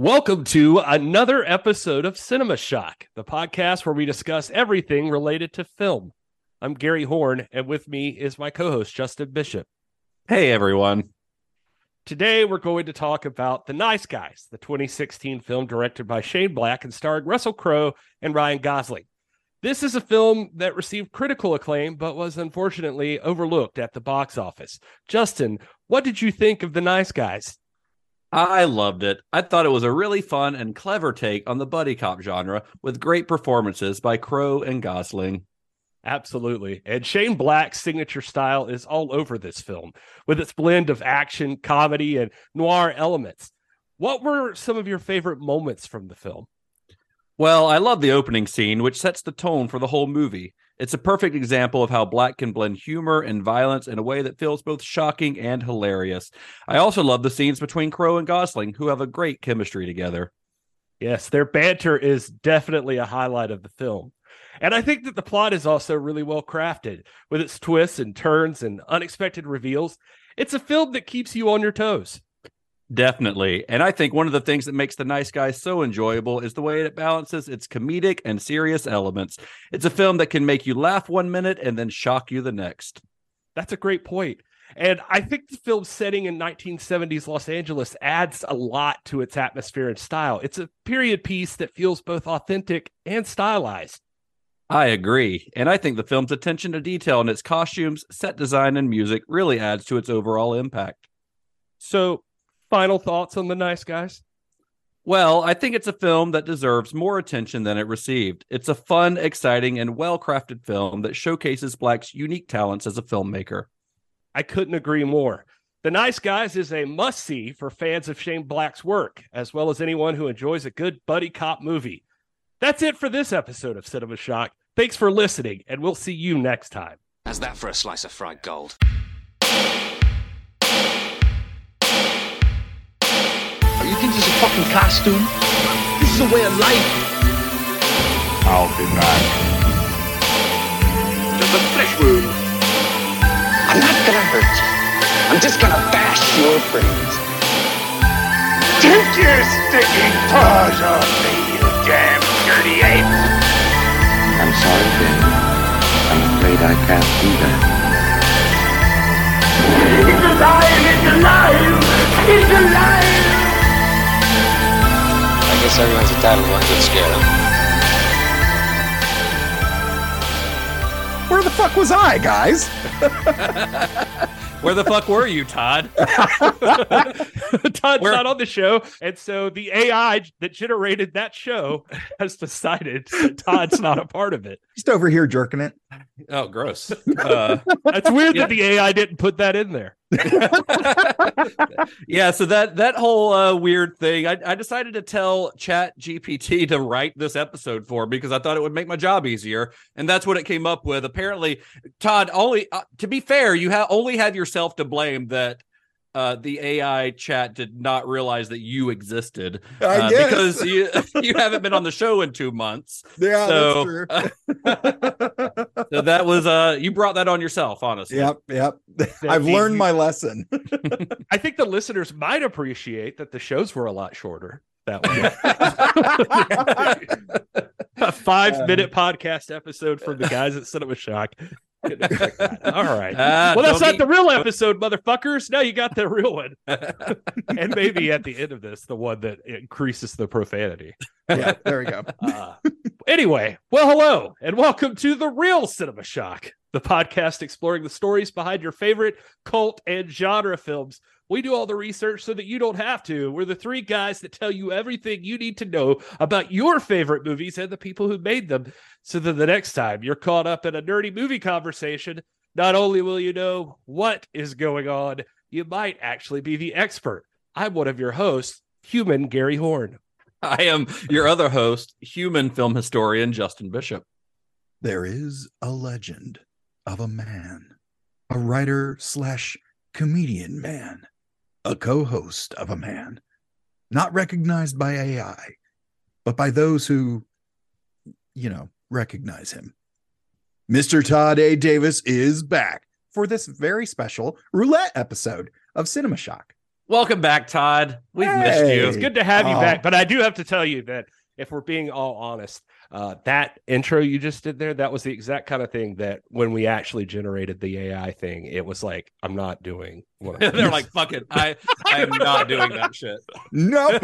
Welcome to another episode of Cinema Shock, the podcast where we discuss everything related to film. I'm Gary Horne, and with me is my co host, Justin Bishop. Hey, everyone. Today, we're going to talk about The Nice Guys, the 2016 film directed by Shane Black and starring Russell Crowe and Ryan Gosling. This is a film that received critical acclaim, but was unfortunately overlooked at the box office. Justin, what did you think of The Nice Guys? I loved it. I thought it was a really fun and clever take on the buddy cop genre with great performances by Crowe and Gosling. Absolutely. And Shane Black's signature style is all over this film with its blend of action, comedy, and noir elements. What were some of your favorite moments from the film? Well, I love the opening scene, which sets the tone for the whole movie. It's a perfect example of how Black can blend humor and violence in a way that feels both shocking and hilarious. I also love the scenes between Crowe and Gosling, who have a great chemistry together. Yes, their banter is definitely a highlight of the film. And I think that the plot is also really well crafted with its twists and turns and unexpected reveals. It's a film that keeps you on your toes. Definitely. And I think one of the things that makes The Nice Guys so enjoyable is the way it balances its comedic and serious elements. It's a film that can make you laugh one minute and then shock you the next. That's a great point. And I think the film's setting in 1970s Los Angeles adds a lot to its atmosphere and style. It's a period piece that feels both authentic and stylized. I agree. And I think the film's attention to detail in its costumes, set design, and music really adds to its overall impact. So, final thoughts on The Nice Guys? Well, I think it's a film that deserves more attention than it received. It's a fun, exciting, and well crafted film that showcases Black's unique talents as a filmmaker. I couldn't agree more. The Nice Guys is a must see for fans of Shane Black's work, as well as anyone who enjoys a good buddy cop movie. That's it for this episode of Cinema Shock. Thanks for listening, and we'll see you next time. How's that for a slice of fried gold? This is a fucking costume? This is a way of life. I'll be back. Just a flesh wound. I'm not gonna hurt you. I'm just gonna bash your brains. Take your stinking paws off me, you damn dirty ape! I'm sorry, Ben. I'm afraid I can't do that. It's alive! It's alive! It's alive! I guess everyone's entitled to one good scare, huh? Where the fuck was I, guys? Where the fuck were you, Todd? Todd's Where- not on the show, and so the AI that generated that show has decided that Todd's not a part of it. Just over here jerking it. Oh, gross. Uh, That's weird Yeah. that the AI didn't put that in there. yeah, so that that whole uh, weird thing, I, I decided to tell Chat GPT to write this episode for because I thought it would make my job easier, and that's what it came up with. Apparently, Todd, only uh, to be fair, you have only have yourself to blame that uh, the AI chat did not realize that you existed I uh, guess. because you you haven't been on the show in two months. Yeah, So- that's true. So that was uh, you brought that on yourself, honestly. yep, yep. I've you- learned my lesson. I think the listeners might appreciate that the shows were a lot shorter that way. a five minute podcast episode from the guys at Cinema Shock. Couldn't expect that. All right. Ah, well, that's don't not the real episode, motherfuckers. Now you got the real one. and maybe at the end of this, the one that increases the profanity. yeah, there we go. Uh, anyway, well, hello, and welcome to the real Cinema Shock, the podcast exploring the stories behind your favorite cult and genre films. We do all the research so that you don't have to. We're the three guys that tell you everything you need to know about your favorite movies and the people who made them. So that the next time you're caught up in a nerdy movie conversation, not only will you know what is going on, you might actually be the expert. I'm one of your hosts, human Gary Horne. I am your other host, human film historian Justin Bishop. There is a legend of a man, a writer slash comedian man, a co host of a man, not recognized by AI, but by those who, you know, recognize him. Mr. Todd A. Davis is back for this very special roulette episode of Cinema Shock. Welcome back, Todd. We've missed you. It's good to have you Oh. back, but I do have to tell you that if we're being all honest, uh, that intro you just did there, that was the exact kind of thing that when we actually generated the AI thing, it was like, I'm not doing what I'm They're like, fuck it. I I am not doing that shit. No.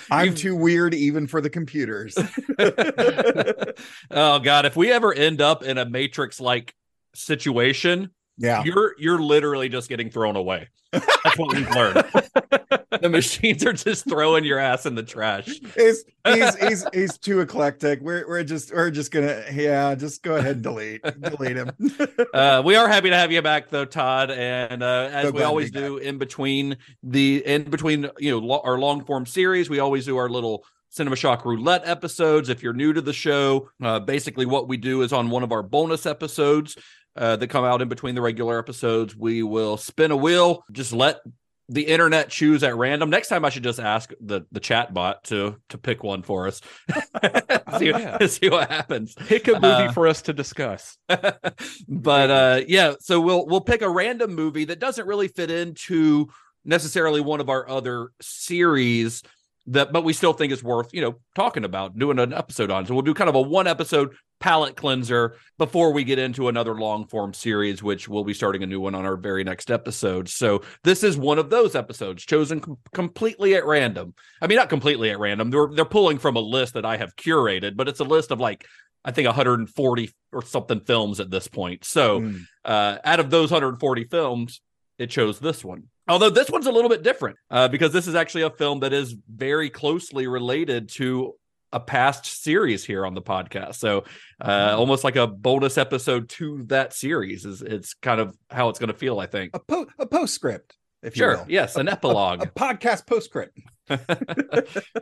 I'm too weird even for the computers. oh god, if we ever end up in a matrix like situation, Yeah. you're you're literally just getting thrown away. That's what we've learned. the machines are just throwing your ass in the trash. He's, he's he's he's too eclectic. We're we're just we're just gonna yeah, just go ahead and delete delete him. Uh, we are happy to have you back though, Todd. And uh, as So we always do in between the in between you know lo- our long form series, we always do our little Cinema Shock Roulette episodes. If you're new to the show, uh, basically what we do is on one of our bonus episodes uh, that come out in between the regular episodes, we will spin a wheel, just let the internet choose at random. Next time, I should just ask the the chat bot to to pick one for us. see, yeah. see what happens. Pick a movie Uh, for us to discuss. but uh yeah so we'll we'll pick a random movie that doesn't really fit into necessarily one of our other series that but we still think is worth you know talking about doing an episode on so we'll do kind of a one episode palate cleanser before we get into another long form series which we'll be starting a new one on our very next episode so this is one of those episodes chosen com- completely at random i mean not completely at random they're they're pulling from a list that i have curated but it's a list of like I think 140 or something films at this point. So Mm. uh, out of those 140 films, it chose this one. Although this one's a little bit different uh, because this is actually a film that is very closely related to a past series here on the podcast. So uh, almost like a bonus episode to that series is it's kind of how it's going to feel. I think. A po- a postscript, if you will. Yes, an A- a- epilogue. A, podcast postscript.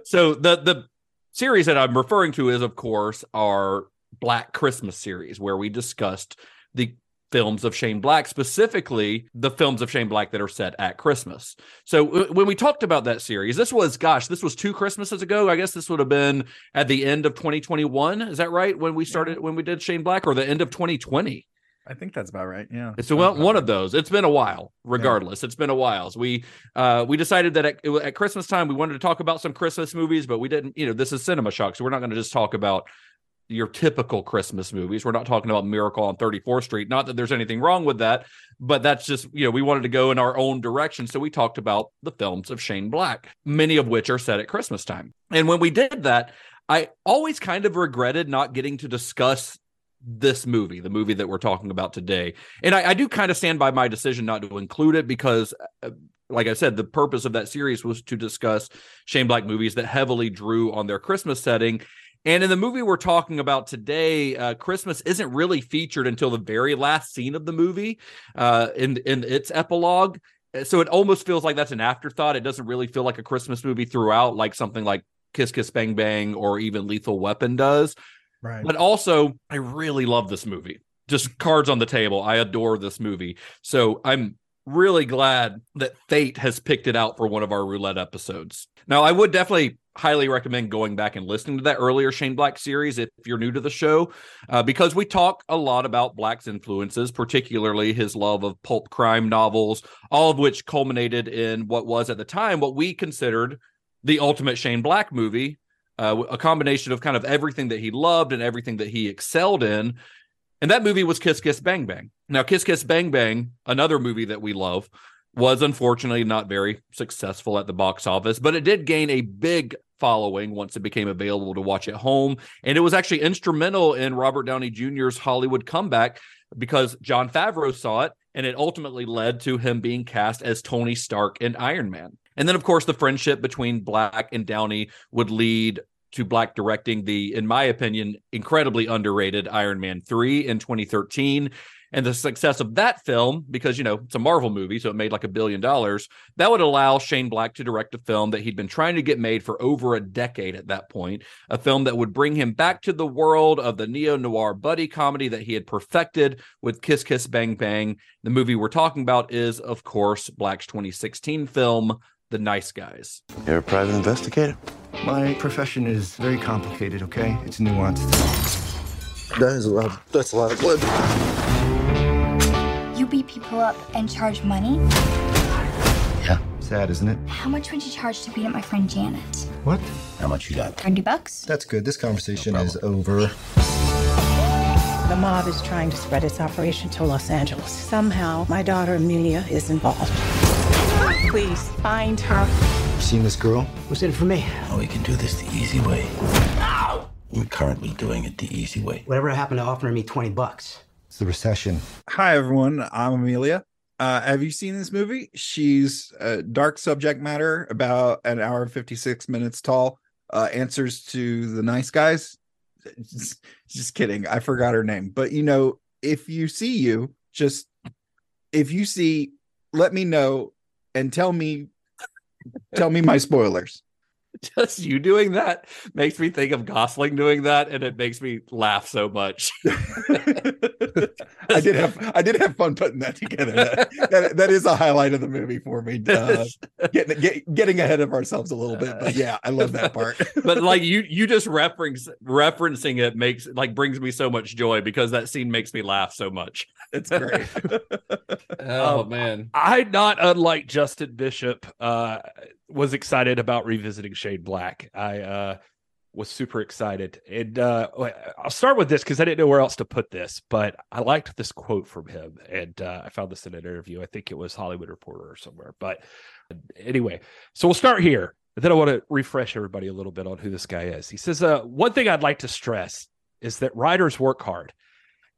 so the the series that I'm referring to is, of course, our Black Christmas series, where we discussed the films of Shane Black, specifically the films of Shane Black that are set at Christmas. So w- when we talked about that series, this was, gosh, this was two Christmases ago. I guess this would have been at the end of 2021. Is that right? When we started, when we did Shane Black, or the end of 2020? I think that's about right. Yeah. It's well, one of those. It's been a while. Regardless, it's been a while. So we uh we decided that at, at Christmas time we wanted to talk about some Christmas movies, but we didn't. You know, this is Cinema Shock, so we're not going to just talk about your typical Christmas movies. We're not talking about Miracle on 34th Street. Not that there's anything wrong with that, but that's just you know we wanted to go in our own direction. So we talked about the films of Shane Black, many of which are set at Christmas time. And when we did that, I always kind of regretted not getting to discuss this movie, the movie that we're talking about today. And I, I do kind of stand by my decision not to include it because, uh, like I said, the purpose of that series was to discuss Shane Black movies that heavily drew on their Christmas setting. And in the movie we're talking about today, uh, Christmas isn't really featured until the very last scene of the movie, uh, in in its epilogue. So it almost feels like that's an afterthought. It doesn't really feel like a Christmas movie throughout, like something like Kiss Kiss Bang Bang or even Lethal Weapon does. Right. But also, I really love this movie. Just cards on the table. I adore this movie. So I'm really glad that Fate has picked it out for one of our roulette episodes. Now, I would definitely highly recommend going back and listening to that earlier Shane Black series if you're new to the show, uh, because we talk a lot about Black's influences, particularly his love of pulp crime novels, all of which culminated in what was at the time what we considered the ultimate Shane Black movie, uh, a combination of kind of everything that he loved and everything that he excelled in. And that movie was Kiss Kiss Bang Bang. Now, Kiss Kiss Bang Bang, another movie that we love, was unfortunately not very successful at the box office, but it did gain a big following once it became available to watch at home. And it was actually instrumental in Robert Downey Jr.'s Hollywood comeback because Jon Favreau saw it and it ultimately led to him being cast as Tony Stark in Iron Man. And then, of course, the friendship between Black and Downey would lead to Black directing the, in my opinion, incredibly underrated Iron Man 3 in 2013. And the success of that film, because, you know, it's a Marvel movie, so it made like a billion dollars, that would allow Shane Black to direct a film that he'd been trying to get made for over a decade at that point, a film that would bring him back to the world of the neo noir buddy comedy that he had perfected with Kiss Kiss Bang Bang. The movie we're talking about is, of course, Black's 2016 film, The Nice Guys. You're a private investigator? My profession is very complicated, okay? It's nuanced. That is a lot. That's a lot of blood. You beat people up and charge money? Yeah, sad, isn't it? How much would you charge to beat up my friend Janet? What? How much you got? 30 bucks? That's good. This conversation is over. The mob is trying to spread its operation to Los Angeles. Somehow, my daughter Amelia is involved. Please find her. Seen this girl? What's in it for me? Oh, we can do this the easy way. We're currently doing it the easy way. Whatever happened to offering me 20 bucks? It's the recession. Hi, everyone. I'm Amelia. Uh, have you seen this movie? She's a dark subject matter, about an hour and 56 minutes tall. Uh, answers to the nice guys. Just, just kidding. I forgot her name. But you know, if you see you, just if you see, let me know and tell me, tell me my spoilers. Just you doing that makes me think of Gosling doing that, and it makes me laugh so much. I did have I did have fun putting that together. That, that, that is a highlight of the movie for me. Uh, getting get, getting ahead of ourselves a little bit, but yeah, I love that part. but like you, you just reference referencing it makes like brings me so much joy because that scene makes me laugh so much. It's great. oh Um, man, I, not unlike Justin Bishop, uh, was excited about revisiting Shane Black. I uh, was super excited, and uh, I'll start with this because I didn't know where else to put this, but I liked this quote from him, and uh, I found this in an interview. I think it was Hollywood Reporter or somewhere. But anyway, so we'll start here. But then I want to refresh everybody a little bit on who this guy is. He says, uh, "One thing I'd like to stress is that writers work hard,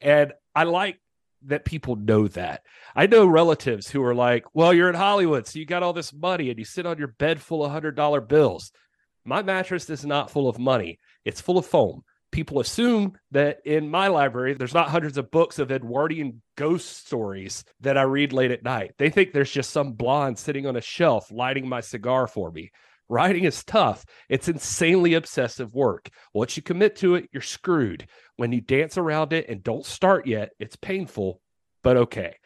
and I like." That people know that. I know relatives who are like, well, you're in Hollywood, so you got all this money and you sit on your bed full of hundred dollar bills. My mattress is not full of money, it's full of foam. People assume that in my library, there's not hundreds of books of Edwardian ghost stories that I read late at night. They think there's just some blonde sitting on a shelf lighting my cigar for me. Writing is tough. It's insanely obsessive work. Once you commit to it, you're screwed. When you dance around it and don't start yet, it's painful, but okay.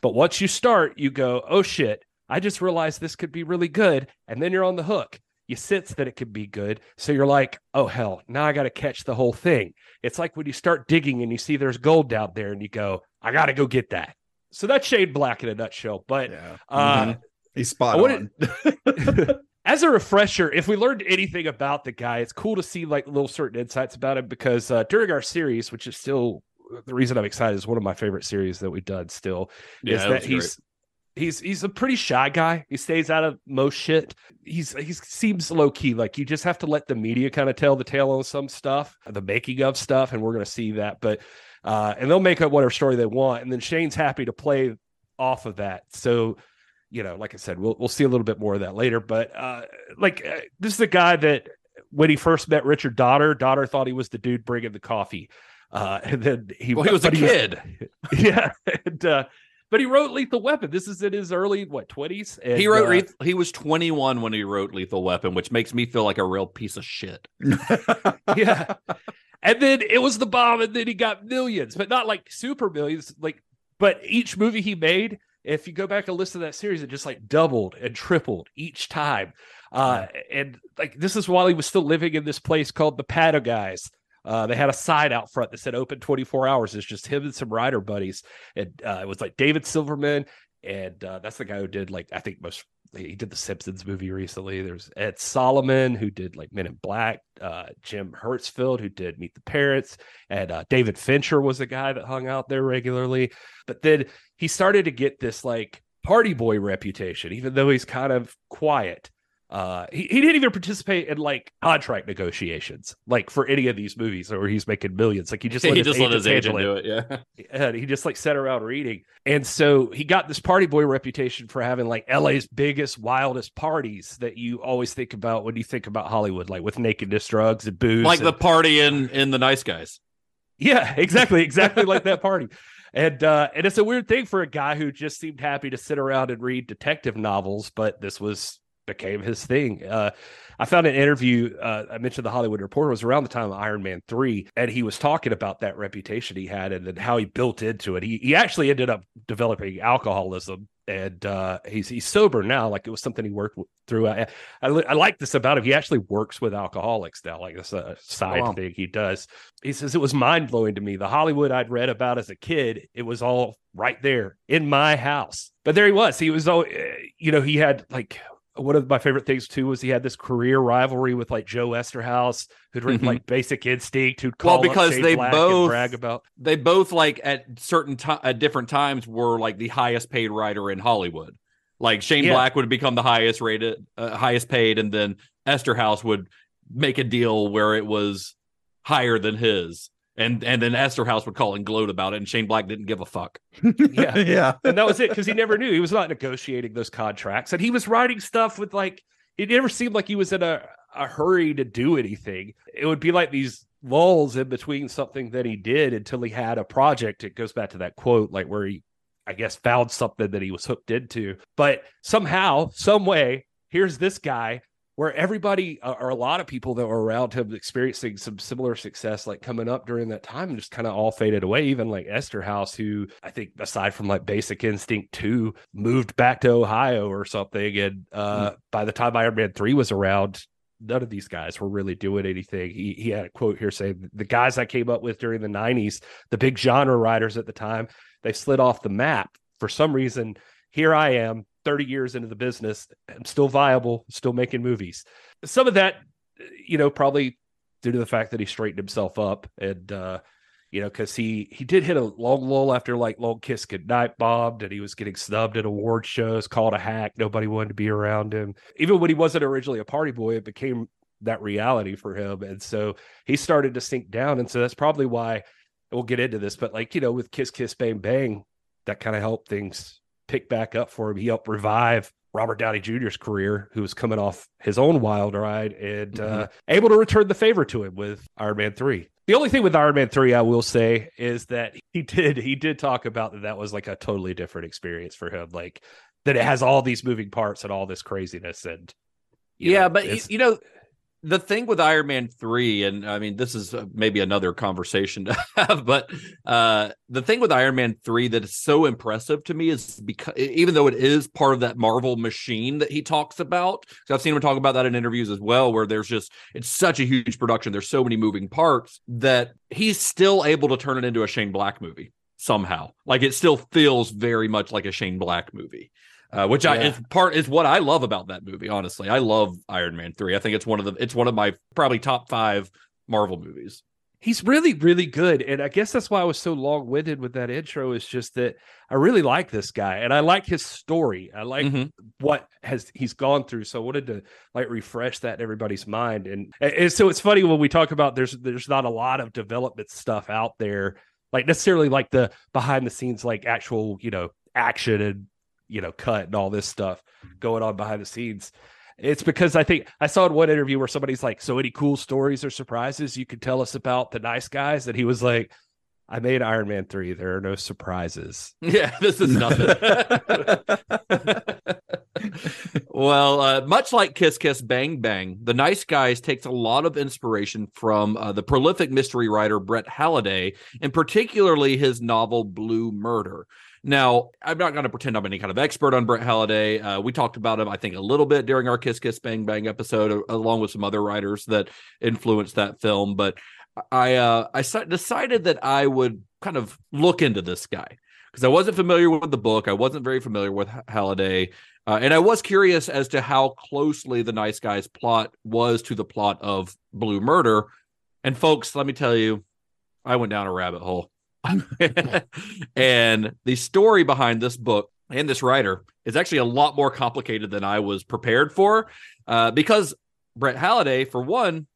But once you start, you go, oh shit, I just realized this could be really good. And then you're on the hook. You sense that it could be good. So you're like, oh hell, now I got to catch the whole thing. It's like when you start digging and you see there's gold down there and you go, I got to go get that. So that's Shane Black in a nutshell. But Yeah. uh, Mhm. He's spot on. as a refresher, if we learned anything about the guy, it's cool to see like little certain insights about him because uh, during our series, which is still the reason I'm excited, is one of my favorite series that we've done. Still, Yeah, is that he's he's he's a pretty shy guy. He stays out of most shit. He's he seems low key. Like you just have to let the media kind of tell the tale on some stuff, the making of stuff, and we're gonna see that. But uh, and they'll make up whatever story they want, and then Shane's happy to play off of that. So you know, like I said, we'll we'll see a little bit more of that later. But uh, like uh, this is a guy that when he first met Richard Donner, Donner thought he was the dude bringing the coffee, uh, and then he Well, he was a but kid. yeah, and, uh, but he wrote Lethal Weapon. This is in his early what twenties. he wrote. Leth- he was 21 when he wrote Lethal Weapon, which makes me feel like a real piece of shit. yeah. And then it was the bomb, and then he got millions, but not like super millions. Like, but each movie he made, if you go back and listen to that series, it just like doubled and tripled each time. Uh, and like this is while he was still living in this place called the Pad O' Guys. Uh, they had a sign out front that said open 24 hours. It's just him and some rider buddies. And uh, it was like David Silverman. And uh, that's the guy who did like, I think most, he did the Simpsons movie recently. There's Ed Solomon who did like Men in Black, uh, Jim Herzfeld who did Meet the Parents, and uh, David Fincher was a guy that hung out there regularly. But then he started to get this like party boy reputation, even though he's kind of quiet. Uh, he, he didn't even participate in like contract negotiations, like for any of these movies where he's making millions. Like he just let he his just let his agent do it. Yeah. and he just like sat around reading. And so he got this party boy reputation for having like LA's biggest, wildest parties that you always think about when you think about Hollywood, like with nakedness, drugs, and booze. Like and- the party in in the Nice Guys. yeah, exactly, exactly like that party. And uh and it's a weird thing for a guy who just seemed happy to sit around and read detective novels, but this was became his thing. Uh, I found an interview. Uh, I mentioned the Hollywood Reporter was around the time of Iron Man three, and he was talking about that reputation he had and then how he built into it. He he actually ended up developing alcoholism, and uh, he's he's sober now. Like it was something he worked through. I, I, I like this about him. He actually works with alcoholics now. Like that's a side wow. thing he does. He says it was mind blowing to me. The Hollywood I'd read about as a kid, it was all right there in my house. But there he was. He was all, eh, you know, he had like one of my favorite things too was he had this career rivalry with like Joe Eszterhas, who'd written Mhm. like Basic Instinct, who'd call Well, because they Black and both brag about. they both like at certain ti at different times were like the highest paid writer in Hollywood. Like Shane Yeah. Black would become the highest rated, uh, highest paid, and then Eszterhas would make a deal where it was higher than his, and and then Eszterhas would call and gloat about it, and Shane Black didn't give a fuck. Yeah. yeah. and that was it because he never knew he was not negotiating those contracts and he was writing stuff with like it never seemed like he was in a, a hurry to do anything it would be like these lulls in between something that he did until he had a project it goes back to that quote like where he i guess found something that he was hooked into but somehow some way here's this guy where everybody or a lot of people that were around him experiencing some similar success like coming up during that time just kind of all faded away. Even like Eszterhas who i think aside from like basic instinct 2 moved back to ohio or something. And uh by the time iron man 3 was around none of these guys were really doing anything. He, he had a quote here saying the guys i came up with during the 90s the big genre writers at the time they slid off the map. For some reason here i am 30 years into the business i'm still viable still making movies. Some of that you know probably due to the fact that he straightened himself up and uh you know because he he did hit a long lull after like long kiss goodnight bombed and he was getting snubbed at award shows called a hack nobody wanted to be around him. Even when he wasn't originally a party boy it became that reality for him. And so he started to sink down. And so that's probably why we'll get into this but like you know with kiss kiss bang bang that kind of helped things pick back up for him. He helped revive Robert Downey Jr.'s career, who was coming off his own wild ride and uh, able to return the favor to him with Iron Man 3. The only thing with Iron Man 3 I will say is that he did he did talk about that that was like a totally different experience for him like that it has all these moving parts and all this craziness and yeah, know, but y- you know, the thing with Iron Man 3, and I mean, this is uh, maybe another conversation to have, but uh, the thing with Iron Man 3 that is so impressive to me is because even though it is part of that Marvel machine that he talks about, because I've seen him talk about that in interviews as well, where there's just, it's such a huge production. There's so many moving parts that he's still able to turn it into a Shane Black movie somehow. Like it still feels very much like a Shane Black movie uh, which I is part is what I love about that movie. Honestly, I love Iron Man three. I think it's one of the it's one of my probably top five Marvel movies. he's really really good and i guess that's why i was so long-winded with that intro is just that i really like this guy and i like his story i like Mhm. what has he's gone through so i wanted to like refresh that in everybody's mind and, and so it's funny when we talk about there's there's not a lot of development stuff out there like necessarily like the behind the scenes like actual you know action and you know cut and all this stuff going on behind the scenes it's because I think I saw in one interview where somebody's like, "So any cool stories or surprises you could tell us about the nice guys?" And he was like, "I made Iron Man three. There are no surprises." Yeah, this is nothing. well, uh, much like Kiss Kiss Bang Bang, The Nice Guys takes a lot of inspiration from uh, the prolific mystery writer Brett Halliday, and particularly his novel Blue Murder. Now, I'm not going to pretend I'm any kind of expert on Brett Halliday. Uh, we talked about him, I think, a little bit during our Kiss Kiss Bang Bang episode, along with some other writers that influenced that film. But I uh, I decided that I would kind of look into this guy because I wasn't familiar with the book. I wasn't very familiar with Halliday. Uh, and I was curious as to how closely the Nice Guys plot was to the plot of Blue Murder. And folks, let me tell you, I went down a rabbit hole. and the story behind this book and this writer is actually a lot more complicated than I was prepared for. Uh, because Brett Halliday, for one,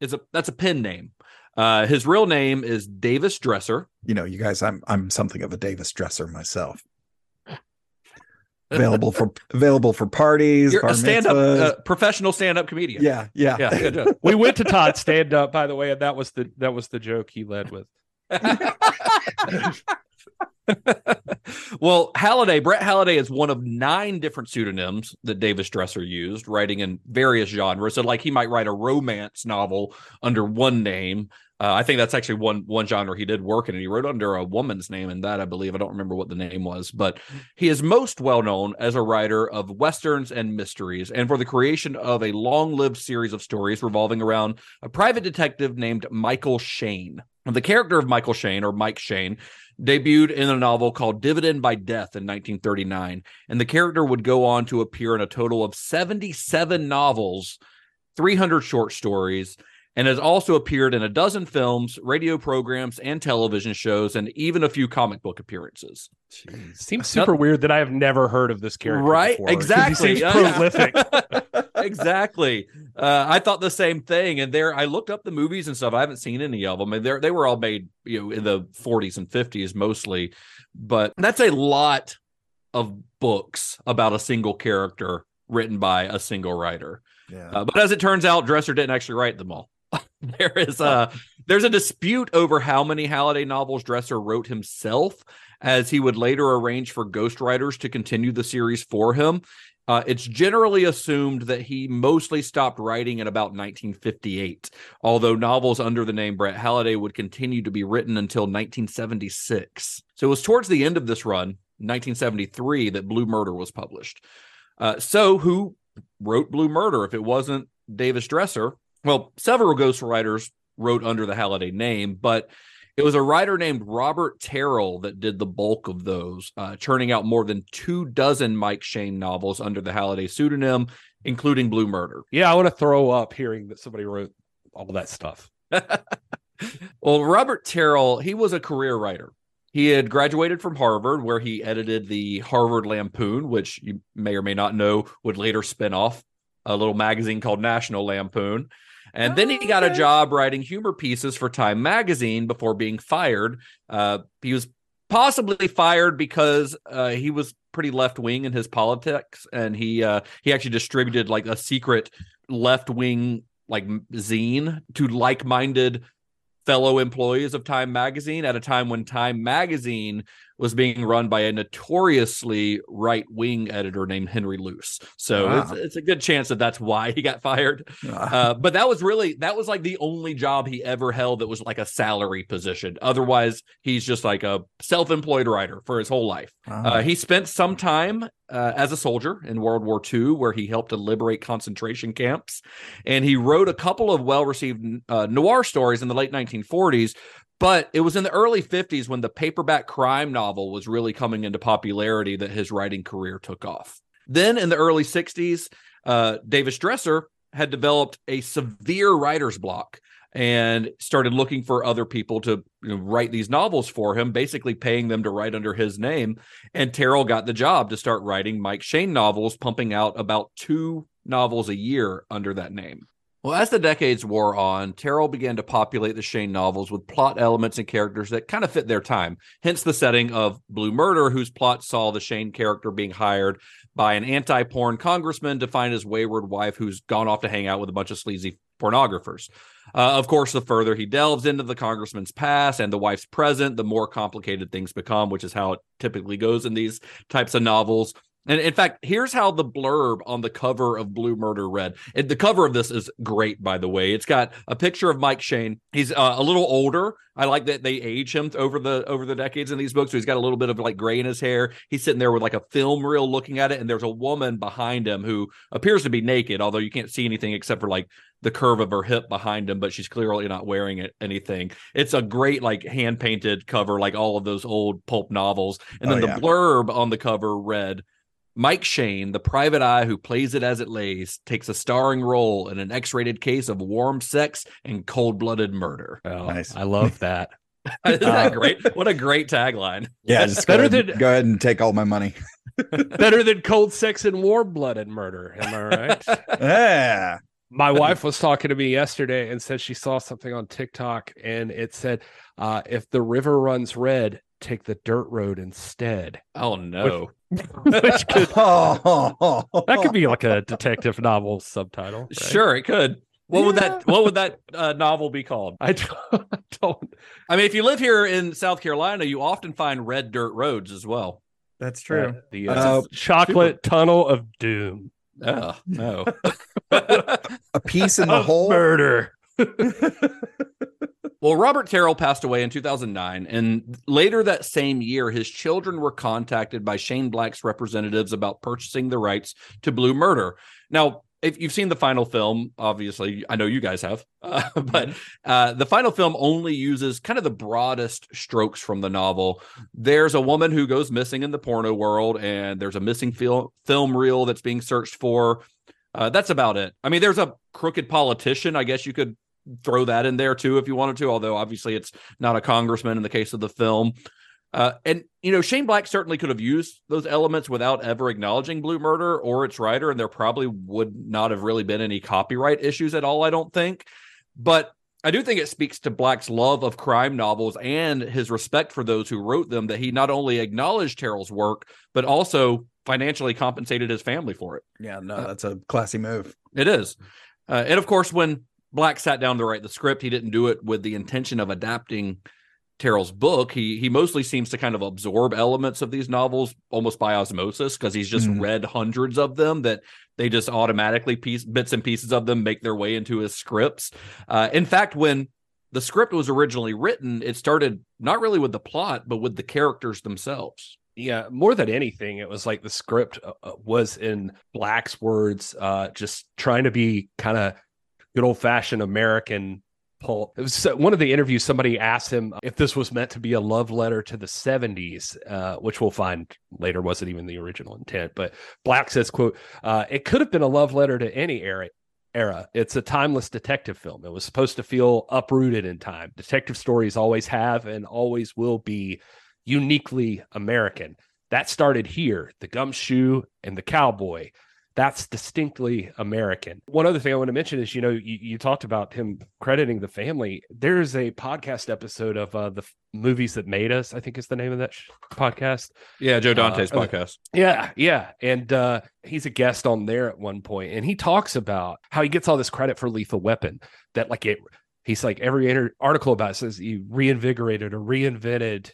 is a that's a pen name. Uh, his real name is Davis Dresser. You know, you guys, I'm I'm something of a Davis dresser myself. Available for available for parties, You're a stand-up uh, professional stand-up comedian. yeah, yeah, yeah. we went to Todd stand up, by the way, and that was the that was the joke he led with. well, Halliday, Brett Halliday is one of nine different pseudonyms that Davis Dresser used, writing in various genres. So, like, he might write a romance novel under one name. Uh, I think that's actually one one genre he did work in, and he wrote under a woman's name in that, I believe. I don't remember what the name was, but he is most well known as a writer of westerns and mysteries, and for the creation of a long-lived series of stories revolving around a private detective named Michael Shayne. The character of Michael Shayne, or Mike Shayne, debuted in a novel called Dividend by Death in 1939. And the character would go on to appear in a total of 77 novels, 300 short stories, and has also appeared in a dozen films, radio programs, and television shows, and even a few comic book appearances. Jeez. Seems super weird that I have never heard of this character. Right? before, 'cause Exactly. He seems prolific. exactly. Uh, I thought the same thing. And there, I looked up the movies and stuff. I haven't seen any of them. And they they were all made, you know, in the 40s and 50s mostly. But that's a lot of books about a single character written by a single writer. Yeah. Uh, but as it turns out, Dresser didn't actually write them all. there is a there's a dispute over how many Halliday novels Dresser wrote himself, as he would later arrange for ghostwriters to continue the series for him. Uh, it's generally assumed that he mostly stopped writing in about 1958, although novels under the name Brett Halliday would continue to be written until 1976. So it was towards the end of this run, 1973, that Blue Murder was published. Uh, so who wrote Blue Murder if it wasn't Davis Dresser? Well, several ghostwriters wrote under the Halliday name, but it was a writer named Robert Terrall that did the bulk of those, uh, churning out more than two dozen Mike Shayne novels under the Halliday pseudonym, including Blue Murder. Yeah, I want to throw up hearing that somebody wrote all that stuff. Well, Robert Terrall, he was a career writer. He had graduated from Harvard, where he edited the Harvard Lampoon, which you may or may not know would later spin off a little magazine called National Lampoon. And then he got a job writing humor pieces for Time Magazine before being fired. Uh, he was possibly fired because uh, he was pretty left wing in his politics, and he uh, he actually distributed like a secret left wing like zine to like minded fellow employees of Time Magazine at a time when Time Magazine was being run by a notoriously right wing editor named Henry Luce. So Wow. it's, it's a good chance that that's why he got fired. Uh, but that was really that was like the only job he ever held that was like a salary position. Otherwise, he's just like a self-employed writer for his whole life. Uh, he spent some time uh, as a soldier in World War II, where he helped to liberate concentration camps, and he wrote a couple of well-received uh, noir stories in the late 1940s. But it was in the early 50s when the paperback crime novel was really coming into popularity that his writing career took off. Then in the early 60s, uh, Davis Dresser had developed a severe writer's block and started looking for other people to you know, write these novels for him, basically paying them to write under his name. And Terrall got the job to start writing Mike Shayne novels, pumping out about two novels a year under that name. Well, as the decades wore on, Terrall began to populate the Shayne novels with plot elements and characters that kind of fit their time. Hence the setting of Blue Murder, whose plot saw the Shayne character being hired by an anti porn congressman to find his wayward wife who's gone off to hang out with a bunch of sleazy pornographers. Uh, of course, the further he delves into the congressman's past and the wife's present, the more complicated things become, which is how it typically goes in these types of novels. And in fact, here's how the blurb on the cover of Blue Murder read. And the cover of this is great, by the way. It's got a picture of Mike Shayne. He's uh, a little older. I like that they age him over the over the decades in these books. So he's got a little bit of like gray in his hair. He's sitting there with like a film reel looking at it, and there's a woman behind him who appears to be naked, although you can't see anything except for like the curve of her hip behind him, but she's clearly not wearing it, anything. It's a great like hand painted cover, like all of those old pulp novels. And Oh, then the blurb on the cover read. Mike Shayne, the private eye who plays it as it lays, takes a starring role in an X-rated case of warm sex and cold-blooded murder. Oh, Nice. I love that. Isn't that great? What a great tagline. Yeah, just better go ahead, than- go ahead and take all my money. Better than cold sex and warm blooded murder. Am I right? Yeah. My wife was talking to me yesterday and said she saw something on TikTok and it said, uh, if the river runs red, take the dirt road instead. Oh no. Which could Oh, that could be like a detective novel subtitle. right? Sure, it could. What would that what would that uh, novel be called? I don't, I don't. I mean, if you live here in South Carolina, you often find red dirt roads as well. That's true. Uh, the uh, Uh, chocolate tunnel of doom. Oh, no. A piece in the Of hole. murder. Well, Robert Terrall passed away in 2009, and later that same year, his children were contacted by Shane Black's representatives about purchasing the rights to Blue Murder. Now, if you've seen the final film, obviously, I know you guys have, uh, but uh, the final film only uses kind of the broadest strokes from the novel. There's a woman who goes missing in the porno world, and there's a missing fil- film reel that's being searched for. Uh, that's about it. I mean, there's a crooked politician. I guess you could throw that in there too if you wanted to, although obviously it's not a congressman in the case of the film. Uh, and you know, Shane Black certainly could have used those elements without ever acknowledging Blue Murder or its writer, and there probably would not have really been any copyright issues at all. I don't think, but I do think it speaks to Black's love of crime novels and his respect for those who wrote them that he not only acknowledged Terrall's work but also financially compensated his family for it. Yeah, no, that's a classy move. It is. Uh, and of course, when Black sat down to write the script, he didn't do it with the intention of adapting Terrall's book. He he mostly seems to kind of absorb elements of these novels almost by osmosis because he's just Mhm. read hundreds of them that they just automatically piece bits and pieces of them make their way into his scripts. Uh, in fact, when the script was originally written, it started not really with the plot, but with the characters themselves. Yeah, more than anything, it was like the script uh, uh, was in Black's words, uh, just trying to be kind of good old fashioned American pulp. It was one of the interviews. Somebody asked him if this was meant to be a love letter to the '70s, uh, which we'll find later wasn't even the original intent. But Black says, "quote uh, It could have been a love letter to any era." Era. It's a timeless detective film. It was supposed to feel uprooted in time. Detective stories always have and always will be uniquely American. That started here, the gumshoe and the cowboy. That's distinctly American. One other thing I want to mention is, you know, you, you talked about him crediting the family. There's a podcast episode of uh, the movies that made us. I think is the name of that sh- podcast. Yeah, Joe Dante's Uh, podcast. Yeah, yeah. And uh, he's a guest on there at one point, and he talks about how he gets all this credit for Lethal Weapon. That like it, he's like every inter- article about it says he reinvigorated or reinvented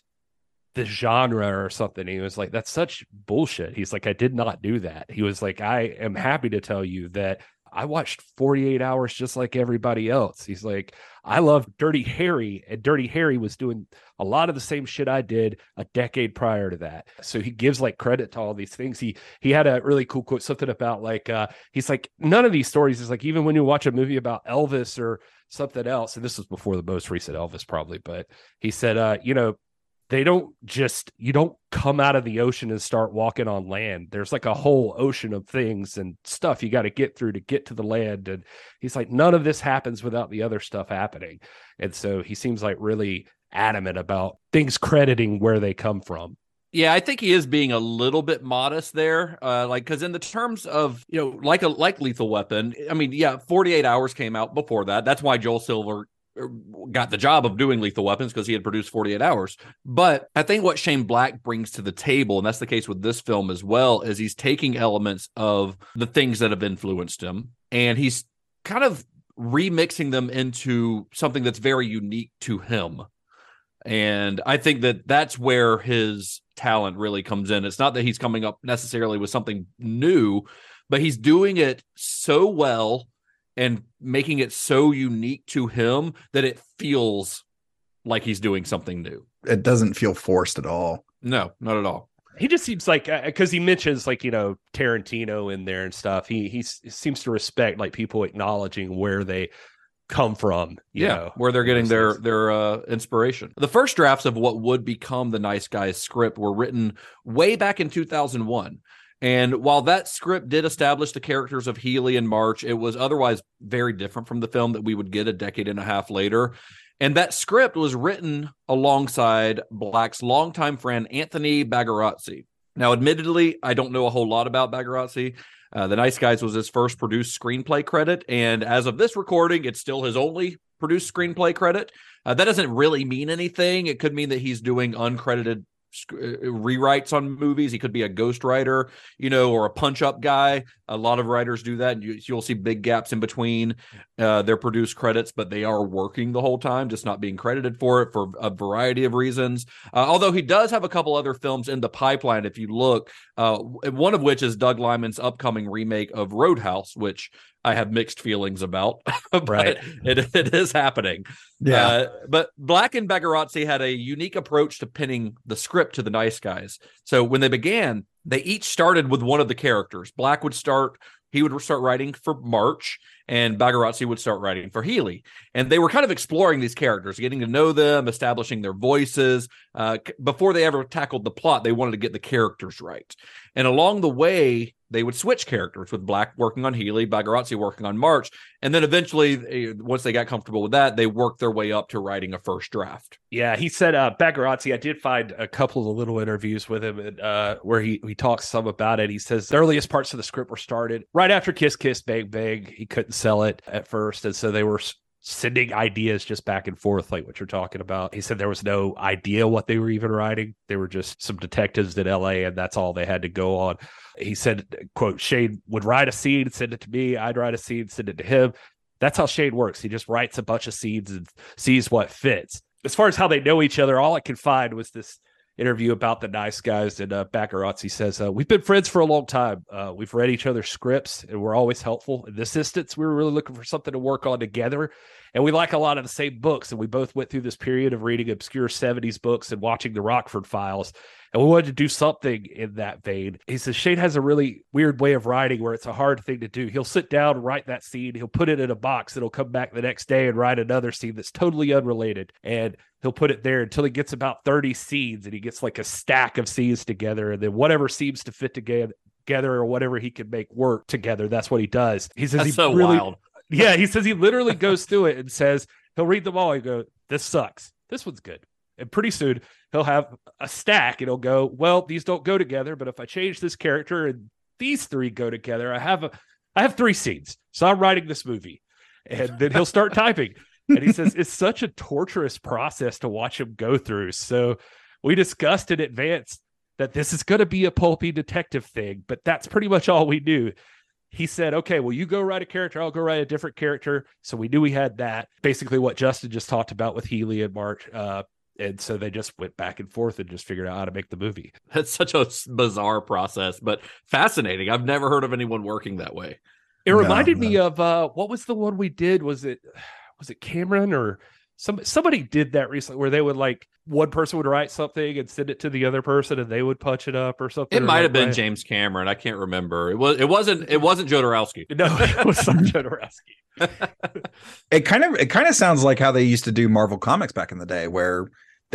the genre or something. He was like, that's such bullshit. He's like, I did not do that. He was like, I am happy to tell you that I watched 48 hours just like everybody else. He's like, I love Dirty Harry, and Dirty Harry was doing a lot of the same shit I did a decade prior to that. So he gives like credit to all these things. He he had a really cool quote, something about like uh he's like, none of these stories is like even when you watch a movie about Elvis or something else, and this was before the most recent Elvis, probably, but he said, uh, you know, they don't just you don't come out of the ocean and start walking on land there's like a whole ocean of things and stuff you got to get through to get to the land and he's like none of this happens without the other stuff happening and so he seems like really adamant about things crediting where they come from Yeah, I think he is being a little bit modest there. Uh, like, because in the terms of you know, like a like Lethal Weapon, I mean, yeah, Forty Eight Hours came out before that. That's why Joel Silver Er, got the job of doing Lethal Weapons because he had produced 48 Hours. But I think what Shane Black brings to the table, and that's the case with this film as well, is he's taking elements of the things that have influenced him and he's kind of remixing them into something that's very unique to him. And I think that that's where his talent really comes in. It's not that he's coming up necessarily with something new, but he's doing it so well and making it so unique to him that it feels like he's doing something new. It doesn't feel forced at all. No, not at all. he just seems like because he mentions like you know Tarantino in there and stuff. He he seems to respect like people acknowledging where they come from. you yeah, know, where they're getting their things. their uh, inspiration. The first drafts of what would become the Nice Guys script were written way back in 2001. And while that script did establish the characters of Healy and March, it was otherwise very different from the film that we would get a decade and a half later. And that script was written alongside Black's longtime friend Anthony Bagarozzi. Now, admittedly, I don't know a whole lot about Bagarozzi. Uh, the Nice Guys was his first produced screenplay credit, and as of this recording, it's still his only produced screenplay credit. Uh, that doesn't really mean anything. It could mean that he's doing uncredited rewrites on movies. He could be a ghostwriter, you know, or a punch up guy. A lot of writers do that. You, you'll see big gaps in between uh, their produced credits, but they are working the whole time, just not being credited for it for a variety of reasons. Uh, although he does have a couple other films in the pipeline, if you look, uh, one of which is Doug Liman's upcoming remake of Roadhouse, which I have mixed feelings about, but Right. it, it is happening. Yeah. Uh, but Black and Bagarozzi had a unique approach to pinning the script to the nice guys. So when they began, they each started with one of the characters. Black would start, he would start writing for March, and Bagarozzi would start writing for Healy. And they were kind of exploring these characters, getting to know them, establishing their voices. Uh, before they ever tackled the plot, they wanted to get the characters right. And along the way, they would switch characters with Black working on Healy, Bagarozzi working on March, and then eventually, once they got comfortable with that, they worked their way up to writing a first draft. Yeah, he said uh Bagarozzi, I did find a couple of little interviews with him and, uh where he he talks some about it. He says the earliest parts of the script were started right after Kiss Kiss Bang Bang. He couldn't sell it at first, and so they were sending ideas just back and forth, like what you're talking about. He said there was no idea what they were even writing. They were just some detectives in LA, and that's all they had to go on. He said, quote, Shane would write a scene, send it to me, I'd write a scene, send it to him. That's how Shane works. He just writes a bunch of scenes and sees what fits. As far as how they know each other, all I could find was this interview about the nice guys. And uh, Bagarozzi says, uh, We've been friends for a long time. Uh, we've read each other's scripts and we're always helpful. In this instance, we were really looking for something to work on together. And we like a lot of the same books. And we both went through this period of reading obscure 70s books and watching the Rockford Files. And we wanted to do something in that vein. He says Shane has a really weird way of writing where it's a hard thing to do. He'll sit down, write that scene, he'll put it in a box, he'll come back the next day and write another scene that's totally unrelated. And he'll put it there until he gets about 30 scenes and he gets like a stack of scenes together. And then whatever seems to fit together together or whatever he can make work together. That's what he does. He says That's he so really, wild. yeah, he says he literally goes through it and says he'll read them all. He go, this sucks. This one's good. And pretty soon he'll have a stack he'll go, well, these don't go together. But if I change this character and these three go together, I have a, I have three scenes. So I'm writing this movie, and then he'll start typing. And he says it's such a torturous process to watch him go through. So we discussed in advance that this is going to be a pulpy detective thing, but that's pretty much all we knew he said, okay, well, you go write a character, I'll go write a different character. So we knew we had that. Basically, what Justin just talked about with Healy and March. Uh, and so they just went back and forth and just figured out how to make the movie. That's such a bizarre process, but fascinating. I've never heard of anyone working that way. It No, reminded no. me of uh, what was the one we did? Was it was it Cameron or some somebody did that recently where they would like one person would write something and send it to the other person and they would punch it up or something. It or might like have been write- James Cameron. I can't remember. It was. It wasn't. It wasn't Jodorowsky. No, it was not Jodorowsky. It kind of it kind of sounds like how they used to do Marvel comics back in the day, where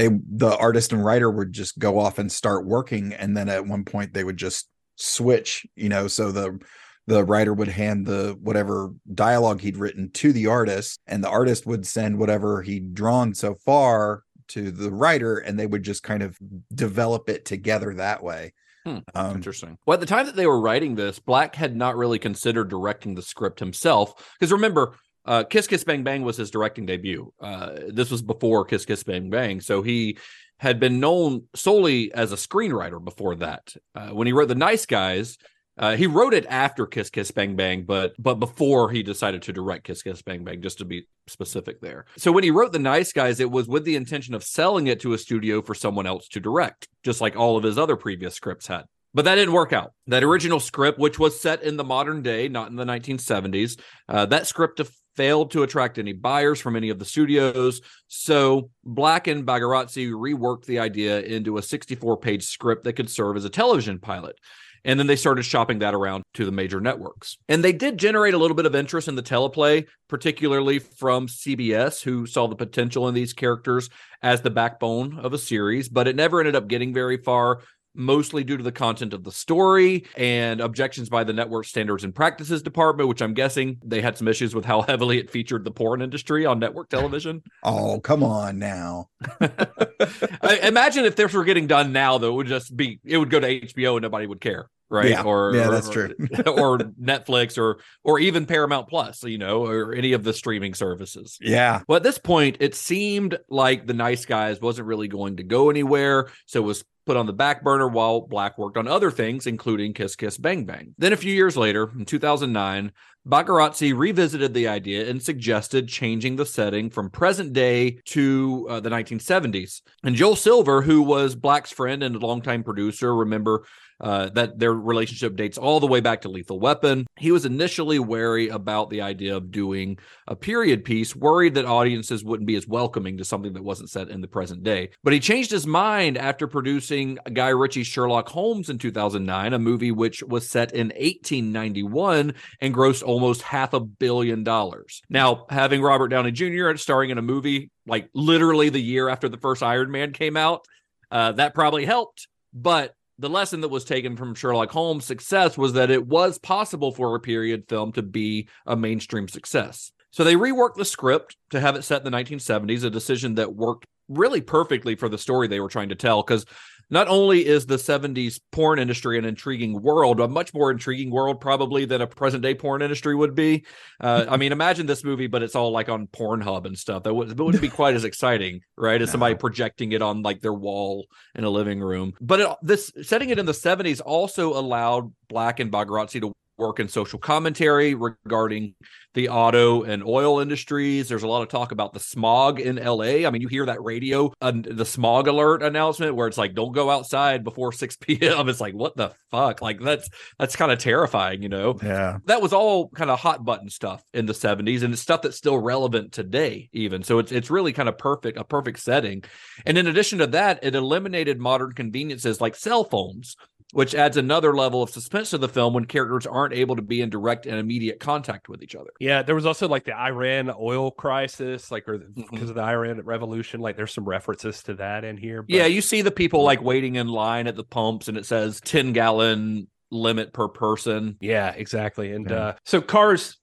they the artist and writer would just go off and start working, and then at one point they would just switch. You know, so the the writer would hand the whatever dialogue he'd written to the artist, and the artist would send whatever he'd drawn so far to the writer, and they would just kind of develop it together that way. Hmm, Um, Interesting. Well, at the time that they were writing this, Black had not really considered directing the script himself. Because remember, uh, Kiss Kiss Bang Bang was his directing debut. Uh, this was before Kiss Kiss Bang Bang. So he had been known solely as a screenwriter before that. Uh, when he wrote The Nice Guys, uh, he wrote it after Kiss Kiss Bang Bang, but but before he decided to direct Kiss Kiss Bang Bang, just to be specific there. So when he wrote The Nice Guys, it was with the intention of selling it to a studio for someone else to direct, just like all of his other previous scripts had. But that didn't work out. That original script, which was set in the modern day, not in the 1970s, uh, that script failed to attract any buyers from any of the studios. So Black and Bagarozzi reworked the idea into a 64 page script that could serve as a television pilot. And then they started shopping that around to the major networks. And they did generate a little bit of interest in the teleplay, particularly from CBS, who saw the potential in these characters as the backbone of a series, but it never ended up getting very far mostly due to the content of the story and objections by the network standards and practices department, which I'm guessing they had some issues with how heavily it featured the porn industry on network television. Oh, come on now. I, imagine if this were getting done now, though, it would just be it would go to HBO and nobody would care, right? Yeah. Or Yeah, or- that's true. or Netflix or or even Paramount Plus, you know, or any of the streaming services. Yeah. Well, at this point, it seemed like the Nice Guys wasn't really going to go anywhere, so it was put on the back burner while Black worked on other things, including Kiss Kiss Bang Bang. Then a few years later, in 2009, Bagarozzi revisited the idea and suggested changing the setting from present day to uh, the 1970s. And Joel Silver, who was Black's friend and a longtime producer, remember uh, that their relationship dates all the way back to Lethal Weapon. He was initially wary about the idea of doing a period piece, worried that audiences wouldn't be as welcoming to something that wasn't set in the present day. But he changed his mind after producing Guy Ritchie's Sherlock Holmes in 2009, a movie which was set in 1891 and grossed almost half a billion dollars. Now, having Robert Downey Jr. starring in a movie like literally the year after the first Iron Man came out, uh, that probably helped. But the lesson that was taken from Sherlock Holmes' success was that it was possible for a period film to be a mainstream success. So they reworked the script to have it set in the 1970s, a decision that worked really perfectly for the story they were trying to tell. Because not only is the 70s porn industry an intriguing world, a much more intriguing world probably than a present day porn industry would be. Uh, I mean, imagine this movie, but it's all like on Pornhub and stuff. That, would, wouldn't be quite as exciting, right? As somebody projecting it on like their wall in a living room. But it, this setting it in the 70s also allowed Black and Bagarozzi to work in social commentary regarding the auto and oil industries. There's a lot of talk about the smog in LA. I mean, you hear that radio, uh, the smog alert announcement where it's like, don't go outside before 6 p.m. It's like, what the fuck? Like, that's that's kind of terrifying, you know? Yeah. That was all kind of hot button stuff in the 70s and it's stuff that's still relevant today, even. So it's it's really kind of perfect, a perfect setting. And in addition to that, it eliminated modern conveniences like cell phones which adds another level of suspense to the film when characters aren't able to be in direct and immediate contact with each other. Yeah, there was also like the Iran oil crisis, like or because of the Iran revolution. Like, there's some references to that in here. but- Yeah, you see the people like waiting in line at the pumps and it says 10 gallon limit per person. Yeah, exactly. And Yeah. uh, so cars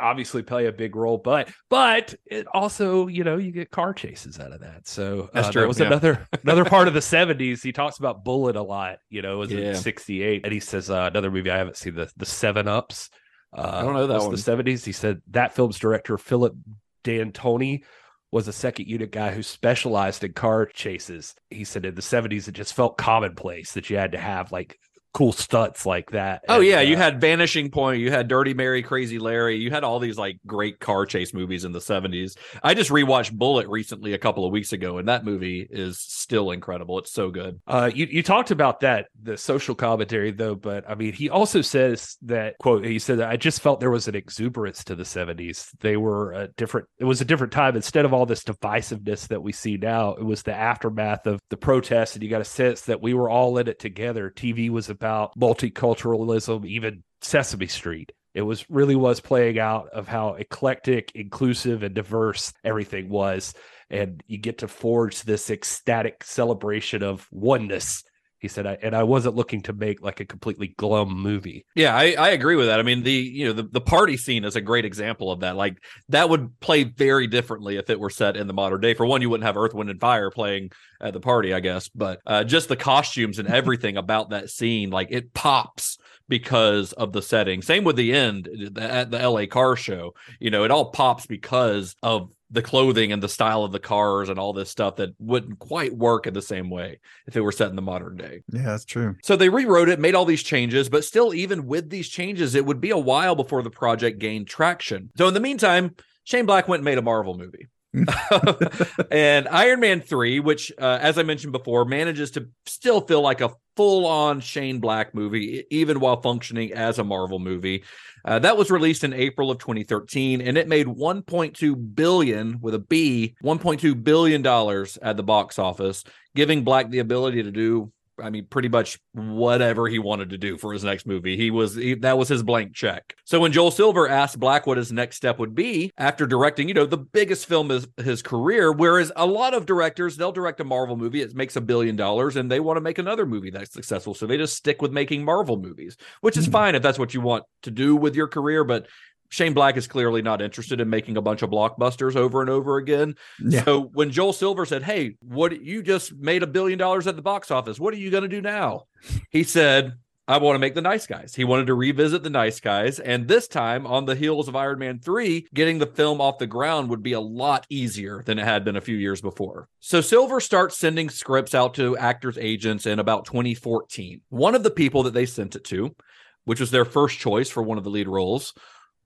obviously play a big role, but but it also you know you get car chases out of that. So That's uh, true, That was yeah. another another part of the '70s. He talks about Bullitt a lot. You know, it was Yeah. in '68, and he says uh, another movie I haven't seen the the Seven Ups. Uh, I don't know that was one. The '70s. He said that film's director Philip D'Antoni was a second unit guy who specialized in car chases. He said in the 70s it just felt commonplace that you had to have like cool stunts like that. Oh And, yeah, you uh, had Vanishing Point, you had Dirty Mary, Crazy Larry, you had all these like great car chase movies in the 70s. I just rewatched Bullitt recently a couple of weeks ago and that movie is still incredible. It's so good. Uh, you you talked about that the social commentary though, but I mean he also says that quote he said I just felt there was an exuberance to the seventies. They were a different. It was a different time. Instead of all this divisiveness that we see now, it was the aftermath of the protests, and you got a sense that we were all in it together. TV was about multiculturalism, even Sesame Street. It was really was playing out of how eclectic, inclusive, and diverse everything was and you get to forge this ecstatic celebration of oneness. He said, I, and I wasn't looking to make like a completely glum movie. Yeah, I, I agree with that. I mean, the you know the, the party scene is a great example of that. Like that would play very differently if it were set in the modern day. For one, you wouldn't have Earth, Wind, and Fire playing at the party, I guess. But uh, just the costumes and everything about that scene, like it pops because of the setting. Same with the end at the LA car show. You know, it all pops because of the clothing and the style of the cars and all this stuff that wouldn't quite work in the same way if it were set in the modern day. Yeah, that's true. So they rewrote it, made all these changes, but still, even with these changes, it would be a while before the project gained traction. So in the meantime, Shane Black went and made a Marvel movie. and Iron Man 3, which, uh, as I mentioned before, manages to still feel like a full on Shane Black movie, even while functioning as a Marvel movie. Uh, that was released in April of 2013, and it made 1.2 billion with a B, 1.2 billion dollars at the box office, giving Black the ability to do I mean, pretty much whatever he wanted to do for his next movie. He was he, that was his blank check. So when Joel Silver asked Black what his next step would be after directing, you know, the biggest film of his career, whereas a lot of directors they'll direct a Marvel movie, it makes a billion dollars, and they want to make another movie that's successful, so they just stick with making Marvel movies, which is hmm. fine if that's what you want to do with your career, but Shane Black is clearly not interested in making a bunch of blockbusters over and over again. Yeah. So when Joel Silver said, "Hey, what you just made a billion dollars at the box office. What are you going to do now?" He said, I want to make the nice guys. He wanted to revisit the nice guys. And this time, on the heels of Iron Man 3, getting the film off the ground would be a lot easier than it had been a few years before. So Silver starts sending scripts out to actors' agents in about 2014. One of the people that they sent it to, which was their first choice for one of the lead roles,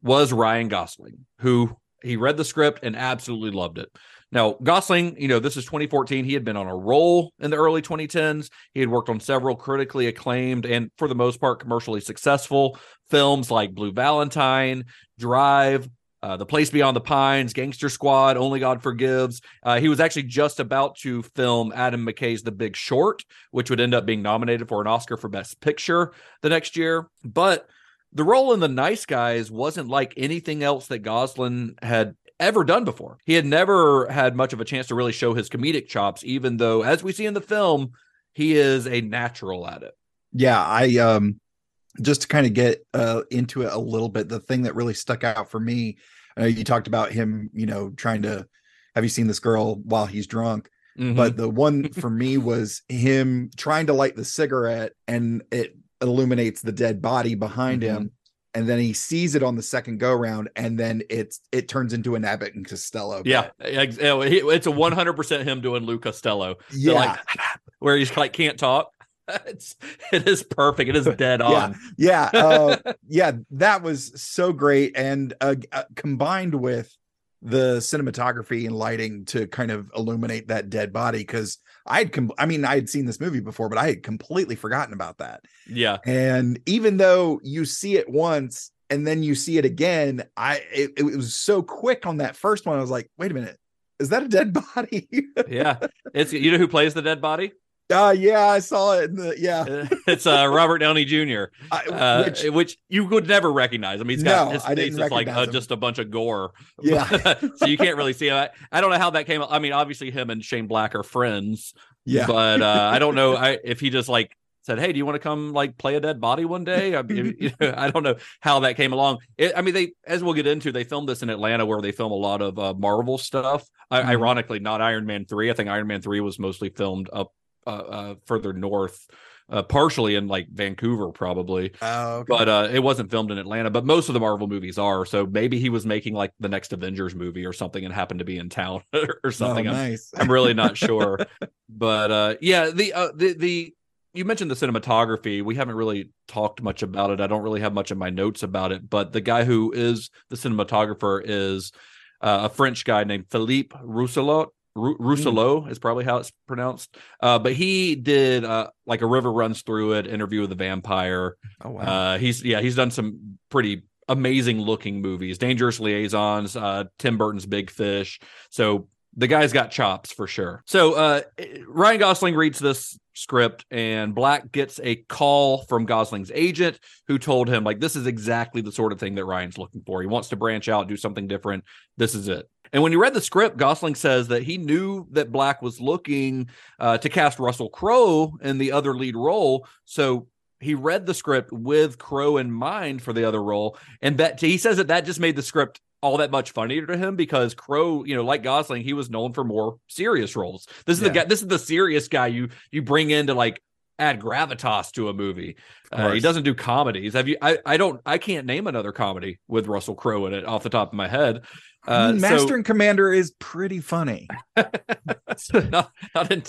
was Ryan Gosling, who he read the script and absolutely loved it. Now, Gosling, you know, this is 2014. He had been on a roll in the early 2010s. He had worked on several critically acclaimed and, for the most part, commercially successful films like Blue Valentine, Drive, uh, The Place Beyond the Pines, Gangster Squad, Only God Forgives. Uh, he was actually just about to film Adam McKay's The Big Short, which would end up being nominated for an Oscar for Best Picture the next year. But the role in The Nice Guys wasn't like anything else that Gosling had ever done before. He had never had much of a chance to really show his comedic chops, even though, as we see in the film, he is a natural at it. Yeah, I um just to kind of get uh into it a little bit, the thing that really stuck out for me, know you talked about him, you know, trying to have you seen this girl while he's drunk? Mhm. But the one for me was him trying to light the cigarette and it illuminates the dead body behind him. And then he sees it on the second go round, and then it's it turns into an Abbott and Costello. bit. Yeah, uh, it's a 100% him doing Lou Costello. Yeah. like, where he's like can't talk. It's it is perfect. It is dead yeah on. yeah uh, yeah that was so great and uh, uh, combined with the cinematography and lighting to kind of illuminate that dead body because i had com- i mean i had seen this movie before but i had completely forgotten about that Yeah. and even though you see it once and then you see it again i it, it was so quick on that first one i was like wait a minute is that a dead body Yeah. It's you know who plays the dead body? Uh yeah i saw it in the yeah It's uh Robert Downey Jr. Uh, which- which, you would never recognize. I mean, he's got No, his face is like uh, just a bunch of gore. Yeah. so you can't really see him. I, I don't know how that came. I mean, obviously him and Shane Black are friends. Yeah. But uh, I don't know I, if he just like said, "Hey, do you want to come like play a dead body one day?" I, mean, you know, I don't know how that came along. It, I mean, they as we'll get into, they filmed this in Atlanta, where they film a lot of uh, Marvel stuff. I, Mhm. Ironically, not Iron Man three. I think Iron Man three was mostly filmed up uh, uh, further north, uh, partially in like Vancouver, probably. Oh, okay. But uh, it wasn't filmed in Atlanta. But most of the Marvel movies are. So maybe he was making like the next Avengers movie or something, and happened to be in town or something. Oh, I'm- nice. I'm really not sure, but uh, yeah, the uh, the the you mentioned the cinematography. We haven't really talked much about it. I don't really have much of my notes about it, but the guy who is the cinematographer is uh, a French guy named Philippe Rousselot. Ru- Rousselot is probably how it's pronounced. Uh, but he did uh, like a river runs through it, interview with the vampire. Oh wow. Uh, he's yeah, he's done some pretty amazing looking movies. Dangerous Liaisons, uh, Tim Burton's Big Fish. So the guy's got chops for sure. So uh, Ryan Gosling reads this script, and Black gets a call from Gosling's agent, who told him like this is exactly the sort of thing that Ryan's looking for. He wants to branch out, do something different. This is it. And when you read the script, Gosling says that he knew that Black was looking uh, to cast Russell Crowe in the other lead role. So he read the script with Crowe in mind for the other role, and that he says that that just made the script all that much funnier to him because Crowe, you know, like Gosling, he was known for more serious roles. This is the guy. This is the serious guy you you bring in to like add gravitas to a movie. Uh, he doesn't do comedies. Have you? I I don't. I can't name another comedy with Russell Crowe in it off the top of my head. I Uh, mean, so- Master and Commander is pretty funny. not, not in,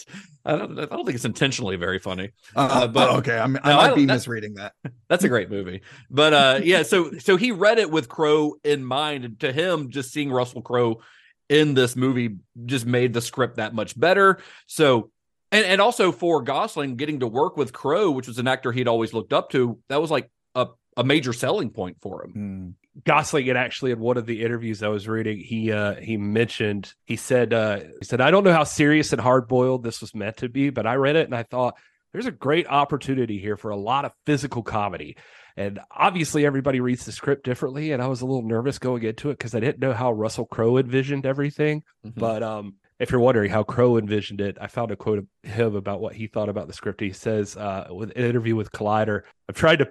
I don't. I don't think it's intentionally very funny. Uh, but- oh, okay, I'm, I No, might don't- be that- misreading that. That's a great movie. But uh yeah, so so he read it with Crowe in mind. And to him, just seeing Russell Crowe in this movie just made the script that much better. So and and also for Gosling getting to work with Crowe, which was an actor he'd always looked up to, that was like a, a major selling point for him. Hmm. Gosling and actually in one of the interviews I was reading, he uh he mentioned he said uh he said I don't know how serious and hard boiled this was meant to be, but I read it and I thought there's a great opportunity here for a lot of physical comedy. And obviously everybody reads the script differently, and I was a little nervous going into it because I didn't know how Russell Crowe envisioned everything. Mm-hmm. But um if you're wondering how Crowe envisioned it, I found a quote of him about what he thought about the script. He says uh with an interview with Collider, I've tried to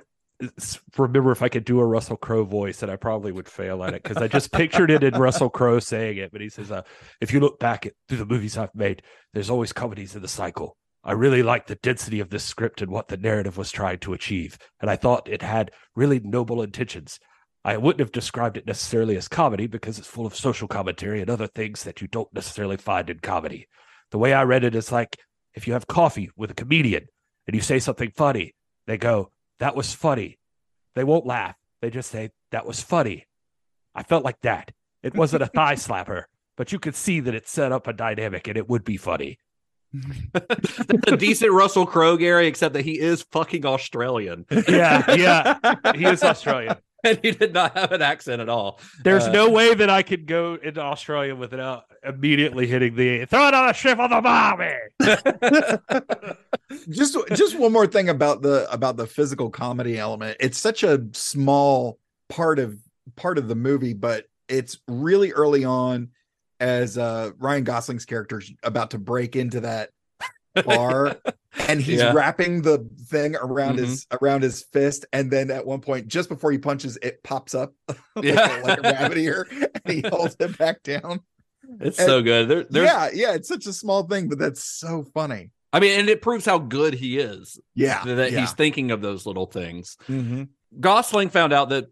remember if I could do a Russell Crowe voice, and I probably would fail at it because I just pictured it in Russell Crowe saying it. But he says, uh, "If you look back at through the movies I've made, there's always comedies in the cycle. I really liked the density of this script and what the narrative was trying to achieve, and I thought it had really noble intentions." I wouldn't have described it necessarily as comedy because it's full of social commentary and other things that you don't necessarily find in comedy. The way I read it is like if you have coffee with a comedian and you say something funny, they go, That was funny. They won't laugh. They just say, That was funny. I felt like that. It wasn't a thigh slapper, but you could see that it set up a dynamic and it would be funny. That's a decent Russell Crowe, Gary, except that he is fucking Australian. Yeah, yeah. He is Australian. and he did not have an accent at all. There's Uh, no way that I could go into Australia without immediately hitting the throw it on a ship on the mommy. just just one more thing about the about the physical comedy element it's such a small part of part of the movie but it's really early on as uh ryan gosling's character's about to break into that bar and he's Yeah. wrapping the thing around Mhm. his around his fist and then at one point just before he punches it pops up like, Yeah. a, like a rabbit ear and he holds it back down It's And- so good. There, there's, yeah yeah it's such a small thing but that's so funny I mean, and it proves how good he is. Yeah, that yeah. he's thinking of those little things. mm-hmm. Gosling found out that,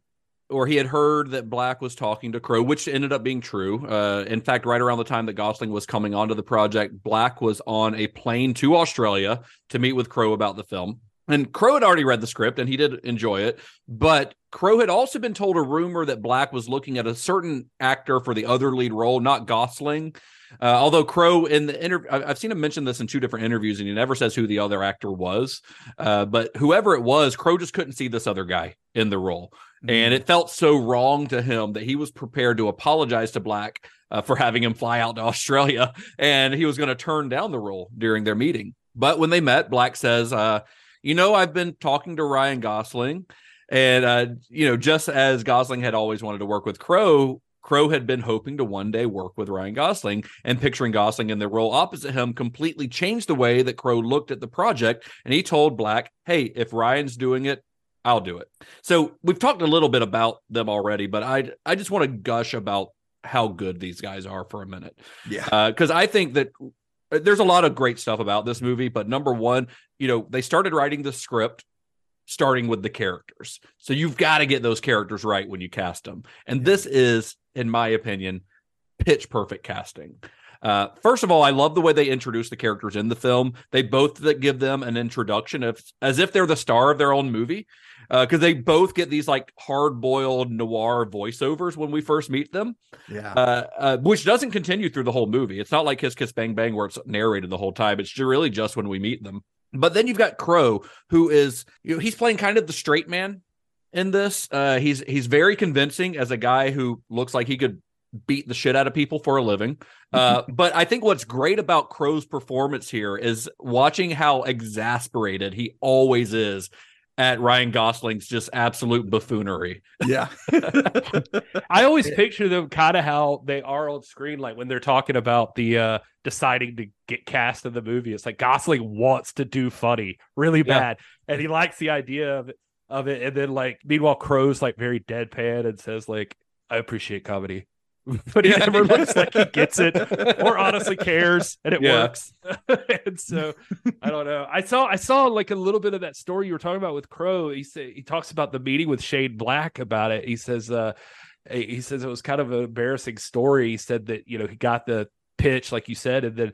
or he had heard that Black was talking to Crowe, which ended up being true. Uh, in fact, right around the time that Gosling was coming onto the project, Black was on a plane to Australia to meet with Crowe about the film. And Crowe had already read the script and he did enjoy it. But Crowe had also been told a rumor that Black was looking at a certain actor for the other lead role, not Gosling. Uh, although Crowe in the interview, I've seen him mention this in two different interviews, and he never says who the other actor was. Uh, but whoever it was, Crowe just couldn't see this other guy in the role, and it felt so wrong to him that he was prepared to apologize to Black uh, for having him fly out to Australia, and he was going to turn down the role during their meeting. But when they met, Black says, uh, "You know, I've been talking to Ryan Gosling." And uh, you know, just as Gosling had always wanted to work with Crowe, Crowe had been hoping to one day work with Ryan Gosling, and picturing Gosling in the role opposite him completely changed the way that Crowe looked at the project. And he told Black, "Hey, if Ryan's doing it, I'll do it." So we've talked a little bit about them already, but I I just want to gush about how good these guys are for a minute. Yeah. because I think that uh, there's a lot of great stuff about this movie, but number one, you know, they started writing the script starting with the characters. So you've got to get those characters right when you cast them. And this is, in my opinion, pitch perfect casting. Uh, first of all, I love the way they introduce the characters in the film. They both give them an introduction of as if they're the star of their own movie, because they both get these like hard boiled noir voiceovers when we first meet them yeah uh, uh, which doesn't continue through the whole movie. It's not like Kiss Kiss Bang Bang where it's narrated the whole time. It's really just when we meet them. But then you've got Crowe, who is you know he's playing kind of the straight man in this. Uh, he's he's very convincing as a guy who looks like he could beat the shit out of people for a living. Uh, but I think what's great about Crowe's performance here is watching how exasperated he always is at Ryan Gosling's just absolute buffoonery. yeah I always picture them kind of how they are on screen, like when they're talking about the uh deciding to get cast in the movie. It's like Gosling wants to do funny really Yeah. bad, and he likes the idea of it, of it. And then like meanwhile, Crowe's like very deadpan and says like, "I appreciate comedy." But he Yeah. never looks like he gets it or honestly cares, and it Yeah. works. and so I don't know. I saw I saw like a little bit of that story you were talking about with Crowe. He said he talks about the meeting with Shane Black about it. He says uh he says it was kind of an embarrassing story. He said that you know he got the pitch like you said, and then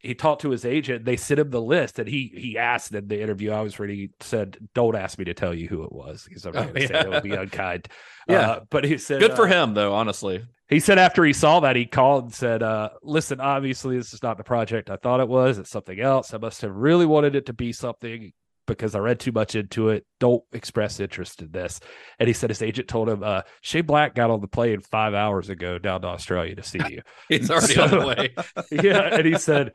he talked to his agent. They sent him the list, and he he asked in the interview I was reading. He said, "Don't ask me to tell you who it was because I'm not Oh, going to say yeah. that would be unkind." Yeah. Uh, but he said, Good for uh, him, though. Honestly, he said after he saw that, he called and said, uh, listen, obviously, this is not the project I thought it was. It's something else. I must have really wanted it to be something because I read too much into it. Don't express interest in this. And he said his agent told him, uh, Shane Black got on the plane five hours ago down to Australia to see you. he's already on the way. yeah. And he said,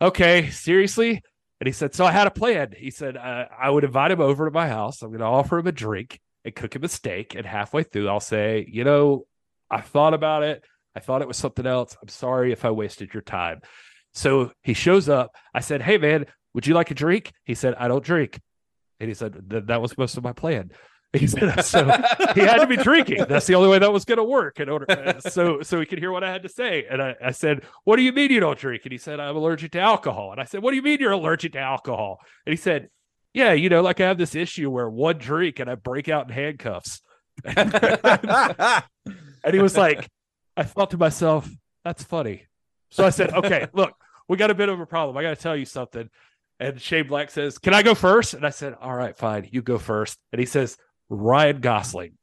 okay, seriously? And he said, so I had a plan. He said, uh, I would invite him over to my house. I'm going to offer him a drink and cook him a steak. And halfway through, I'll say, you know, I thought about it. I thought it was something else. I'm sorry if I wasted your time. So he shows up. I said, hey, man, would you like a drink? He said, I don't drink. And he said that that was most of my plan. He so he had to be drinking. That's the only way that was going to work in order so so he could hear what I had to say. And I, I said, "What do you mean you don't drink?" And he said, "I'm allergic to alcohol." And I said, "What do you mean you're allergic to alcohol?" And he said, "Yeah, you know, like I have this issue where one drink and I break out in handcuffs." and he was like, I thought to myself, "That's funny." So I said, "Okay, look, we got a bit of a problem. I got to tell you something." And Shane Black says, Can I go first? And I said, All right, fine, you go first. And he says, Ryan Gosling.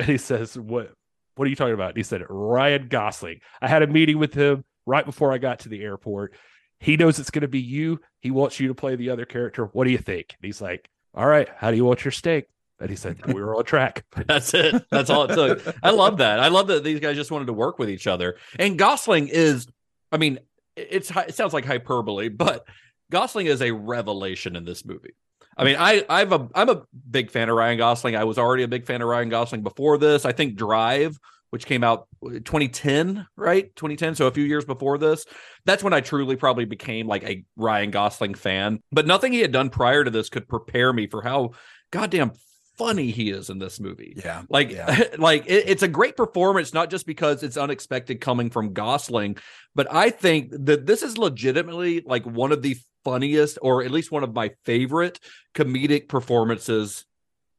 And he says, What what are you talking about? And he said, Ryan Gosling. I had a meeting with him right before I got to the airport. He knows it's going to be you. He wants you to play the other character. What do you think? And he's like, All right, how do you want your steak? And he said, We were on track. That's it. That's all it took. I love that. I love that these guys just wanted to work with each other. And Gosling is, I mean, it's it sounds like hyperbole, but Gosling is a revelation in this movie. I mean, I I've a I'm a big fan of Ryan Gosling. I was already a big fan of Ryan Gosling before this. I think Drive, which came out uh, 2010, right? 2010, so a few years before this. That's when I truly probably became like a Ryan Gosling fan. But nothing he had done prior to this could prepare me for how goddamn funny he is in this movie. Yeah. Like, yeah. like it, it's a great performance, not just because it's unexpected coming from Gosling, but I think that this is legitimately like one of the funniest, or at least one of my favorite comedic performances,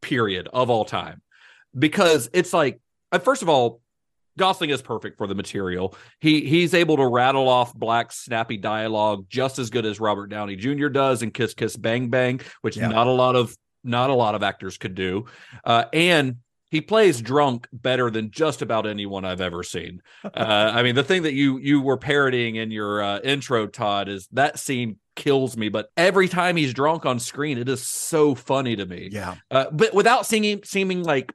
period, of all time. Because it's like, uh, first of all, Gosling is perfect for the material. He he's able to rattle off black snappy dialogue just as good as Robert Downey Jr. does in Kiss Kiss Bang Bang, which Yeah. not a lot of not a lot of actors could do. Uh, and he plays drunk better than just about anyone I've ever seen. Uh, I mean, the thing that you you were parodying in your uh, intro, Todd, is that scene kills me. But every time he's drunk on screen, it is so funny to me. Yeah. Uh, but without seeming seeming like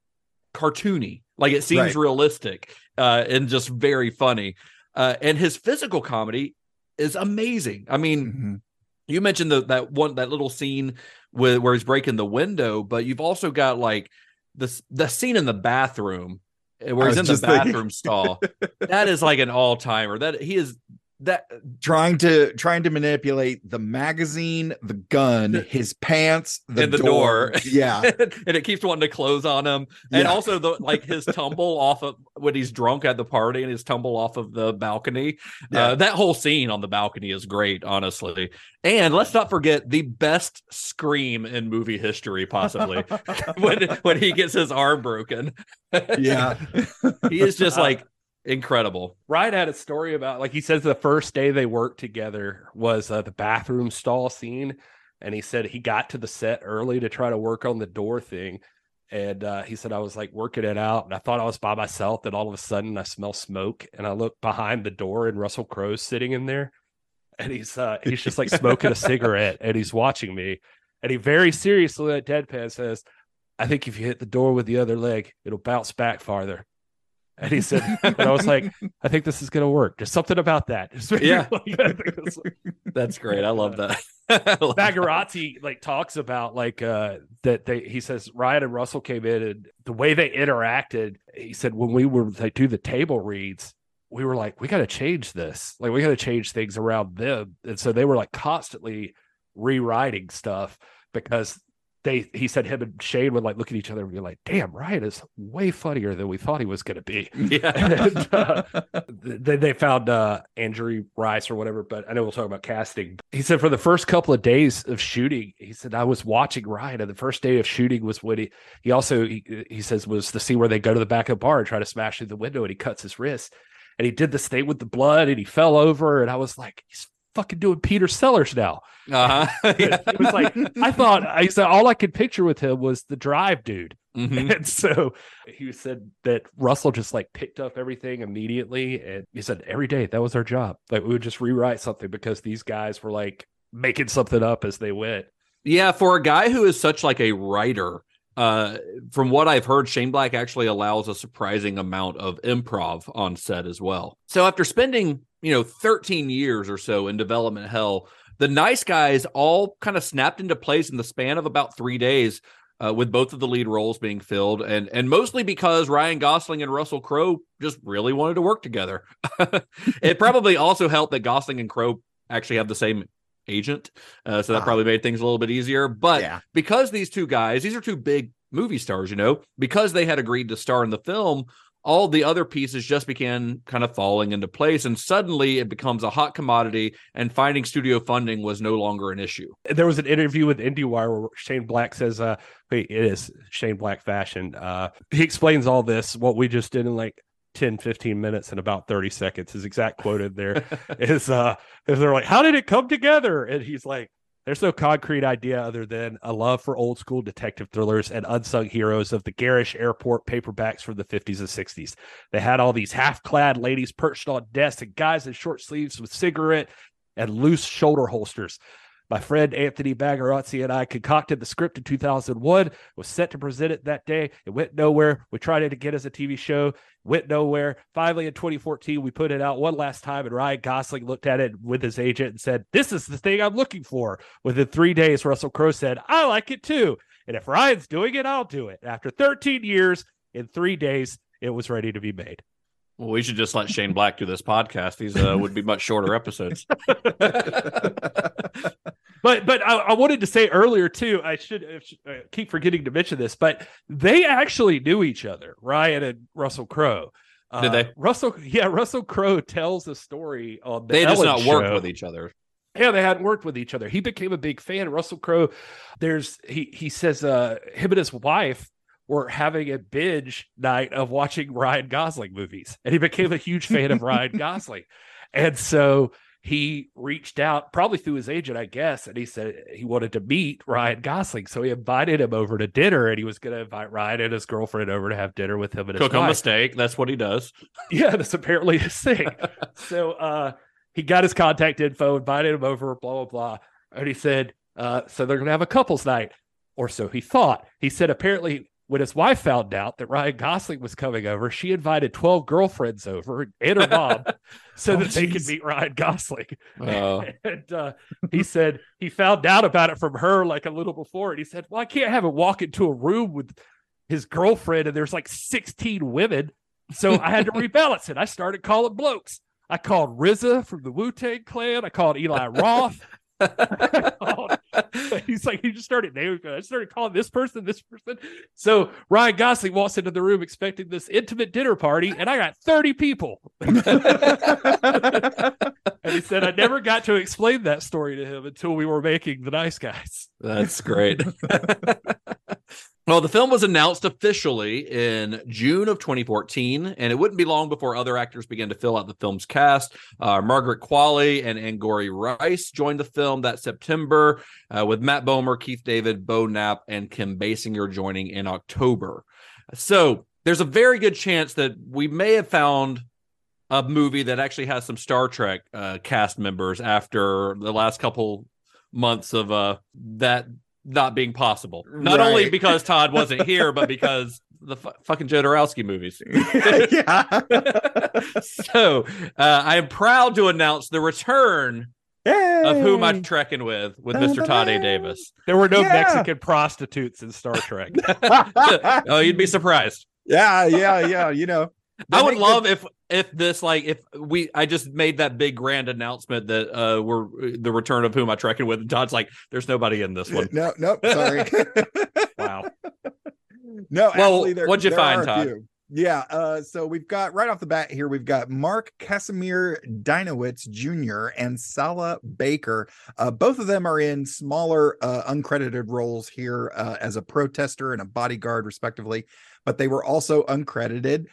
cartoony, like it seems Right. realistic uh, and just very funny. Uh, and his physical comedy is amazing. I mean, Mhm. you mentioned the, that one that little scene with where he's breaking the window, but you've also got like the the scene in the bathroom uh, where he's in the just thinking- bathroom stall. that is like an all timer. That he is that trying to trying to manipulate the magazine, the gun, his pants, the, and the door. Yeah. and it keeps wanting to close on him. And Yeah. also the like his tumble off of when he's drunk at the party and his tumble off of the balcony. Yeah. Uh, that whole scene on the balcony is great, honestly. And let's not forget the best scream in movie history, possibly when when he gets his arm broken. Yeah. he is just like incredible. Ryan had a story about like he says the first day they worked together was uh, the bathroom stall scene, and he said he got to the set early to try to work on the door thing, and uh, he said I was like working it out, and I thought I was by myself. Then all of a sudden I smell smoke, and I look behind the door, and Russell Crowe's sitting in there, and he's uh, he's just like smoking a cigarette, and he's watching me, and he very seriously at deadpan says, "I think if you hit the door with the other leg, it'll bounce back farther." And he said, and I was like, I think this is going to work. Just something about that. Yeah. like, I think this- That's great. I love that. I love that. Bagarozzi like talks about like uh that they he says Ryan and Russell came in and the way they interacted, he said when we were like do the table reads, we were like, we got to change this. Like we got to change things around them. And so they were like constantly rewriting stuff because they he said him and Shane would like look at each other and be like, damn, Ryan is way funnier than we thought he was gonna be. Yeah. and, uh, then they found uh Andrew Rice or whatever, but I know we'll talk about casting. He said for the first couple of days of shooting, he said I was watching Ryan, and the first day of shooting was when he he also he, he says was the scene where they go to the back of the bar and try to smash through the window, and he cuts his wrist, and he did this thing with the blood, and he fell over, and I was like, he's fucking doing Peter Sellers now. Uh-huh. Yeah. It was like I thought I said all I could picture with him was the drive dude. Mhm. And so he said that Russell just like picked up everything immediately. And he said every day that was our job. Like we would just rewrite something because these guys were like making something up as they went. Yeah, for a guy who is such like a writer, uh, from what I've heard, Shane Black actually allows a surprising amount of improv on set as well. So after spending, you know, 13 years or so in development hell, the nice guys all kind of snapped into place in the span of about three days. Uh, with both of the lead roles being filled, and and mostly because Ryan Gosling and Russell Crowe just really wanted to work together. it probably also helped that Gosling and Crowe actually have the same agent, uh, so that Ah. probably made things a little bit easier. But Yeah. because these two guys, these are two big movie stars, you know, because they had agreed to star in the film, all the other pieces just began kind of falling into place, and suddenly it becomes a hot commodity, and finding studio funding was no longer an issue. there was an interview with IndieWire where Shane Black says, uh, wait, it is Shane Black fashion. Uh, he explains all this, what we just did in like 10, 15 minutes and about 30 seconds. His exact quote in there is, uh, is they're like, how did it come together? And he's like, there's no concrete idea other than a love for old school detective thrillers and unsung heroes of the garish airport paperbacks from the 50s and 60s. They had all these half clad ladies perched on desks and guys in short sleeves with cigarette and loose shoulder holsters. My friend Anthony Bagarozzi and I concocted the script in 2001, was set to present it that day. It went nowhere. We tried it again as a TV show, went nowhere. Finally, in 2014, we put it out one last time, and Ryan Gosling looked at it with his agent and said, This is the thing I'm looking for. Within three days, Russell Crowe said, I like it too. And if Ryan's doing it, I'll do it. After 13 years, in three days, it was ready to be made. Well, we should just let Shane Black do this podcast. These uh, would be much shorter episodes. But but I, I wanted to say earlier too. I should uh, keep forgetting to mention this, but they actually knew each other, Ryan and Russell Crowe. Uh, Did they? Russell, yeah, Russell Crowe tells a story on the they just Ellen not work show. with each other. Yeah, they hadn't worked with each other. He became a big fan. Russell Crowe, there's he he says uh him and his wife were having a binge night of watching Ryan Gosling movies, and he became a huge fan of Ryan Gosling. And so he reached out, probably through his agent, I guess, and he said he wanted to meet Ryan Gosling. So he invited him over to dinner, and he was going to invite Ryan and his girlfriend over to have dinner with him and his Cook him a mistake. That's what he does. yeah, that's apparently his thing. so uh he got his contact info, invited him over, blah blah blah. And he said, uh, so they're gonna have a couples night, or so he thought. He said apparently when his wife found out that Ryan Gosling was coming over, she invited 12 girlfriends over and her mom so Oh, that they could jeez. meet Ryan Gosling. Uh, and uh, he said he found out about it from her like a little before. And he said, Well, I can't have him walk into a room with his girlfriend and there's like 16 women. So I had to rebalance it. I started calling blokes. I called RZA from the Wu Tang Clan. I called Eli Roth. I called- he's like, he just started naming. I started calling this person, this person. So Ryan Gosling walks into the room expecting this intimate dinner party, and I got 30 people. and he said, I never got to explain that story to him until we were making The Nice Guys. That's great. well, the film was announced officially in June of 2014, and it wouldn't be long before other actors began to fill out the film's cast. Uh, Margaret Qualley and Angourie Rice joined the film that September, uh, with Matt Bomer, Keith David, Beau Knapp, and Kim Basinger joining in October. So there's a very good chance that we may have found a movie that actually has some Star Trek uh, cast members after the last couple months of uh, that not being possible. Not only because Todd wasn't here, but because the fu- fucking Jodorowsky movies. yeah. so uh, I am proud to announce the return of whom I'm Yay. trekking with with Mr. Todd A. Davis. There were no Yeah. Mexican prostitutes in Star Trek. oh, you'd be surprised. yeah, yeah, yeah. You know, I would make love if if this like if we I just made that big grand announcement that uh we're the return of whom I trekking with and Todd's like there's nobody in this one. No, no, Sorry. wow. No, Well, there, what'd you find, Todd? Yeah, uh, so we've got right off the bat here, we've got Mark Casimir Dyniewicz Jr. and Sala Baker. Uh, both of them are in smaller, uh, uncredited roles here uh, as a protester and a bodyguard, respectively, but they were also uncredited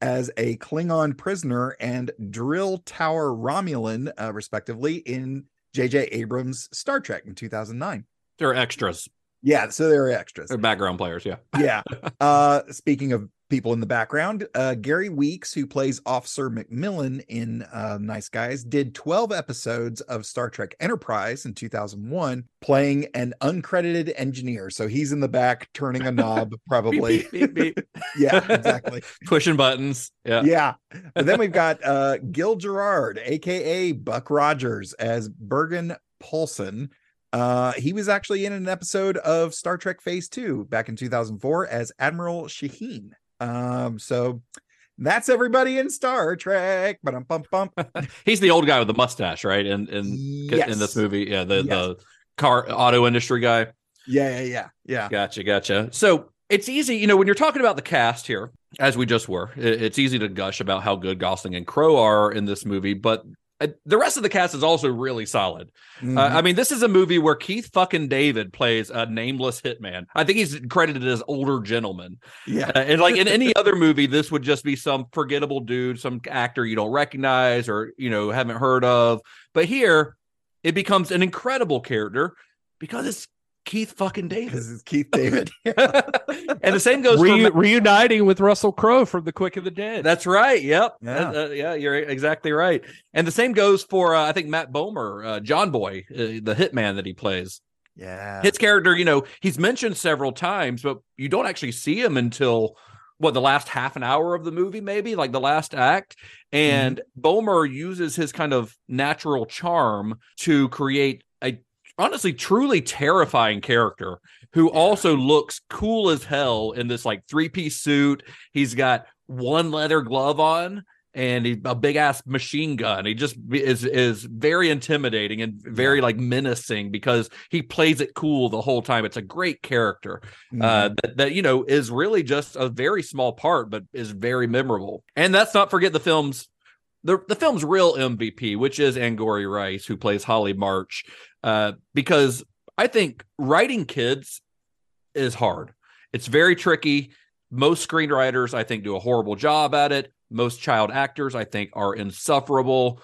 as a Klingon prisoner and drill tower Romulan, uh, respectively, in J.J. Abrams' Star Trek in 2009. They're extras. Yeah, so they're extras They're background players, yeah. yeah. Uh speaking of people in the background, uh Gary Weeks, who plays Officer McMillan in uh Nice Guys, did 12 episodes of Star Trek Enterprise in 2001, playing an uncredited engineer. So he's in the back turning a knob, probably. Beep, beep, beep. yeah, exactly. Pushing buttons. Yeah. Yeah. But then we've got uh Gil Gerard, aka Buck Rogers, as Bergen Paulsen. Uh, he was actually in an episode of Star Trek Phase 2 back in 2004 as Admiral Shaheen. Um, so That's everybody in Star Trek. But bum bum. He's the old guy with the mustache, right? In in Yes. in this movie, yeah, the Yes. the car auto industry guy. Yeah, yeah, yeah, yeah. Gotcha, gotcha. So it's easy, you know, when you're talking about the cast here, as we just were, it- it's easy to gush about how good Gosling and Crowe are in this movie, but uh, the rest of the cast is also really solid. Mhm. Uh, I mean, this is a movie where Keith fucking David plays a nameless hitman. I think he's credited as older gentleman. yeah. Uh, and like in any other movie, this would just be some forgettable dude, some actor you don't recognize or you know haven't heard of. But here, it becomes an incredible character because it's Keith fucking David. Because it's Keith David. and the same goes Reu- for reuniting with Russell Crowe from The Quick of the Dead. that's right. Yep. Yeah. Uh, yeah, you're exactly right. And the same goes for uh, I think Matt Bomer, uh, John Boy, uh, the hitman that he plays. yeah. His character, you know, he's mentioned several times, but you don't actually see him until what the last half an hour of the movie, maybe like the last act. And Bomer uses his kind of natural charm to create a honestly truly terrifying character who also looks cool as hell in this like three piece suit. He's got one leather glove on and he, a big ass machine gun. He just is is very intimidating and very like menacing because he plays it cool the whole time. It's a great character Mm-hmm. uh, that, that you know is really just a very small part, but is very memorable. And let's not forget the film's the the film's real MVP, which is Angourie Rice, who plays Holly March, uh, because I think writing kids is hard. It's very tricky. Most screenwriters, I think, do a horrible job at it. Most child actors, I think, are insufferable.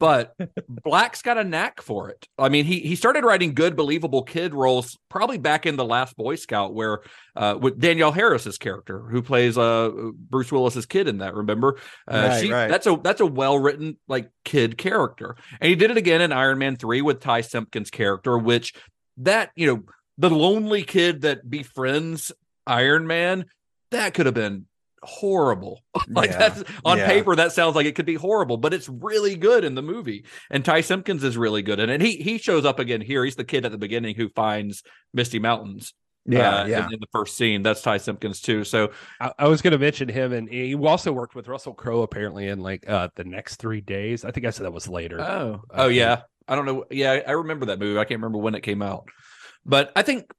But Black's got a knack for it. I mean, he he started writing good, believable kid roles probably back in the Last Boy Scout, where uh, with Danielle Harris's character, who plays uh Bruce Willis's kid in that. Remember, uh, Right, she, right. that's a that's a well written like kid character, and he did it again in Iron Man three with Ty Simpkins' character, which that you know the lonely kid that befriends Iron Man, that could have been horrible. like Yeah, that's on yeah. paper that sounds like it could be horrible, but it's really good in the movie. And Ty Simpkins is really good in it. And he he shows up again here. He's the kid at the beginning who finds Misty Mountains. Yeah, uh, yeah. In, in the first scene, that's Ty Simpkins too. So I, I was going to mention him, and he also worked with Russell Crowe apparently in like uh the next three days. I think I said that was later. Oh, oh yeah. I don't know. Yeah, I remember that movie. I can't remember when it came out, but I think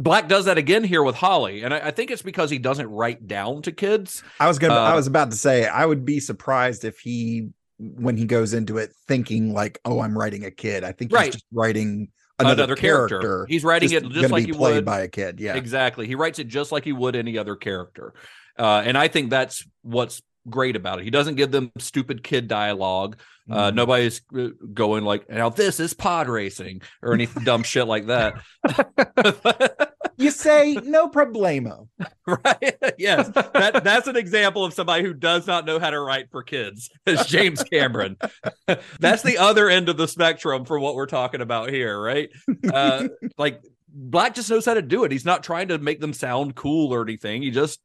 Black does that again here with Holly, and I, I think it's because he doesn't write down to kids. I was gonna. I Uh, was about to say. I would be surprised if he, when he goes into it, thinking like, "Oh, I'm writing a kid." I think Right. he's just writing another, Another character. character. He's writing it just like he played would- by a kid. Yeah, Exactly. He writes it just like he would any other character. Uh, and I think that's what's great about it. He doesn't give them stupid kid dialogue. Uh, Mhm. nobody's uh, going like, now this is pod racing or any dumb shit like that. you say no problemo. right? yes. That, that's an example of somebody who does not know how to write for kids. It's James Cameron. that's the other end of the spectrum for what we're talking about here, right? Uh, like Black just knows how to do it. He's not trying to make them sound cool or anything. He just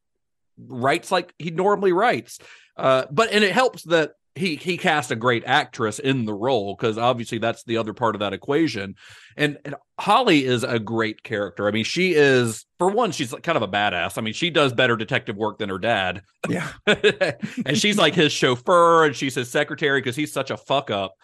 writes like he normally writes. Uh, but and it helps that he he cast a great actress in the role because obviously that's the other part of that equation. And, and Holly is a great character. I mean, she is for one, she's kind of a badass. I mean, she does better detective work than her dad. Yeah, and she's like his chauffeur and she's his secretary because he's such a fuck up.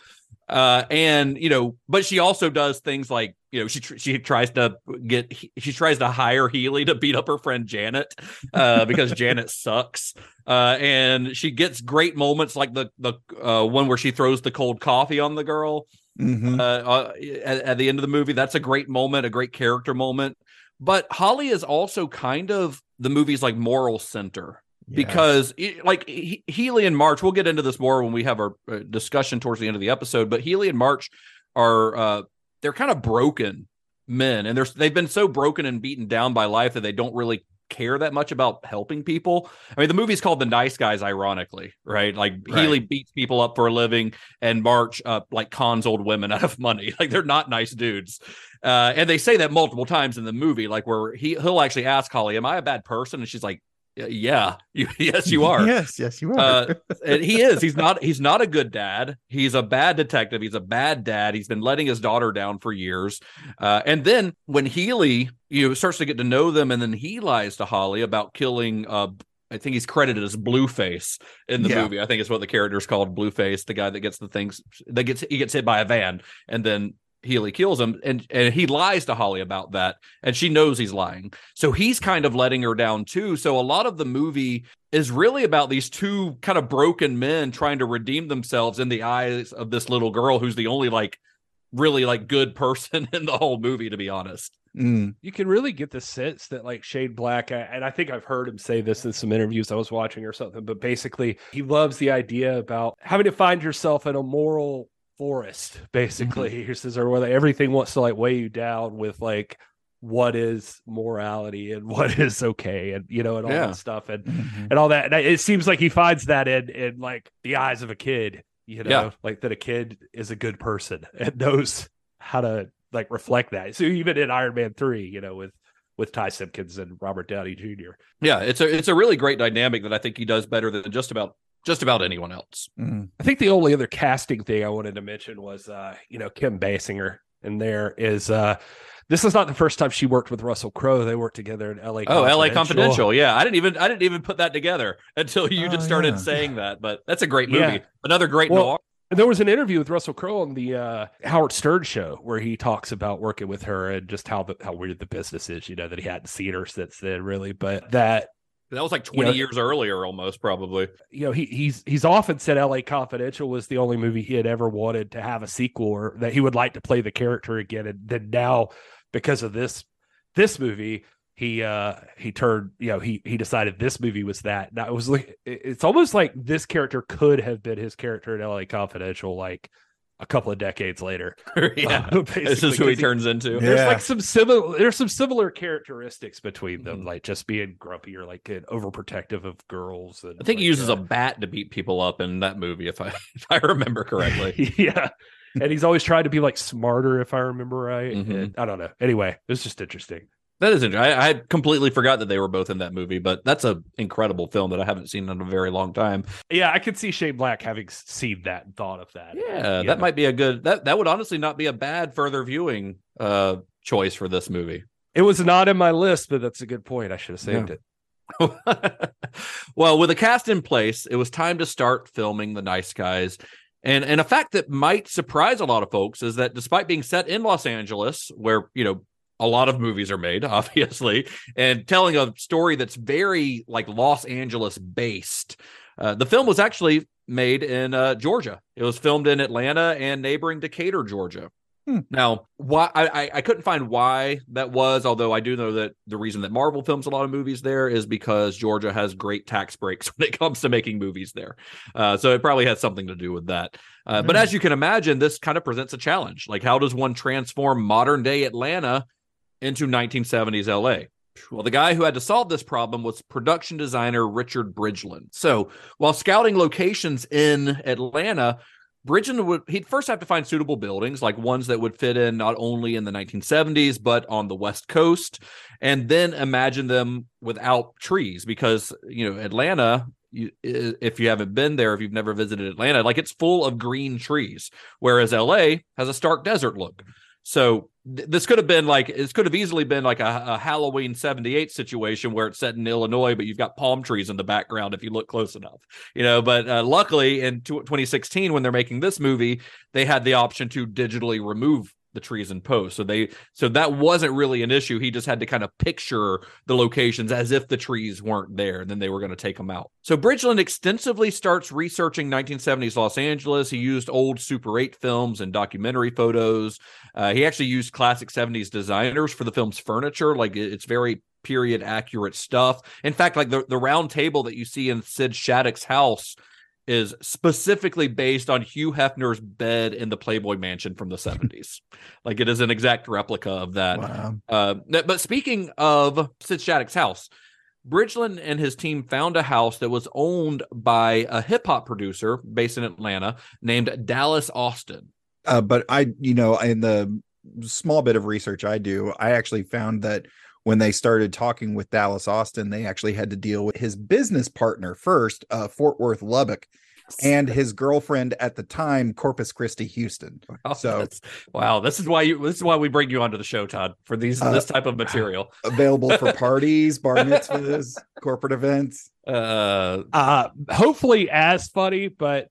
Uh, and you know, but she also does things like you know she she tries to get she tries to hire Healy to beat up her friend Janet uh, because Janet sucks. Uh, and she gets great moments like the the uh, one where she throws the cold coffee on the girl Mhm. uh, uh, at, at the end of the movie. That's a great moment, a great character moment. But Holly is also kind of the movie's like moral center because it- like He- Healy and March, we'll get into this more when we have our uh, discussion towards the end of the episode. But Healy and March are uh, they're kind of broken men, and they're they've been so broken and beaten down by life that they don't really care that much about helping people. I mean, the movie's called The Nice Guys, ironically, right? Like Right. Healy beats people up for a living, and March uh, like cons old women out of money. Like they're not nice dudes. Uh, and they say that multiple times in the movie, like where he he'll actually ask Holly, "Am I a bad person?" And she's like, "Yeah, you, yes, you are." Yes, yes, you are. Uh, and he is. He's not. He's not a good dad. He's a bad detective. He's a bad dad. He's been letting his daughter down for years. Uh, and then when Healy, you know, starts to get to know them, and then he lies to Holly about killing uh, I think he's credited as Blueface in the Yeah. movie. I think it's what the character's called, Blueface, the guy that gets the things that gets he gets hit by a van and then Healy kills him and and he lies to Holly about that and she knows he's lying. So he's kind of letting her down too. So a lot of the movie is really about these two kind of broken men trying to redeem themselves in the eyes of this little girl who's the only like really like good person in the whole movie to be honest. Mm. you can really get the sense that like Shane Black, and I think I've heard him say this in some interviews I was watching or something, but basically he loves the idea about having to find yourself in a moral forest, basically. He says, or whether everything wants to like weigh you down with like what is morality and what is okay and you know and all Yeah. that stuff and Mhm. and all that. And it seems like he finds that in in like the eyes of a kid, you know, Yeah. like that a kid is a good person and knows how to like reflect that. So even in Iron Man three, you know, with with Ty Simpkins and Robert Downey Jr. Yeah, it's a it's a really great dynamic that I think he does better than just about just about anyone else. Mm. I think the only other casting thing I wanted to mention was uh, you know, Kim Basinger. And there is uh this is not the first time she worked with Russell Crowe. They worked together in LA. Oh, LA Confidential. Yeah, I didn't even I didn't even put that together until you Oh, just started yeah. saying that. But that's a great movie. Yeah. Another great Well, noir. And there was an interview with Russell Crowe on the uh, Howard Stern show where he talks about working with her and just how the, how weird the business is. You know that he hadn't seen her since then, really, but that That was like twenty Yeah. years earlier, almost probably. you know he he's he's often said L.A. Confidential was the only movie he had ever wanted to have a sequel or that he would like to play the character again, and then now because of this this movie. He uh he turned you know he he decided this movie was that. Now it was like it's almost like this character could have been his character in L.A. Confidential like a couple of decades later. yeah, Uh, this is who he 'cause he- turns into. Yeah. there's like some similar there's some similar characteristics between Mm-hmm. them like just being grumpy or like an overprotective of girls and I think he uses uh, a bat to beat people up in that movie, if I if I remember correctly. yeah and he's always trying to be like smarter if i remember right Mhm. And i don't know anyway it's just interesting that is interesting. I, I completely forgot that they were both in that movie, but that's a incredible film that I haven't seen in a very long time. yeah i could see shane black having seen that and thought of that Yeah, that know? might be a good that that would honestly not be a bad further viewing uh choice for this movie. it was not in my list but that's a good point i should have saved Yeah. it well, with a cast in place, it was time to start filming The Nice Guys. And and a fact that might surprise a lot of folks is that despite being set in Los Angeles, where you know a lot of movies are made, obviously, and telling a story that's very like Los Angeles based, uh, the film was actually made in uh, Georgia. It was filmed in Atlanta and neighboring Decatur, Georgia. Now, why I, I couldn't find why that was, although I do know that the reason that Marvel films a lot of movies there is because Georgia has great tax breaks when it comes to making movies there. Uh, so it probably has something to do with that. Uh, But as you can imagine, this kind of presents a challenge. Like, how does one transform modern day Atlanta into 1970s LA? Well, the guy who had to solve this problem was production designer Richard Bridgland. So while scouting locations in Atlanta, Bridgland would he'd first have to find suitable buildings, like ones that would fit in not only in the 1970s but on the West Coast, and then imagine them without trees because you know Atlanta. You, if you haven't been there, if you've never visited Atlanta, like it's full of green trees, whereas LA has a stark desert look. So th- this could have been like this could have easily been like a, a Halloween 78 situation where it's set in Illinois, but you've got palm trees in the background if you look close enough, you know. But uh, luckily in tw 2016, when they're making this movie, they had the option to digitally remove the trees and post. So they so that wasn't really an issue. He just had to kind of picture the locations as if the trees weren't there, and then they were going to take them out. So Bridgland extensively starts researching 1970s Los Angeles. He used old Super 8 films and documentary photos. Uh, he actually used classic 70s designers for the film's furniture. Like it's very period accurate stuff. In fact, like the, the round table that you see in Sid Shattuck's house is specifically based on Hugh Hefner's bed in the Playboy Mansion from the 70s. like it is an exact replica of that. Wow. Uh, but speaking of Sid Shattuck's house, Bridgland and his team found a house that was owned by a hip hop producer based in Atlanta named Dallas Austin. Uh, but I, you know, in the small bit of research I do, I actually found that when they started talking with Dallas Austin, they actually had to deal with his business partner first, uh, Fort Worth Lubbock. and his girlfriend at the time, Corpus Christi, Houston. Oh, So wow, this is why you this is why we bring you onto the show, Todd, for these Uh, this type of material. available for parties, bar mitzvahs, corporate events. Uh, Uh, hopefully as funny, but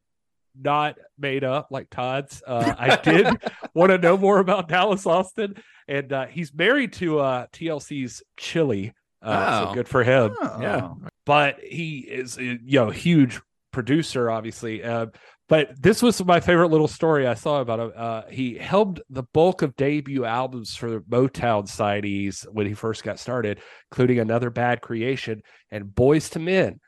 not made up like Todd's. Uh, I did want to know more about Dallas Austin, and uh, he's married to uh, TLC's Chili. Uh, Oh. So good for him. Oh. Yeah, but he is you know huge producer, obviously. Uh, but this was my favorite little story I saw about him. Uh, he helmed the bulk of debut albums for Motown signees when he first got started, including Another Bad Creation and Boyz II Men.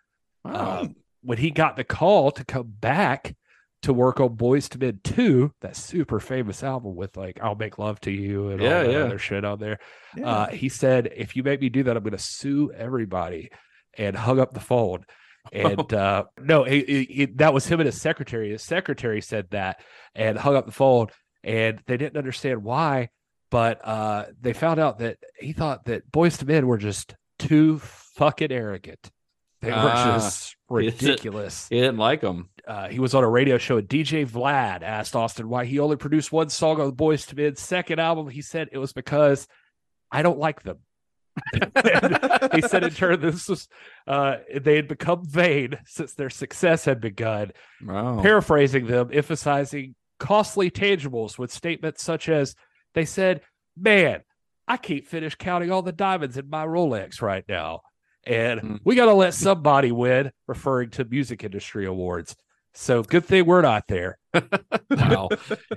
Um, when he got the call to come back to work on Boyz II Men 2, that super famous album with like I'll Make Love to You and Yeah, all that yeah. other shit on there. Uh, he said, if you make me do that, I'm going to sue everybody and hung up the phone. And uh, no, he, he- he- that was him and his secretary. His secretary said that and hung up the phone. And they didn't understand why, but uh, they found out that he thought that Boyz II Men were just too fucking arrogant. They were Ah, just he didn't- ridiculous. he didn't like them. Uh, he was on a radio show, and DJ Vlad asked Austin why he only produced one song on the Boyz II Men's second album. He said it was because I don't like them. He said in turn this was uh, they had become vain since their success had begun. Wow. Paraphrasing them, emphasizing costly tangibles with statements such as they said, Man, I can't finish counting all the diamonds in my Rolex right now. And we got to let somebody win, referring to music industry awards. So good thing we're not there. wow.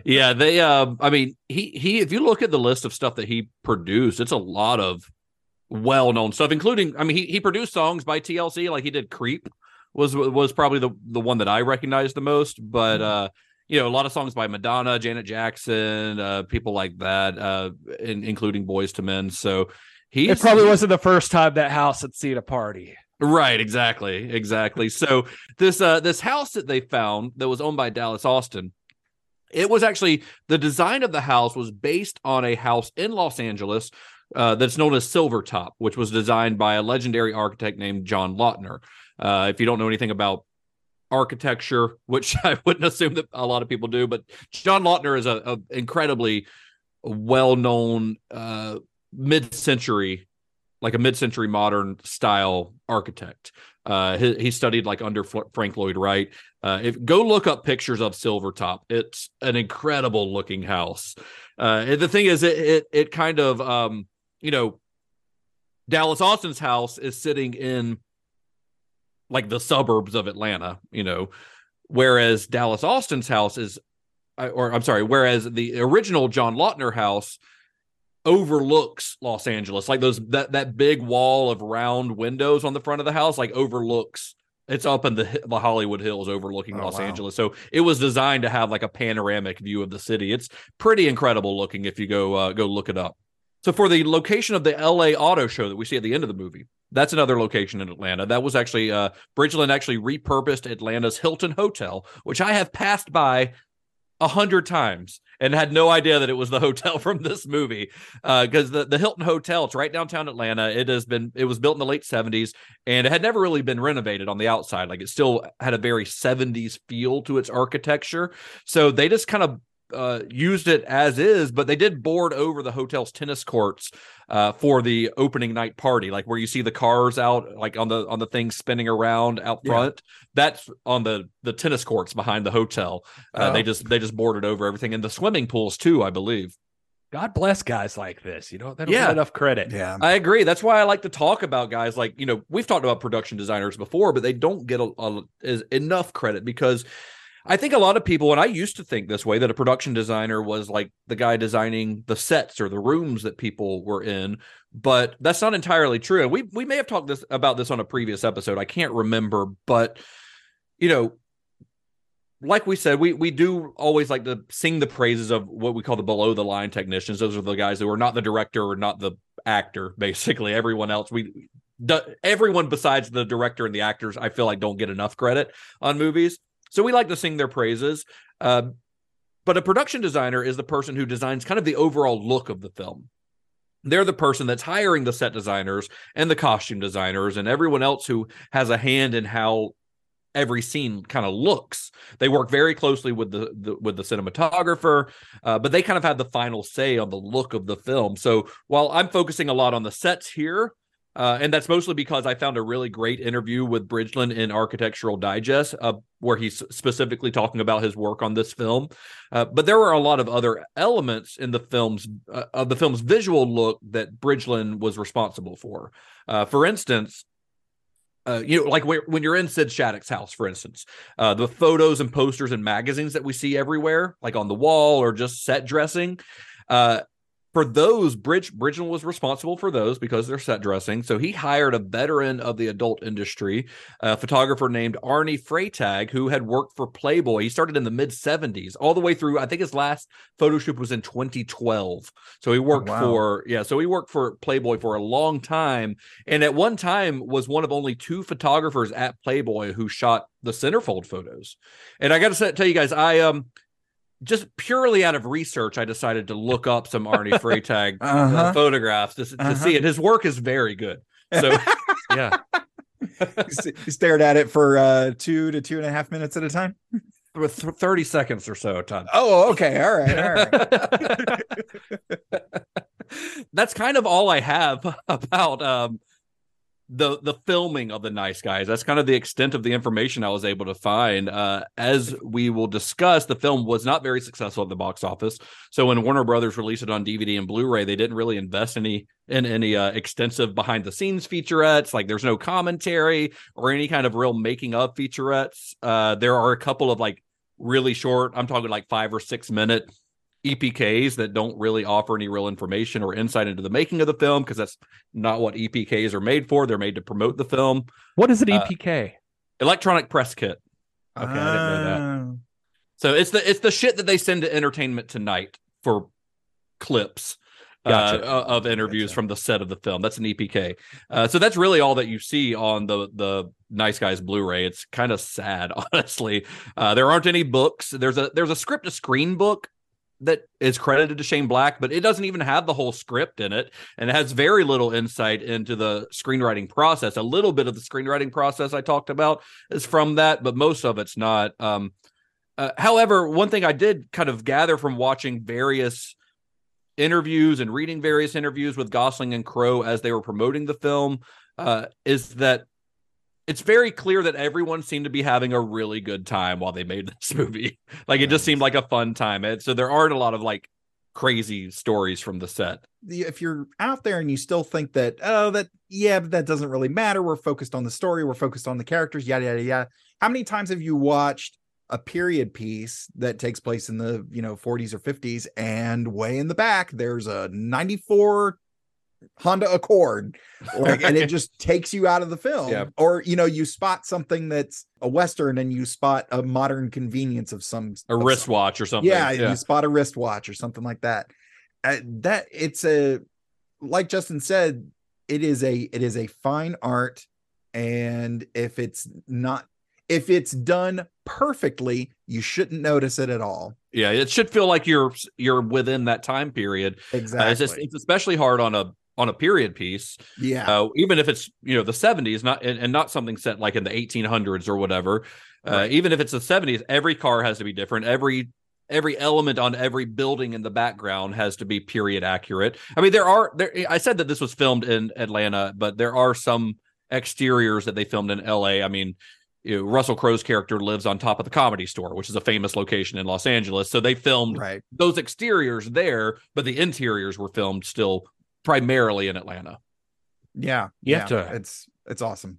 Yeah, they um I mean, he he if you look at the list of stuff that he produced, it's a lot of well-known stuff including I mean, he he produced songs by TLC like he did Creep was was probably the the one that I recognized the most, but uh you know, a lot of songs by Madonna, Janet Jackson, uh people like that uh in, including Boyz II Men. So he It probably wasn't the first time that house had seen a party. Right, exactly, exactly. So this uh this house that they found that was owned by Dallas Austin, it was actually the design of the house was based on a house in Los Angeles uh, that's known as Silvertop, which was designed by a legendary architect named John Lautner. Uh, if you don't know anything about architecture, which I wouldn't assume that a lot of people do, but John Lautner is a, a incredibly well-known uh, mid-century like a mid-century modern style architect. Uh, he, he studied like under Frank Lloyd Wright. Uh, if go look up pictures of Silvertop, it's an incredible looking house. Uh, the thing is, it it, it kind of um, you know, Dallas Austin's house is sitting in like the suburbs of Atlanta, you know, whereas Dallas Austin's house is, uh, or I'm sorry, whereas the original John Lautner house overlooks Los Angeles. Like those that that big wall of round windows on the front of the house like overlooks it's up in the the Hollywood Hills overlooking Oh, Los wow. Angeles. So it was designed to have like a panoramic view of the city. It's pretty incredible looking if you go uh, go look it up. So for the location of the LA Auto Show that we see at the end of the movie, that's another location in Atlanta. That was actually uh Bridgland actually repurposed Atlanta's Hilton Hotel, which I have passed by a hundred times and had no idea that it was the hotel from this movie. Uh, because the, the Hilton Hotel, it's right downtown Atlanta. It has been it was built in the late 70s and it had never really been renovated on the outside. Like it still had a very 70s feel to its architecture. So they just kind of uh, used it as is, but they did board over the hotel's tennis courts uh, for the opening night party, like where you see the cars out, like on the on the thing spinning around out Yeah. front. That's on the the tennis courts behind the hotel. Uh, Oh. They just they just boarded over everything, and the swimming pools too, I believe. God bless guys like this. You know, they don't Yeah. get enough credit. Yeah. I agree. That's why I like to talk about guys like you know we've talked about production designers before, but they don't get a, a, is enough credit because I think a lot of people, and I used to think this way, that a production designer was like the guy designing the sets or the rooms that people were in, but that's not entirely true. And we we may have talked this about this on a previous episode. I can't remember, but you know, like we said, we we do always like to sing the praises of what we call the below the line technicians. Those are the guys who are not the director or not the actor. Basically, everyone else we. Everyone besides the director and the actors, I feel like don't get enough credit on movies. So we like to sing their praises. Uh, but a production designer is the person who designs kind of the overall look of the film. They're the person that's hiring the set designers and the costume designers and everyone else who has a hand in how every scene kind of looks. They work very closely with the, the with the cinematographer, uh, but they kind of have the final say on the look of the film. So while I'm focusing a lot on the sets here, uh, and that's mostly because I found a really great interview with Bridgland in Architectural Digest, uh, where he's specifically talking about his work on this film. Uh, but there were a lot of other elements in the film's uh, of the film's visual look that Bridgland was responsible for. Uh, for instance, uh, you know, like when you're in Sid Shattuck's house, for instance, uh, the photos and posters and magazines that we see everywhere, like on the wall or just set dressing, uh, for those, Bridge Bridgland was responsible for those because they're set dressing. So he hired a veteran of the adult industry, a photographer named Arnie Freytag, who had worked for Playboy. He started in the mid 70s, all the way through. I think his last photo shoot was in 2012. So he worked wow. for yeah. So he worked for Playboy for a long time, and at one time was one of only two photographers at Playboy who shot the centerfold photos. And I got to tell you guys, I um just purely out of research, I decided to look up some Arnie Freytag Uh-huh. uh, photographs to, to Uh-huh. see it. His work is very good. So yeah, you stared at it for uh, two to two and a half minutes at a time. with thirty seconds or so, Todd. Oh, okay. All right. All right. That's kind of all I have about um, the the filming of the Nice Guys. That's kind of the extent of the information I was able to find. Uh, as we will discuss, the film was not very successful at the box office. So when Warner Brothers released it on DVD and Blu-ray, they didn't really invest any in any uh, extensive behind the scenes featurettes. Like there's no commentary or any kind of real making of featurettes. Uh, there are a couple of like really short. I'm talking like five or six minute EPKs that don't really offer any real information or insight into the making of the film because that's not what EPKs are made for. They're made to promote the film. What is an Uh, EPK? Electronic press kit. Okay, I didn't know that. Uh, So it's the it's the shit that they send to Entertainment Tonight for clips Gotcha. uh, of interviews from the set of the film. That's an EPK. Uh, so that's really all that you see on the the Nice Guys Blu-ray. It's kind of sad, honestly. Uh, there aren't any books. There's a there's a script to screen book that is credited to Shane Black, but it doesn't even have the whole script in it, and it has very little insight into the screenwriting process. A little bit of the screenwriting process I talked about is from that, but most of it's not. Um, uh, however, one thing I did kind of gather from watching various interviews and reading various interviews with Gosling and Crowe as they were promoting the film uh, is that it's very clear that everyone seemed to be having a really good time while they made this movie. Like it just seemed like a fun time. And so there aren't a lot of like crazy stories from the set. if you're out there and you still think that oh that yeah but that doesn't really matter we're focused on the story we're focused on the characters yada yada yada how many times have you watched a period piece that takes place in the you know 40s or 50s and way in the back there's a 94 Honda Accord like and it just takes you out of the film Yeah. or you know you spot something that's a western and you spot a modern convenience of some A of some- wristwatch or something. yeah, you spot a wristwatch or something like that. Uh, that it's a like Justin said, it is a it is a fine art, and if it's not if it's done perfectly, you shouldn't notice it at all. Yeah, it should feel like you're you're within that time period. Uh, Exactly. it's, just, it's especially hard on a on a period piece. yeah. uh, even if it's you know the 70s not and, and not something set like in the 1800s or whatever uh, even if it's the 70s every car has to be different every every element on every building in the background has to be period accurate i mean there are there i said that this was filmed in atlanta but there are some exteriors that they filmed in la i mean you know, Russell Crowe's character lives on top of the comedy store, which is a famous location in Los Angeles. So they filmed right. those exteriors there, but the interiors were filmed still primarily in Atlanta. Yeah. You yeah. have to- It's it's awesome.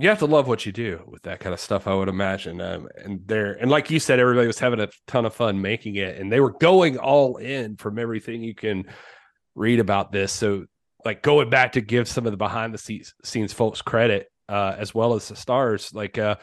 You have to love what you do with that kind of stuff, I would imagine. Um, and there, and like you said, everybody was having a ton of fun making it, and they were going all in from everything you can read about this. So, like going back to give some of the behind the scenes, scenes folks credit, uh, as well as the stars, like uh,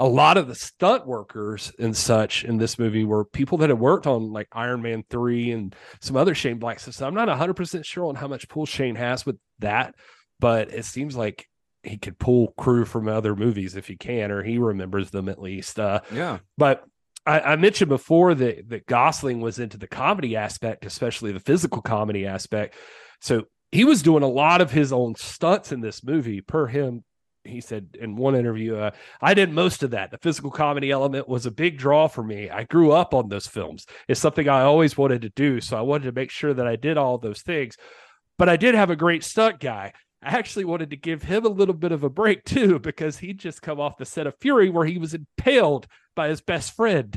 a lot of the stunt workers and such in this movie were people that had worked on like Iron Man 3 and some other Shane Black stuff. So I'm not 100% sure on how much pull Shane has with that, but it seems like he could pull crew from other movies if he can, or he remembers them at least. Uh, Yeah. but I, I mentioned before that that Gosling was into the comedy aspect, especially the physical comedy aspect. So he was doing a lot of his own stunts in this movie, per him he said in one interview, uh, I did most of that. The physical comedy element was a big draw for me. I grew up on those films. It's something I always wanted to do. So I wanted to make sure that I did all those things. But I did have a great stunt guy. I actually wanted to give him a little bit of a break too, because he'd just come off the set of Fury where he was impaled by his best friend.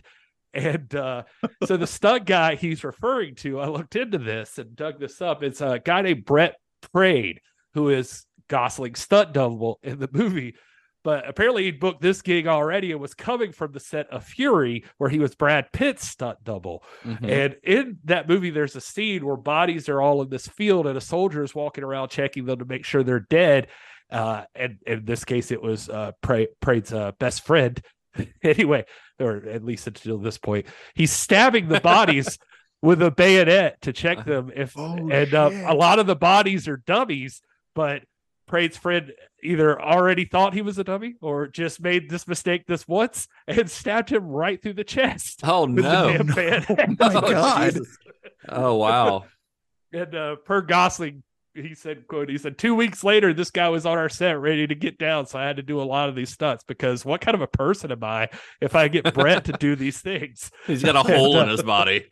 And uh, so the stunt guy he's referring to, I looked into this and dug this up. It's a guy named Brett Praed, who is Gosling stunt double in the movie. But apparently he'd booked this gig already and was coming from the set of Fury, where he was Brad Pitt's stunt double. Mhm. And in that movie, there's a scene where bodies are all in this field and a soldier is walking around checking them to make sure they're dead. Uh, and in this case, it was uh, Pra- Praed's uh, best friend. anyway, or at least until this point, he's stabbing the bodies with a bayonet to check them. If Oh, and uh, a lot of the bodies are dummies, but Praed's friend either already thought he was a dummy or just made this mistake this once and stabbed him right through the chest. Oh with the no! damn bayonet. my Oh, God. Jesus. Oh wow! And uh, per Gosling, he said, "quote He said two weeks later, this guy was on our set ready to get down, so I had to do a lot of these stunts because what kind of a person am I if I get Brett to do these things?" He's got a hole in his body.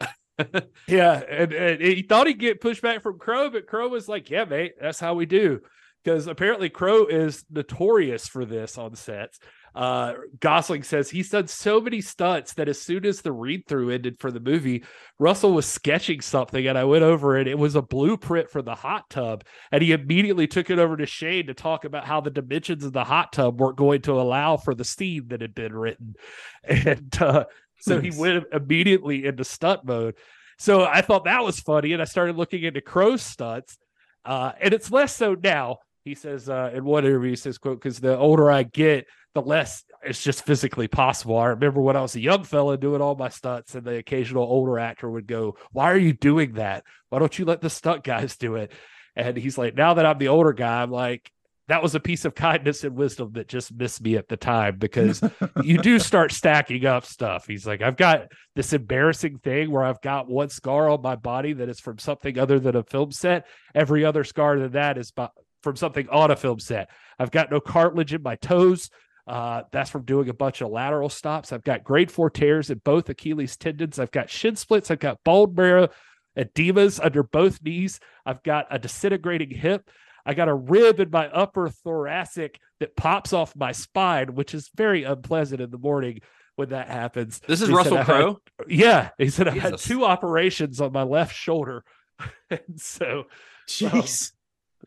Yeah, and, and he thought he'd get pushback from Crowe, but Crowe was like, "Yeah, mate, that's how we do." Because apparently Crowe is notorious for this on sets. Uh, Gosling says he's done so many stunts that as soon as the read through ended for the movie, Russell was sketching something, and I went over it. It was a blueprint for the hot tub, and he immediately took it over to Shane to talk about how the dimensions of the hot tub weren't going to allow for the scene that had been written, and uh, so he went immediately into stunt mode. So I thought that was funny, and I started looking into Crowe stunts, uh, and it's less so now. He says uh, in one interview, he says, "quote Because the older I get, the less it's just physically possible." I remember when I was a young fella doing all my stunts, and the occasional older actor would go, "Why are you doing that? Why don't you let the stunt guys do it?" And he's like, "Now that I'm the older guy, I'm like." That was a piece of kindness and wisdom that just missed me at the time because you do start stacking up stuff. He's like, I've got this embarrassing thing where I've got one scar on my body that is from something other than a film set. Every other scar than that is by, from something on a film set. I've got no cartilage in my toes. Uh, that's from doing a bunch of lateral stops. I've got grade four tears in both Achilles tendons. I've got shin splits. I've got bone marrow edemas under both knees. I've got a disintegrating hip. I got a rib in my upper thoracic that pops off my spine, which is very unpleasant in the morning when that happens. This is He Russell Crowe. yeah, he said I had two operations on my left shoulder, and so Jeez.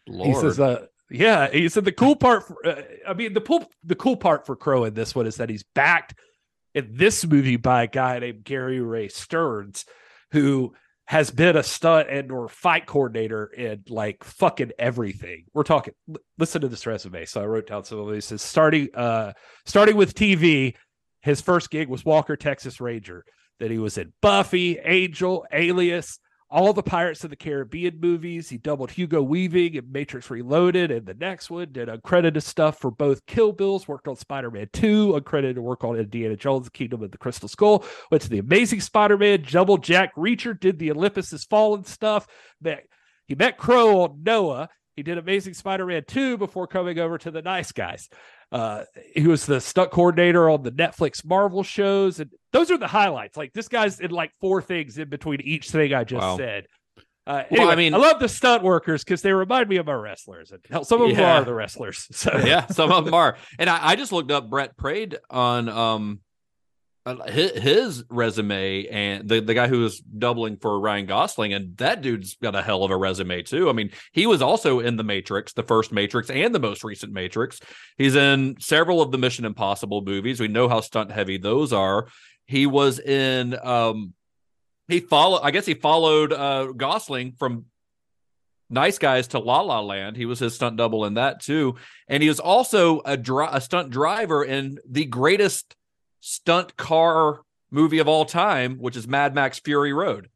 Lord. he says, uh, yeah, he said the cool part. For, uh, I mean, the cool the cool part for Crowe in this one is that he's backed in this movie by a guy named Gary Ray Stearns, who has been a stunt and or fight coordinator in like fucking everything. We're talking. l- Listen to this resume. So I wrote down some of these. Says starting uh starting with TV, his first gig was Walker Texas Ranger. That he was in Buffy, Angel, Alias, all the Pirates of the Caribbean movies. He doubled Hugo Weaving in Matrix Reloaded and the next one. Did uncredited stuff for both Kill Bills, worked on Spider Man 2, uncredited work on Indiana Jones, Kingdom of the Crystal Skull, went to the Amazing Spider Man, Double Jack Reacher, did the Olympus Has Fallen stuff. Met, he met Crowe on Noah. He did Amazing Spider Man 2 before coming over to the Nice Guys. Uh, he was the stunt coordinator on the Netflix Marvel shows, and those are the highlights. Like this guy's in like four things in between each thing I just Wow. said. Uh, Well, anyway, I mean- I love the stunt workers because they remind me of my wrestlers, and hell, some of them are the wrestlers. So yeah, some of them are. And I, I just looked up Brett Praed on um his, his resume and the, the guy who was doubling for Ryan Gosling, and that dude's got a hell of a resume too. I mean, he was also in the Matrix, the first Matrix and the most recent Matrix. He's in several of the Mission Impossible movies. We know how stunt heavy those are. He was in um he followed I guess he followed uh Gosling from Nice Guys to La La Land. He was his stunt double in that too, and he was also a dri- a stunt driver in the greatest stunt car movie of all time, which is Mad Max Fury Road.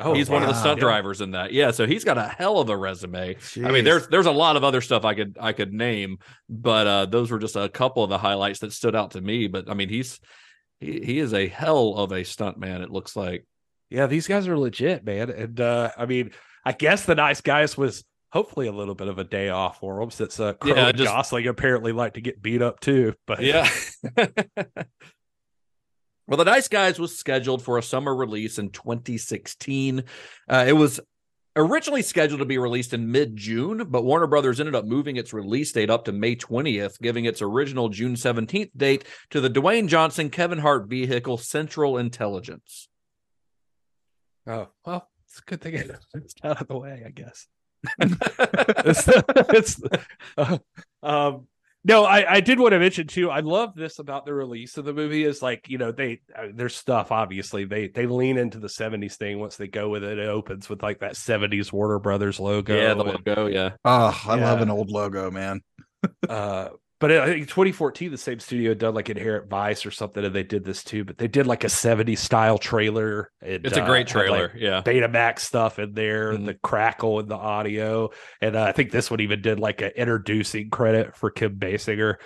Oh, he's one of the stunt Yeah. drivers in that. Yeah, so he's got a hell of a resume. I mean, there's there's a lot of other stuff I could I could name, but uh, those were just a couple of the highlights that stood out to me. But I mean, he's he, he is a hell of a stunt man. It looks like. Yeah, these guys are legit, man. And uh, I mean, I guess the nice guys was hopefully a little bit of a day off for them since uh, Yeah, just- Gosling apparently like to get beat up too. But Yeah. well, The Nice Guys was scheduled for a summer release in 2016. Uh, it was originally scheduled to be released in mid June, but Warner Brothers ended up moving its release date up to May 20th, giving its original June 17th date to the Dwayne Johnson Kevin Hart vehicle Central Intelligence. oh well, it's a good thing it's out of the way, I guess. it's, it's uh, um no I, I did want to mention too i love this about the release of the movie is like you know they uh, their stuff obviously they they lean into the 70s thing once they go with it it opens with like that 70s warner brothers logo yeah, the and, logo. Yeah. Oh, I love an old logo, man. uh but I think 2014 the same studio done like Inherent Vice or something and they did this too but they did like a 70s style trailer and, It's a uh, great had, like, trailer. yeah. Betamax stuff in there, Mhm. the crackle and the audio, and uh, I think this one even did like an introducing credit for Kim Basinger.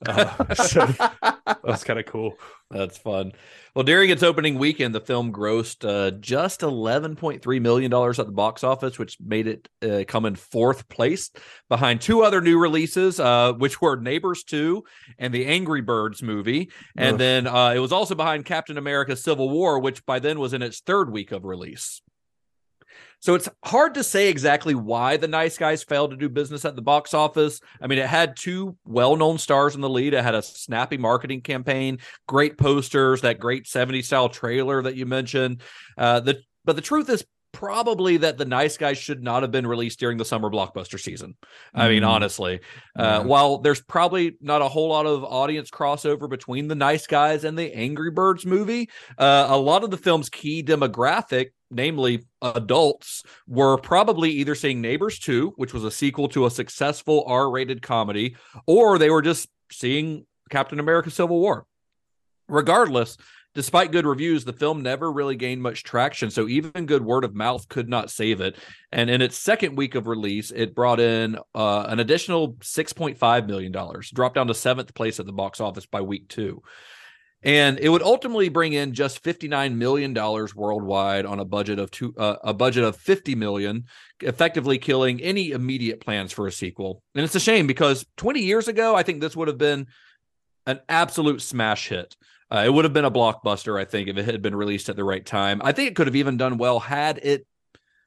Uh, so that was kind of cool. That's fun. Well, during its opening weekend, the film grossed uh, just $11.3 million at the box office, which made it uh, come in fourth place behind two other new releases, uh, which were Neighbors 2 and the Angry Birds movie. And Ugh. then uh, it was also behind Captain America Civil War, which by then was in its third week of release. So it's hard to say exactly why the Nice Guys failed to do business at the box office. I mean, it had two well-known stars in the lead. It had a snappy marketing campaign, great posters, that great 70s style trailer that you mentioned. Uh, the but the truth is probably that the Nice Guys should not have been released during the summer blockbuster season. I mean, Mm. honestly, uh, Yeah. while there's probably not a whole lot of audience crossover between the Nice Guys and the Angry Birds movie, uh, a lot of the film's key demographic, namely adults, were probably either seeing Neighbors 2, which was a sequel to a successful R rated comedy, or they were just seeing Captain America Civil War. Regardless, despite good reviews, the film never really gained much traction. So even good word of mouth could not save it. And in its second week of release, it brought in uh, an additional $6.5 million, dropped down to seventh place at the box office by week two. And it would ultimately bring in just $59 million worldwide on a budget of two, uh, a budget of 50 million, effectively killing any immediate plans for a sequel. And it's a shame because 20 years ago, I think this would have been an absolute smash hit. Uh, it would have been a blockbuster, I think, if it had been released at the right time. I think it could have even done well had it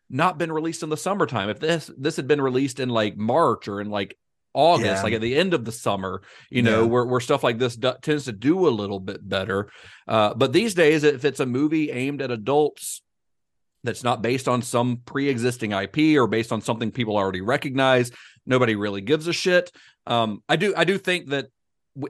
not been released in the summertime. If this this had been released in like March or in like August, Yeah. like at the end of the summer, you know, Yeah. where, where stuff like this do- tends to do a little bit better. Uh, but these days, if it's a movie aimed at adults that's not based on some pre-existing IP or based on something people already recognize, nobody really gives a shit. Um, I do I do think that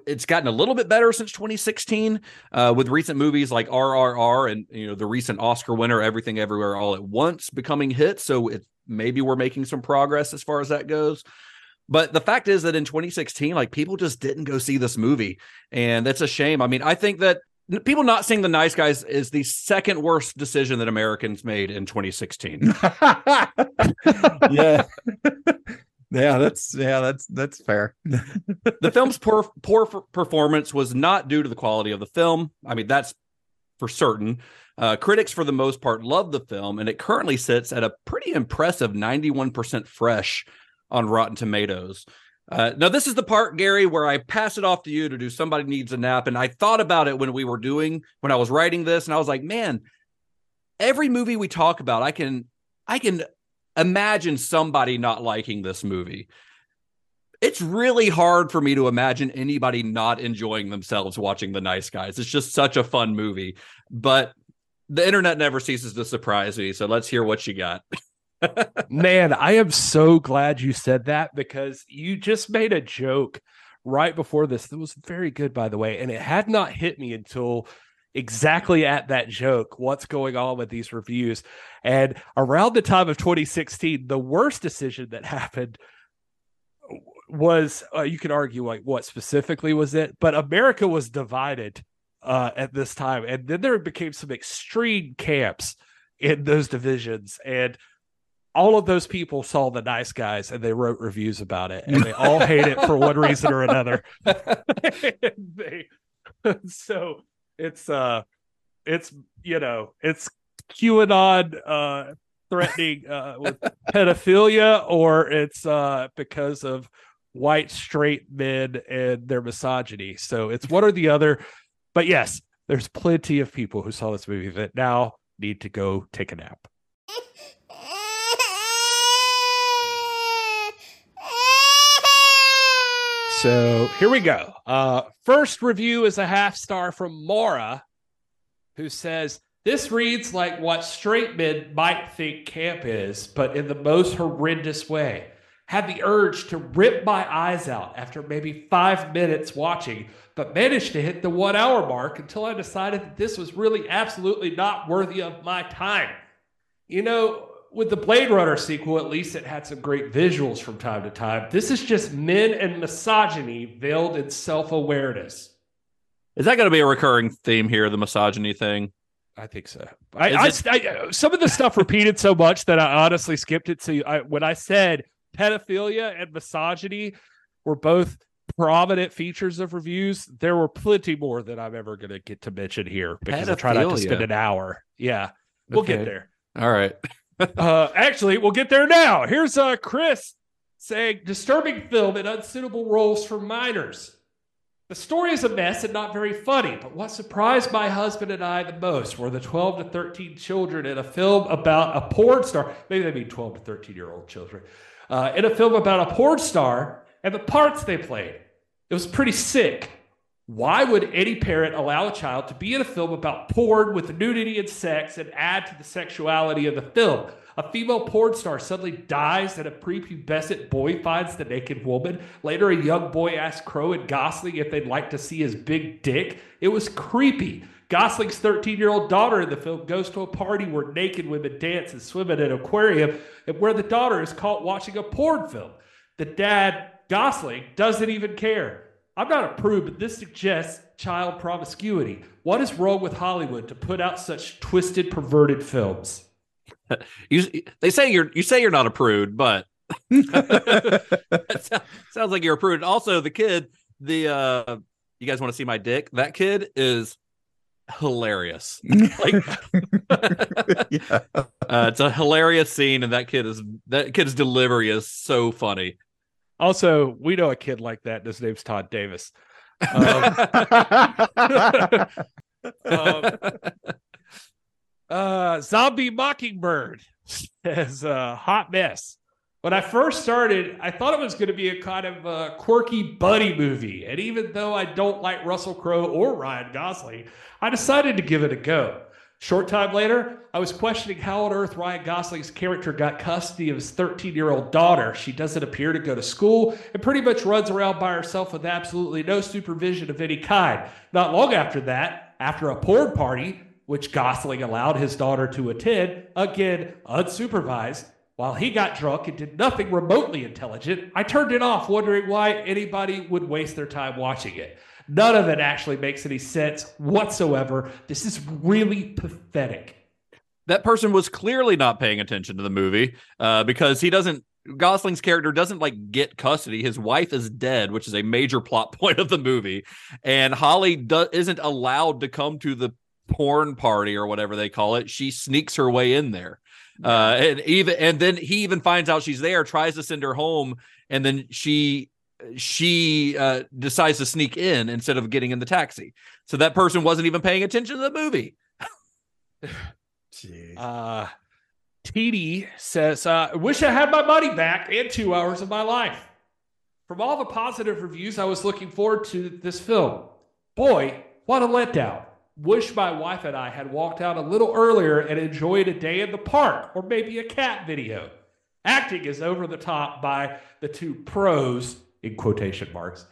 it's gotten a little bit better since 2016 uh, with recent movies like RRR and you know the recent Oscar winner Everything Everywhere All at Once becoming hits. So it maybe we're making some progress as far as that goes. But the fact is that in 2016, like people just didn't go see this movie, and that's a shame. I mean, I think that people not seeing the Nice Guys is the second worst decision that Americans made in 2016. yeah. yeah, that's yeah, that's that's fair. the film's poor poor performance was not due to the quality of the film. I mean, that's for certain. Uh, critics, for the most part, love the film, and it currently sits at a pretty impressive 91% fresh on Rotten Tomatoes. Uh, now, this is the part, Gary, where I pass it off to you to do Somebody Needs a Nap. And I thought about it when we were doing, when I was writing this, and I was like, man, every movie we talk about, I can, I can imagine somebody not liking this movie it's really hard for me to imagine anybody not enjoying themselves watching The Nice Guys. It's just such a fun movie. But the internet never ceases to surprise me. So let's hear what you got. Man, I am so glad you said that because you just made a joke right before this that was very good, by the way. And it had not hit me until exactly at that joke what's going on with these reviews. And around the time of 2016, the worst decision that happened was uh, you could argue like what specifically was it, but America was divided uh, at this time. And then there became some extreme camps in those divisions. And all of those people saw the nice guys and they wrote reviews about it and they all hate it for one reason or another they, so it's uh it's you know it's qanon uh threatening uh, with pedophilia or it's uh, because of white straight men and their misogyny. So it's one or the other. But yes, there's plenty of people who saw this movie that now need to go take a nap. So here we go. Uh, first review is a half star from Mora, who says this reads like what straight men might think camp is, but in the most horrendous way. Had the urge to rip my eyes out after maybe five minutes watching, but managed to hit the one hour mark until I decided that this was really absolutely not worthy of my time. You know, with the Blade Runner sequel, at least it had some great visuals from time to time. This is just men and misogyny veiled in self awareness. Is that going to be a recurring theme here, the misogyny thing? I think so. I, I, I, some of the stuff repeated so much that I honestly skipped it. So I, when I said pedophilia and misogyny were both prominent features of reviews, there were plenty more that I'm ever going to get to mention here because I try not to spend an hour. Yeah, we'll Okay. get there. All right. uh, actually, we'll get there now. Here's uh, Chris saying disturbing film and unsuitable roles for minors. The story is a mess and not very funny, but what surprised my husband and I the most were the 12 to 13 children in a film about a porn star. Maybe they mean 12 to 13 year old children. Uh, in a film about a porn star and the parts they played. It was pretty sick. Why would any parent allow a child to be in a film about porn with nudity and sex and add to the sexuality of the film? A female porn star suddenly dies and a prepubescent boy finds the naked woman. Later, a young boy asks Crowe and Gosling if they'd like to see his big dick. It was creepy. Gosling's 13 year old daughter in the film goes to a party where naked women dance and swim in an aquarium, and where the daughter is caught watching a porn film. The dad, Gosling, doesn't even care. I'm not a prude, but this suggests child promiscuity. What is wrong with Hollywood to put out such twisted, perverted films? You they say you're you say you're not a prude, but sounds, sounds like you're a prude. Also, the kid, the uh you guys want to see my dick? That kid is hilarious. like yeah. uh, it's a hilarious scene, and that kid is that kid's delivery is so funny. Also, we know a kid like that. His name's Todd Davis. Um, um, uh, Zombie Mockingbird says uh, hot mess. When I first started, I thought it was going to be a kind of uh, quirky buddy movie, and even though I don't like Russell Crowe or Ryan Gosling, I decided to give it a go. Short time later, I was questioning how on earth Ryan Gosling's character got custody of his 13 year old daughter. She doesn't appear to go to school and pretty much runs around by herself with absolutely no supervision of any kind. Not long after that, after a porn party, which Gosling allowed his daughter to attend, again unsupervised, while he got drunk and did nothing remotely intelligent, I turned it off, wondering why anybody would waste their time watching it. None of it actually makes any sense whatsoever. This is really pathetic. That person was clearly not paying attention to the movie uh, because he doesn't. Gosling's character doesn't like get custody. His wife is dead, which is a major plot point of the movie, and Holly do- isn't allowed to come to the porn party or whatever they call it. She sneaks her way in there. Uh, and even and then he even finds out she's there, tries to send her home, and then she she uh, decides to sneak in instead of getting in the taxi. So that person wasn't even paying attention to the movie. Uh, TD says, uh, I wish I had my money back and two hours of my life. From all the positive reviews, I was looking forward to this film. Boy, what a letdown. Wish my wife and I had walked out a little earlier and enjoyed a day in the park or maybe a cat video. Acting is over the top by the two pros, in quotation marks,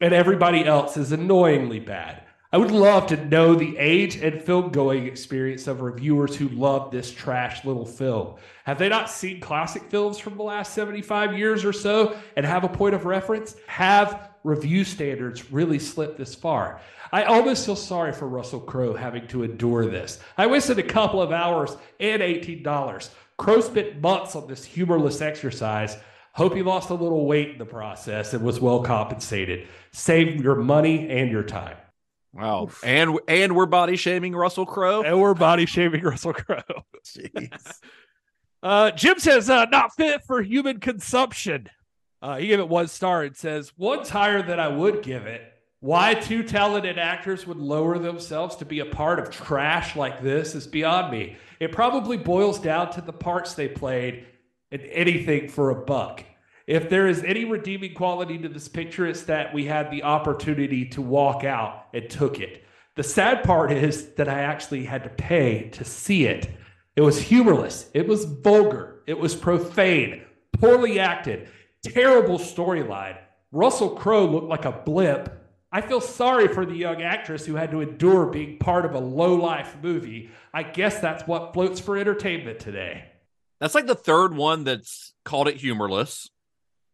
and everybody else is annoyingly bad. I would love to know the age and film going experience of reviewers who love this trash little film. Have they not seen classic films from the last 75 years or so and have a point of reference? Have review standards really slipped this far? I almost feel sorry for Russell Crowe having to endure this. I wasted a couple of hours and $18. Crowe spent months on this humorless exercise. Hope you lost a little weight in the process and was well compensated. Save your money and your time. Wow. And and we're body shaming Russell Crowe. And we're body shaming Russell Crowe. Jeez. Uh, Jim says uh, not fit for human consumption. Uh, he gave it one star and says one's higher than I would give it. Why two talented actors would lower themselves to be a part of trash like this is beyond me. It probably boils down to the parts they played and anything for a buck. If there is any redeeming quality to this picture, it's that we had the opportunity to walk out and took it. The sad part is that I actually had to pay to see it. It was humorless, it was vulgar, it was profane, poorly acted, terrible storyline. Russell Crowe looked like a blip. I feel sorry for the young actress who had to endure being part of a low life movie. I guess that's what floats for entertainment today. That's like the third one that's called it humorless,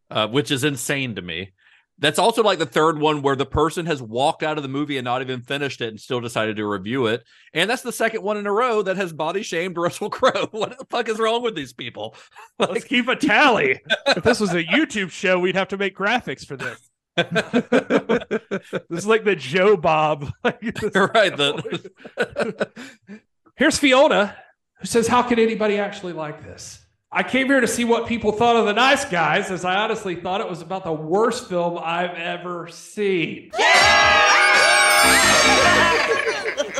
uh, which is insane to me. That's also like the third one where the person has walked out of the movie and not even finished it and still decided to review it. And that's the second one in a row that has body shamed Russell Crowe. What the fuck is wrong with these people? Like, Let's keep a tally. if this was a YouTube show, we'd have to make graphics for this. this is like the Joe Bob. Right. The... Here's Fiona, who says, How can anybody actually like this? I came here to see what people thought of the nice guys, as I honestly thought it was about the worst film I've ever seen.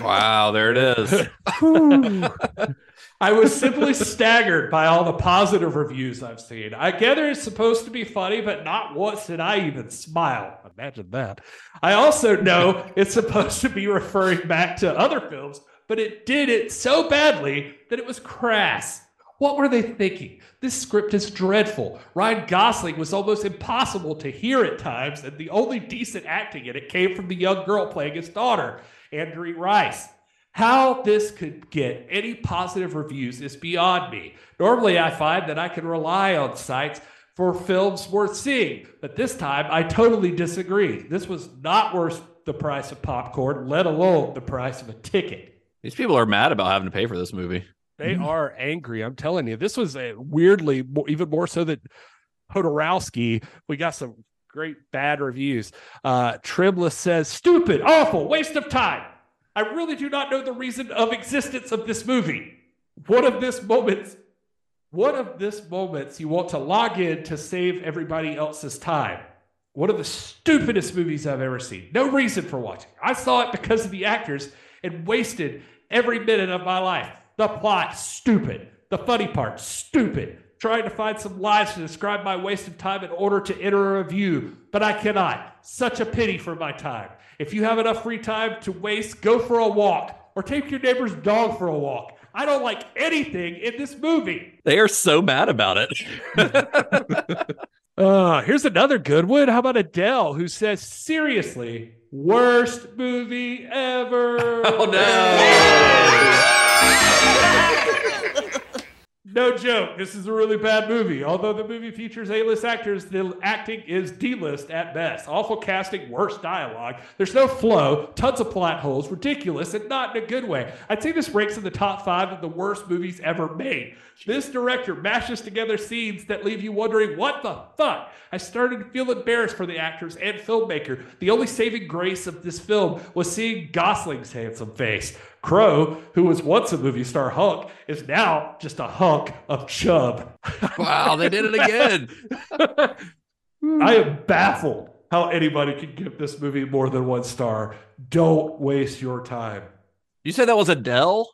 wow, there it is. I was simply staggered by all the positive reviews I've seen. I gather it's supposed to be funny, but not once did I even smile. Imagine that. I also know it's supposed to be referring back to other films, but it did it so badly that it was crass. What were they thinking? This script is dreadful. Ryan Gosling was almost impossible to hear at times, and the only decent acting in it came from the young girl playing his daughter, Angourie Rice. How this could get any positive reviews is beyond me. Normally, I find that I can rely on sites for films worth seeing, but this time I totally disagree. This was not worth the price of popcorn, let alone the price of a ticket. These people are mad about having to pay for this movie. They mm-hmm. are angry. I'm telling you, this was a weirdly, even more so than Jodorowsky. We got some great bad reviews. Uh, Trimless says, stupid, awful, waste of time. I really do not know the reason of existence of this movie. One of this moments, one of this moments you want to log in to save everybody else's time. One of the stupidest movies I've ever seen. No reason for watching. I saw it because of the actors and wasted every minute of my life. The plot, stupid. The funny part, stupid. Trying to find some lies to describe my wasted time in order to enter a review, but I cannot. Such a pity for my time. If you have enough free time to waste, go for a walk or take your neighbor's dog for a walk. I don't like anything in this movie. They are so mad about it. uh, here's another good one. How about Adele, who says, seriously, worst movie ever? Oh, no. No joke. This is a really bad movie. Although the movie features A-list actors, the acting is D-list at best. Awful casting, worse dialogue. There's no flow, tons of plot holes, ridiculous, and not in a good way. I'd say this ranks in the top five of the worst movies ever made. This director mashes together scenes that leave you wondering, what the fuck? I started to feel embarrassed for the actors and filmmaker. The only saving grace of this film was seeing Gosling's handsome face. Crowe, who was once a movie star hunk, is now just a hunk of chub. Wow, they did it again. I am baffled how anybody could give this movie more than one star. Don't waste your time. You said that was Adele?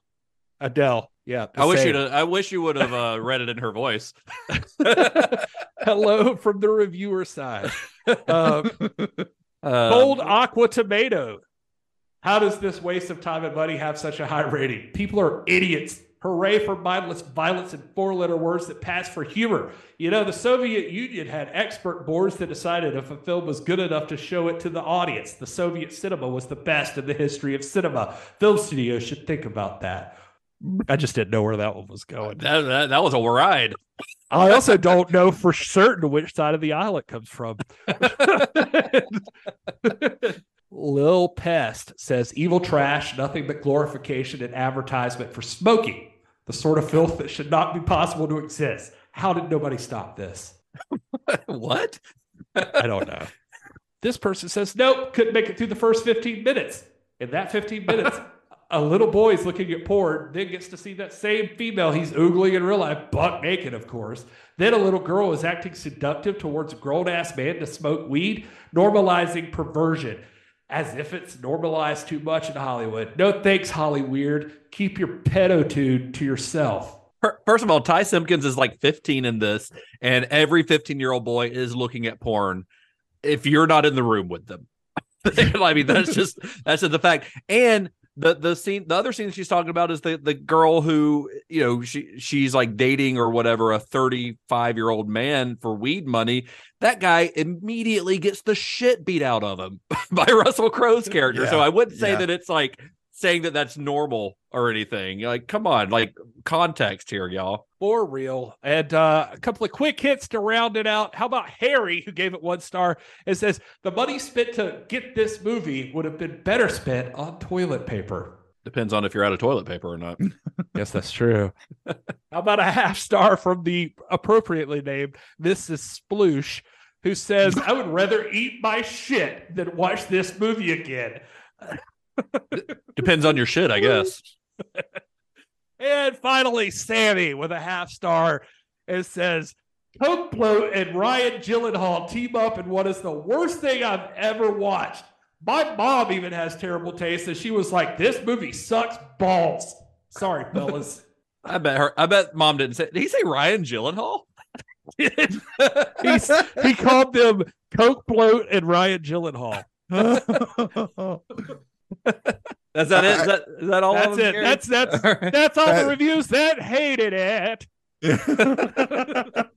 Adele. Yeah. I wish you I wish you would have uh, read it in her voice. Hello from the reviewer side. Um, aqua tomato how does this waste of time and money have such a high rating? People are idiots. Hooray for mindless violence and four letter words that pass for humor. You know, the Soviet Union had expert boards that decided if a film was good enough to show it to the audience. The Soviet cinema was the best in the history of cinema. Film studios should think about that. I just didn't know where that one was going. That, that, that was a ride. I also don't know for certain which side of the aisle it comes from. Lil Pest says evil trash, nothing but glorification and advertisement for smoking, the sort of filth that should not be possible to exist. How did nobody stop this? what? I don't know. This person says, nope, couldn't make it through the first 15 minutes. In that 15 minutes, a little boy is looking at porn, then gets to see that same female he's oogling in real life, butt naked, of course. Then a little girl is acting seductive towards a grown ass man to smoke weed, normalizing perversion as if it's normalized too much in Hollywood. No thanks, Hollyweird. Keep your peditude to yourself. First of all, Ty Simpkins is like 15 in this, and every 15 year old boy is looking at porn if you're not in the room with them. I mean, that's just that's just the fact. And the the scene the other scene she's talking about is the the girl who you know she she's like dating or whatever a 35 year old man for weed money. That guy immediately gets the shit beat out of him by russell crowe's character. Yeah, so i wouldn't say yeah. that it's like saying that that's normal or anything like come on like context here y'all For real. And uh, a couple of quick hits to round it out. How about Harry, who gave it one star and says the money spent to get this movie would have been better spent on toilet paper. depends on if you're out of toilet paper or not Yes, that's true. How about a half star from the appropriately named Mrs. Sploosh, who says, I would rather eat my shit than watch this movie again. depends on your shit i guess And finally, Sammy with a half star and says, Coke Bloat and Ryan Gyllenhaal team up in what is the worst thing I've ever watched. My mom even has terrible taste, and she was like, This movie sucks balls. Sorry, fellas. i bet her i bet mom didn't say did he say ryan gyllenhaal He's, he called them Coke Bloat and Ryan Gyllenhaal. Is that it? Is that, is that all? of That's them, it. Gary? That's that's All right. that's all the reviews that hated it.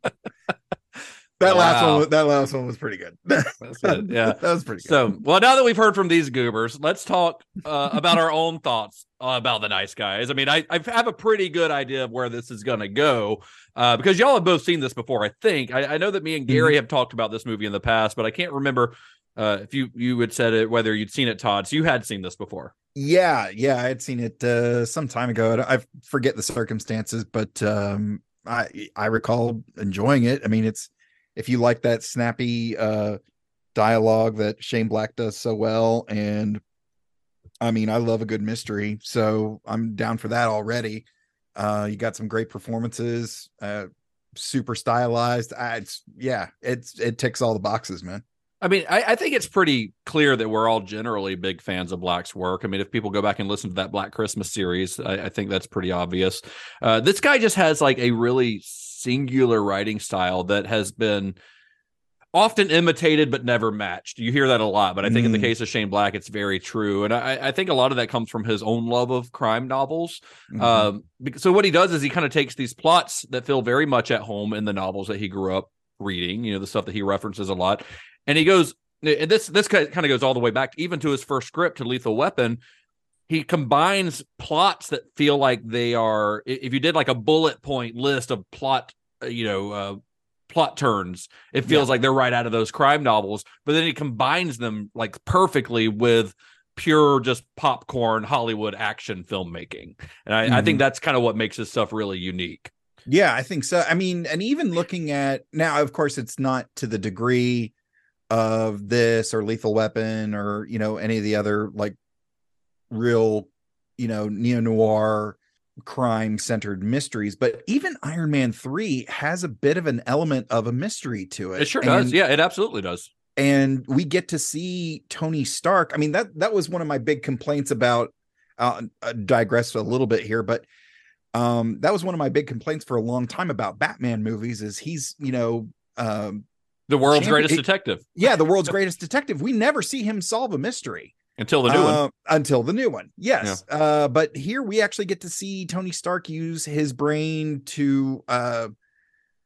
That last Wow. one, was, that last one was pretty good. That's it. Yeah. That was pretty good. So, well, now that we've heard from these goobers, let's talk uh, about our own thoughts uh, about the nice guys. I mean, I, I have a pretty good idea of where this is going to go uh, because y'all have both seen this before. I think I, I know that me and Gary have talked about this movie in the past, but I can't remember uh, if you you had said it whether you'd seen it, Todd. So you had seen this before. yeah, yeah, I had seen it uh, some time ago. I forget the circumstances, but um, I I recall enjoying it. I mean, it's if you like that snappy uh, dialogue that Shane Black does so well, and I mean, I love a good mystery, so I'm down for that already. Uh, you got some great performances, uh, super stylized. It's yeah, it's it ticks all the boxes, man. I mean, I, I think it's pretty clear that we're all generally big fans of Black's work. I mean, if people go back and listen to that Black Christmas series, I, I think that's pretty obvious. Uh, this guy just has like a really singular writing style that has been often imitated but never matched. You hear that a lot, but I think in the Mm. case of Shane Black, it's very true. And I, I think a lot of that comes from his own love of crime novels. Mhm. Um, so what he does is he kind of takes these plots that feel very much at home in the novels that he grew up reading, you know, the stuff that he references a lot, and he goes. And this this kind of goes all the way back even to his first script to Lethal Weapon. He combines plots that feel like they are. If you did like a bullet point list of plot, uh, you know, uh, plot turns, it feels like they're right out of those crime novels. But then he combines them like perfectly with pure just popcorn Hollywood action filmmaking. And I, I think that's kind of what makes his stuff really unique. Yeah, I think so. I mean, and even looking at now, of course, it's not to the degree of this or Lethal Weapon or you know any of the other like real, you know, neo noir crime centered mysteries. But even Iron Man three has a bit of an element of a mystery to it. It sure does. Yeah, it absolutely does. and we get to see Tony Stark. I mean that that was one of my big complaints about. Uh, I digress a little bit here, but um, that was one of my big complaints for a long time about Batman movies. Is he's you know um, The world's champion- greatest detective yeah, the world's greatest detective. We never see him solve a mystery until the new one. uh, until the new one. Yes. Uh, but here we actually get to see Tony Stark use his brain to uh,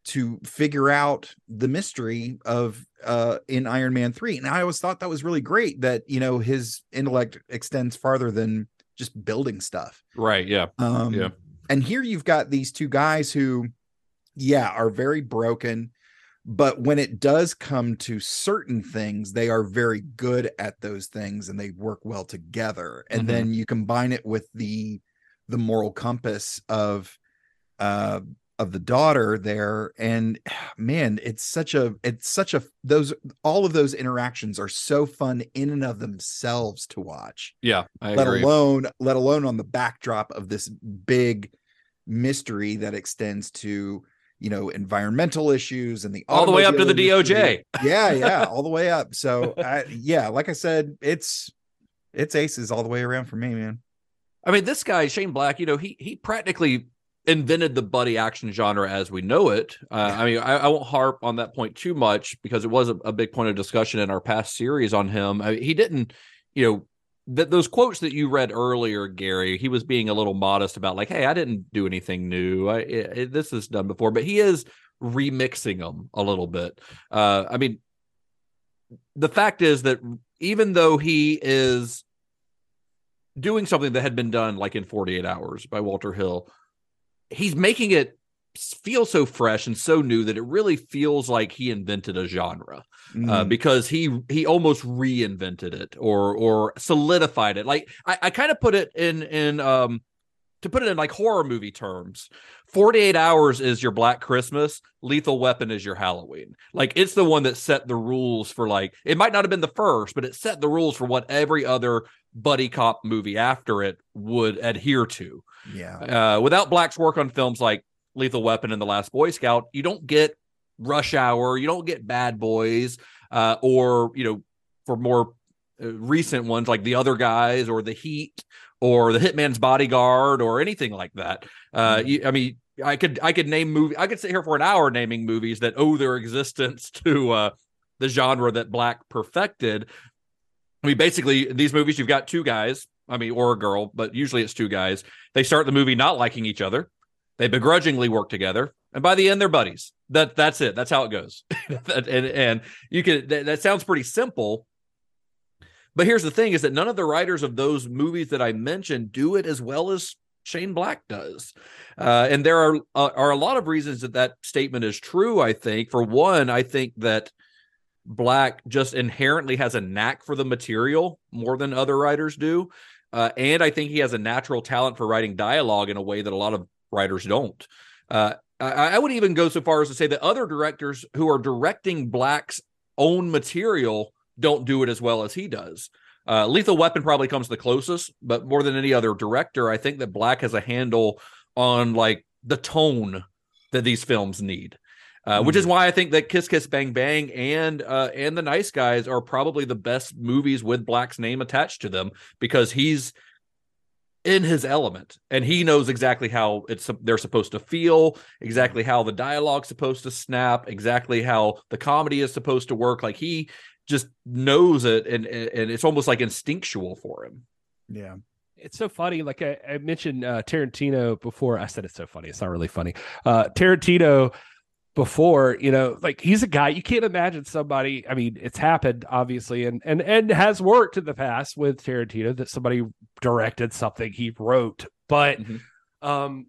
to figure out the mystery of uh, in Iron Man 3. And I always thought that was really great that, you know, his intellect extends farther than just building stuff. Right. Yeah. Um, yeah. And here you've got these two guys who, yeah, are very broken. But when it does come to certain things, they are very good at those things and they work well together. And Mhm. then you combine it with the the moral compass of uh of the daughter there and man it's such a it's such a those all of those interactions are so fun in and of themselves to watch Yeah, I let agree. alone let alone on the backdrop of this big mystery that extends to you know environmental issues and the All the way up to the industry. DOJ. yeah yeah all the way up so I, yeah like i said it's it's aces all the way around for me man I mean, this guy Shane Black, you know, he he practically invented the buddy action genre as we know it. Uh, I mean, I, I won't harp on that point too much because it was a, a big point of discussion in our past series on him. I mean, he didn't, you know, th- those quotes that you read earlier, Gary. He was being a little modest about like, hey, I didn't do anything new. I it, it- this is done before, but he is remixing them a little bit. Uh, I mean, the fact is that even though he is doing something that had been done like in 48 hours by Walter Hill, he's making it feel so fresh and so new that it really feels like he invented a genre uh, Mhm. because he he almost reinvented it or or solidified it. Like I, I kind of put it in in um to put it in like horror movie terms. 48 hours is your Black Christmas, Lethal Weapon is your Halloween. Like it's the one that set the rules for like it might not have been the first, but it set the rules for what every other buddy cop movie after it would adhere to. yeah Uh, without Black's work on films like Lethal Weapon and The Last Boy Scout, you don't get Rush Hour, you don't get Bad Boys, uh, or you know, for more uh, recent ones like The Other Guys or The Heat or The Hitman's Bodyguard or anything like that. Uh, you, I mean, I could I could name movie I could sit here for an hour naming movies that owe their existence to uh, the genre that Black perfected. I mean, basically, these movies, you've got two guys, I mean, or a girl, but usually it's two guys. They start the movie not liking each other. They begrudgingly work together, and by the end, they're buddies. That that's it. That's how it goes. and and you can that, that sounds pretty simple. But here's the thing: is that none of the writers of those movies that I mentioned do it as well as Shane Black does, uh, and there are uh, are a lot of reasons that that statement is true. I think, for one, I think that Black just inherently has a knack for the material more than other writers do. Uh, and I think he has a natural talent for writing dialogue in a way that a lot of writers don't. Uh, I, I would even go so far as to say that other directors who are directing Black's own material don't do it as well as he does. Uh, Lethal Weapon probably comes the closest, but more than any other director, I think that Black has a handle on like the tone that these films need. Uh, which is why I think that Kiss Kiss Bang Bang and uh, and The Nice Guys are probably the best movies with Black's name attached to them because he's in his element and he knows exactly how it's they're supposed to feel, exactly how the dialogue's supposed to snap, exactly how the comedy is supposed to work. Like he just knows it, and and it's almost like instinctual for him. yeah it's so funny. Like I, I mentioned uh, Tarantino before. I said it's so funny. It's not really funny. Uh, Tarantino before, you know, like he's a guy you can't imagine somebody. I mean, it's happened obviously, and and and has worked in the past with Tarantino that somebody directed something he wrote, but um,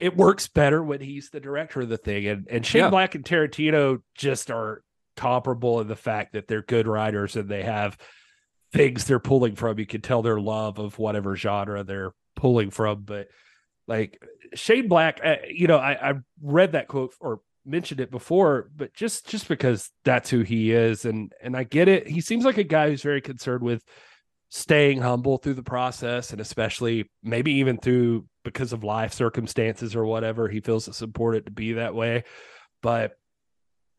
it works better when he's the director of the thing. And and Shane Yeah. Black and Tarantino just are comparable in the fact that they're good writers and they have things they're pulling from. You can tell their love of whatever genre they're pulling from. But like Shane Black, uh, you know, I, I read that quote or mentioned it before, but just just because that's who he is, and and I get it. He seems like a guy who's very concerned with staying humble through the process, and especially maybe even through because of life circumstances or whatever. He feels it's important to be that way, but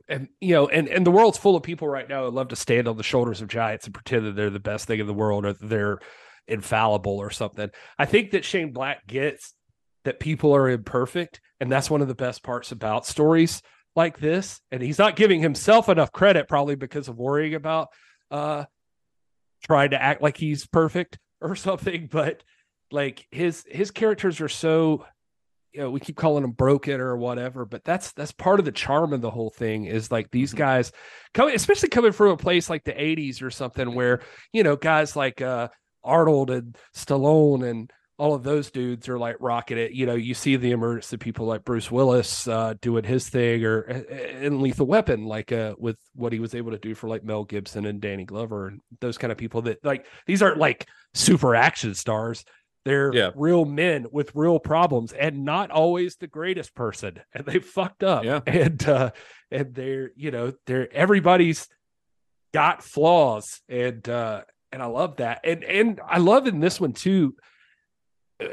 and you know, and and the world's full of people right now who love to stand on the shoulders of giants and pretend that they're the best thing in the world or they're infallible or something. I think that Shane Black gets that people are imperfect, and that's one of the best parts about stories like this. And he's not giving himself enough credit, probably because of worrying about uh trying to act like he's perfect or something. But like his his characters are so you know, we keep calling them broken or whatever, but that's that's part of the charm of the whole thing is like these guys coming, especially coming from a place like the 80s or something where, you know, guys like uh Arnold and Stallone and all of those dudes are like rocking it. You know, you see the emergence of people like Bruce Willis uh, doing his thing, or in Lethal Weapon, like uh, with what he was able to do for like Mel Gibson and Danny Glover and those kind of people. That like these aren't like super action stars. They're Yeah. real men with real problems and not always the greatest person. And they fucked up. Yeah. And uh and they're, you know, they're everybody's got flaws. And uh and I love that. And and I love in this one too.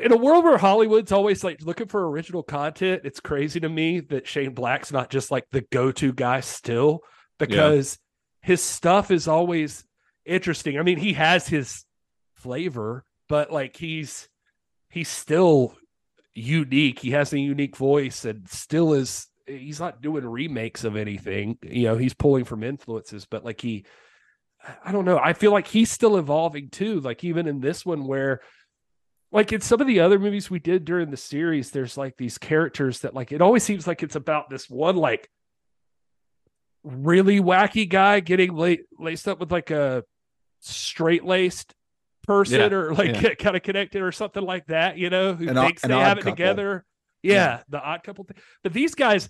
In a world where Hollywood's always like looking for original content, it's crazy to me that Shane Black's not just like the go-to guy still because his stuff is always interesting. I mean, he has his flavor, but like he's he's still unique. He has a unique voice and still is he's not doing remakes of anything. You know, he's pulling from influences, but like he I don't know. I feel like he's still evolving too. Like even in this one where like in some of the other movies we did during the series, there's like these characters that like it always seems like it's about this one like really wacky guy getting la- laced up with like a straight laced person Yeah, or like yeah. kind of connected or something like that, you know, who An thinks they have it couple. together. Yeah, the odd couple thing. But these guys,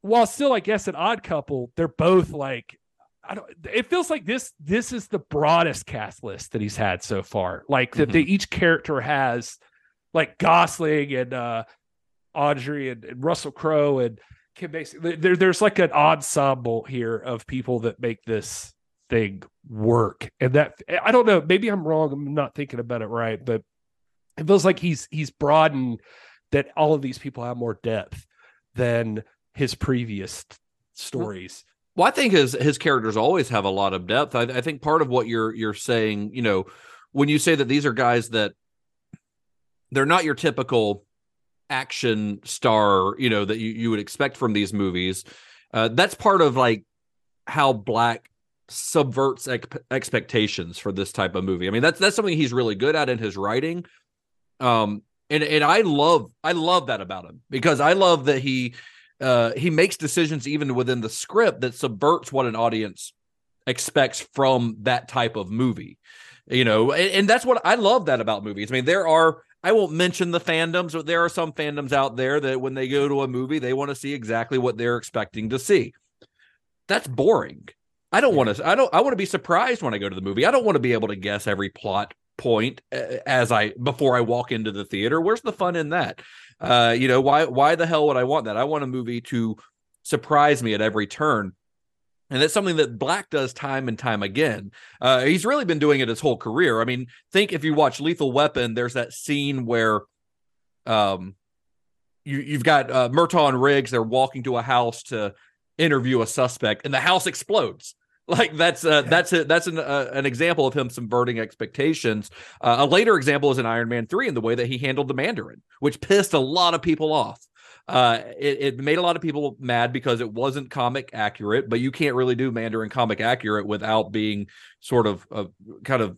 while still, I guess, an odd couple, they're both like I don't it feels like this this is the broadest cast list that he's had so far. Like that they each character has like Gosling and uh Audrey and, and Russell Crowe and Kim Basinger. There, there's like an ensemble here of people that make this thing work. And that I don't know, maybe I'm wrong. I'm not thinking about it right, but it feels like he's he's broadened that all of these people have more depth than his previous stories. Well, I think his his characters always have a lot of depth. I, I think part of what you're you're saying, you know, when you say that these are guys that they're not your typical action star, you know, that you, you would expect from these movies. Uh, that's part of like how Black subverts ex- expectations for this type of movie. I mean, that's that's something he's really good at in his writing. Um, and and I love I love that about him because I love that he uh he makes decisions even within the script that subverts what an audience expects from that type of movie you know? And, and that's what i love that about movies. I mean there are i won't mention the fandoms but there are some fandoms out there that when they go to a movie they want to see exactly what they're expecting to see. That's boring. I don't want to i don't i want to be surprised when i go to the movie. I don't want to be able to guess every plot point uh, as i before i walk into the theater. Where's the fun in that uh you know why why the hell would i want that i want a movie to surprise me at every turn and that's something that Black does time and time again. Uh, he's really been doing it his whole career. I mean, think if you watch Lethal Weapon, there's that scene where um, you, you've got uh, Murtaugh and Riggs. They're walking to a house to interview a suspect, and the house explodes. Like that's uh, that's a, that's an uh, an example of him subverting expectations. Uh, a later example is in Iron Man three, in the way that he handled the Mandarin, which pissed a lot of people off. Uh, it, it made a lot of people mad because it wasn't comic accurate, but you can't really do Mandarin comic accurate without being sort of uh, kind of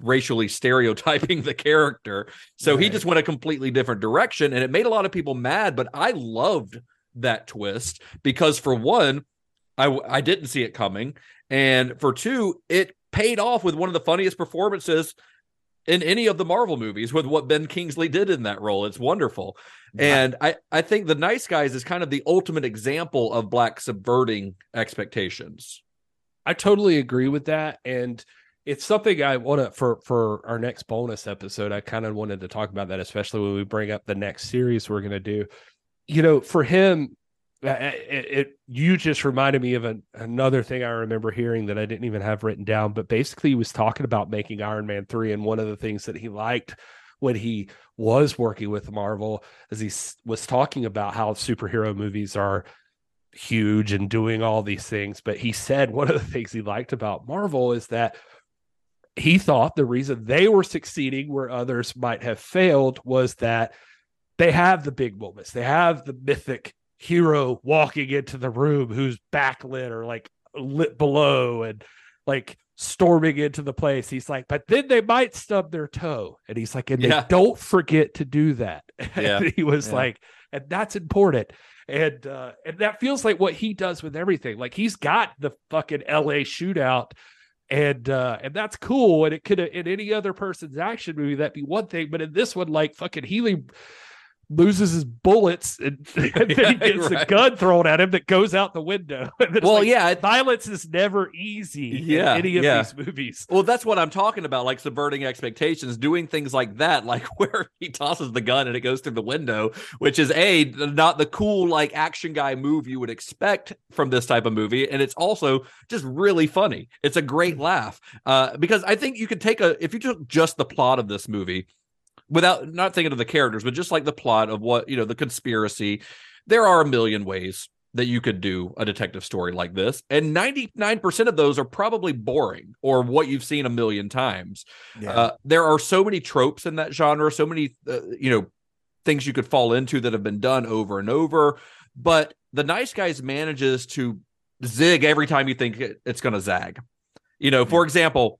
racially stereotyping the character. So he just went a completely different direction, and it made a lot of people mad. But I loved that twist because, for one, I I didn't see it coming, and for two, it paid off with one of the funniest performances in any of the Marvel movies with what Ben Kingsley did in that role. It's wonderful. And I, I think The Nice Guys is kind of the ultimate example of Black subverting expectations. I totally agree with that, and it's something I want to for for our next bonus episode. I kind of wanted to talk about that, especially when we bring up the next series we're going to do. You know, for him, Uh, uh, it, it you just reminded me of an, another thing I remember hearing that I didn't even have written down. But basically, he was talking about making Iron Man three, and one of the things that he liked when he was working with Marvel, as he was talking about how superhero movies are huge and doing all these things. But he said one of the things he liked about Marvel is that he thought the reason they were succeeding where others might have failed was that they have the big moments. They have the mythic hero walking into the room who's backlit or like lit below and like storming into the place. He's like, but then they might stub their toe. And he's like, and Yeah. they don't forget to do that. Yeah. And he was Yeah. like, and that's important. And uh and that feels like what he does with everything. Like he's got the fucking LA shootout and uh and that's cool and it could in any other person's action movie that'd be one thing but in this one like fucking Healy loses his bullets and, and then he gets a gun thrown at him that goes out the window. Well, like, yeah, it- violence is never easy Yeah, in any of yeah. these movies. Well, that's what I'm talking about, like subverting expectations, doing things like that, like where he tosses the gun and it goes through the window, which is a not the cool like action guy move you would expect from this type of movie, and it's also just really funny. It's a great laugh uh, because I think you could take a if you took just the plot of this movie without not thinking of the characters, but just like the plot of what you know the conspiracy. There are a million ways that you could do a detective story like this. And 99% of those are probably boring or what you've seen a million times. Yeah. Uh, there are so many tropes in that genre, so many, uh, you know, things you could fall into that have been done over and over. But the Nice Guys manages to zig every time you think it, it's going to zag. You know, for example,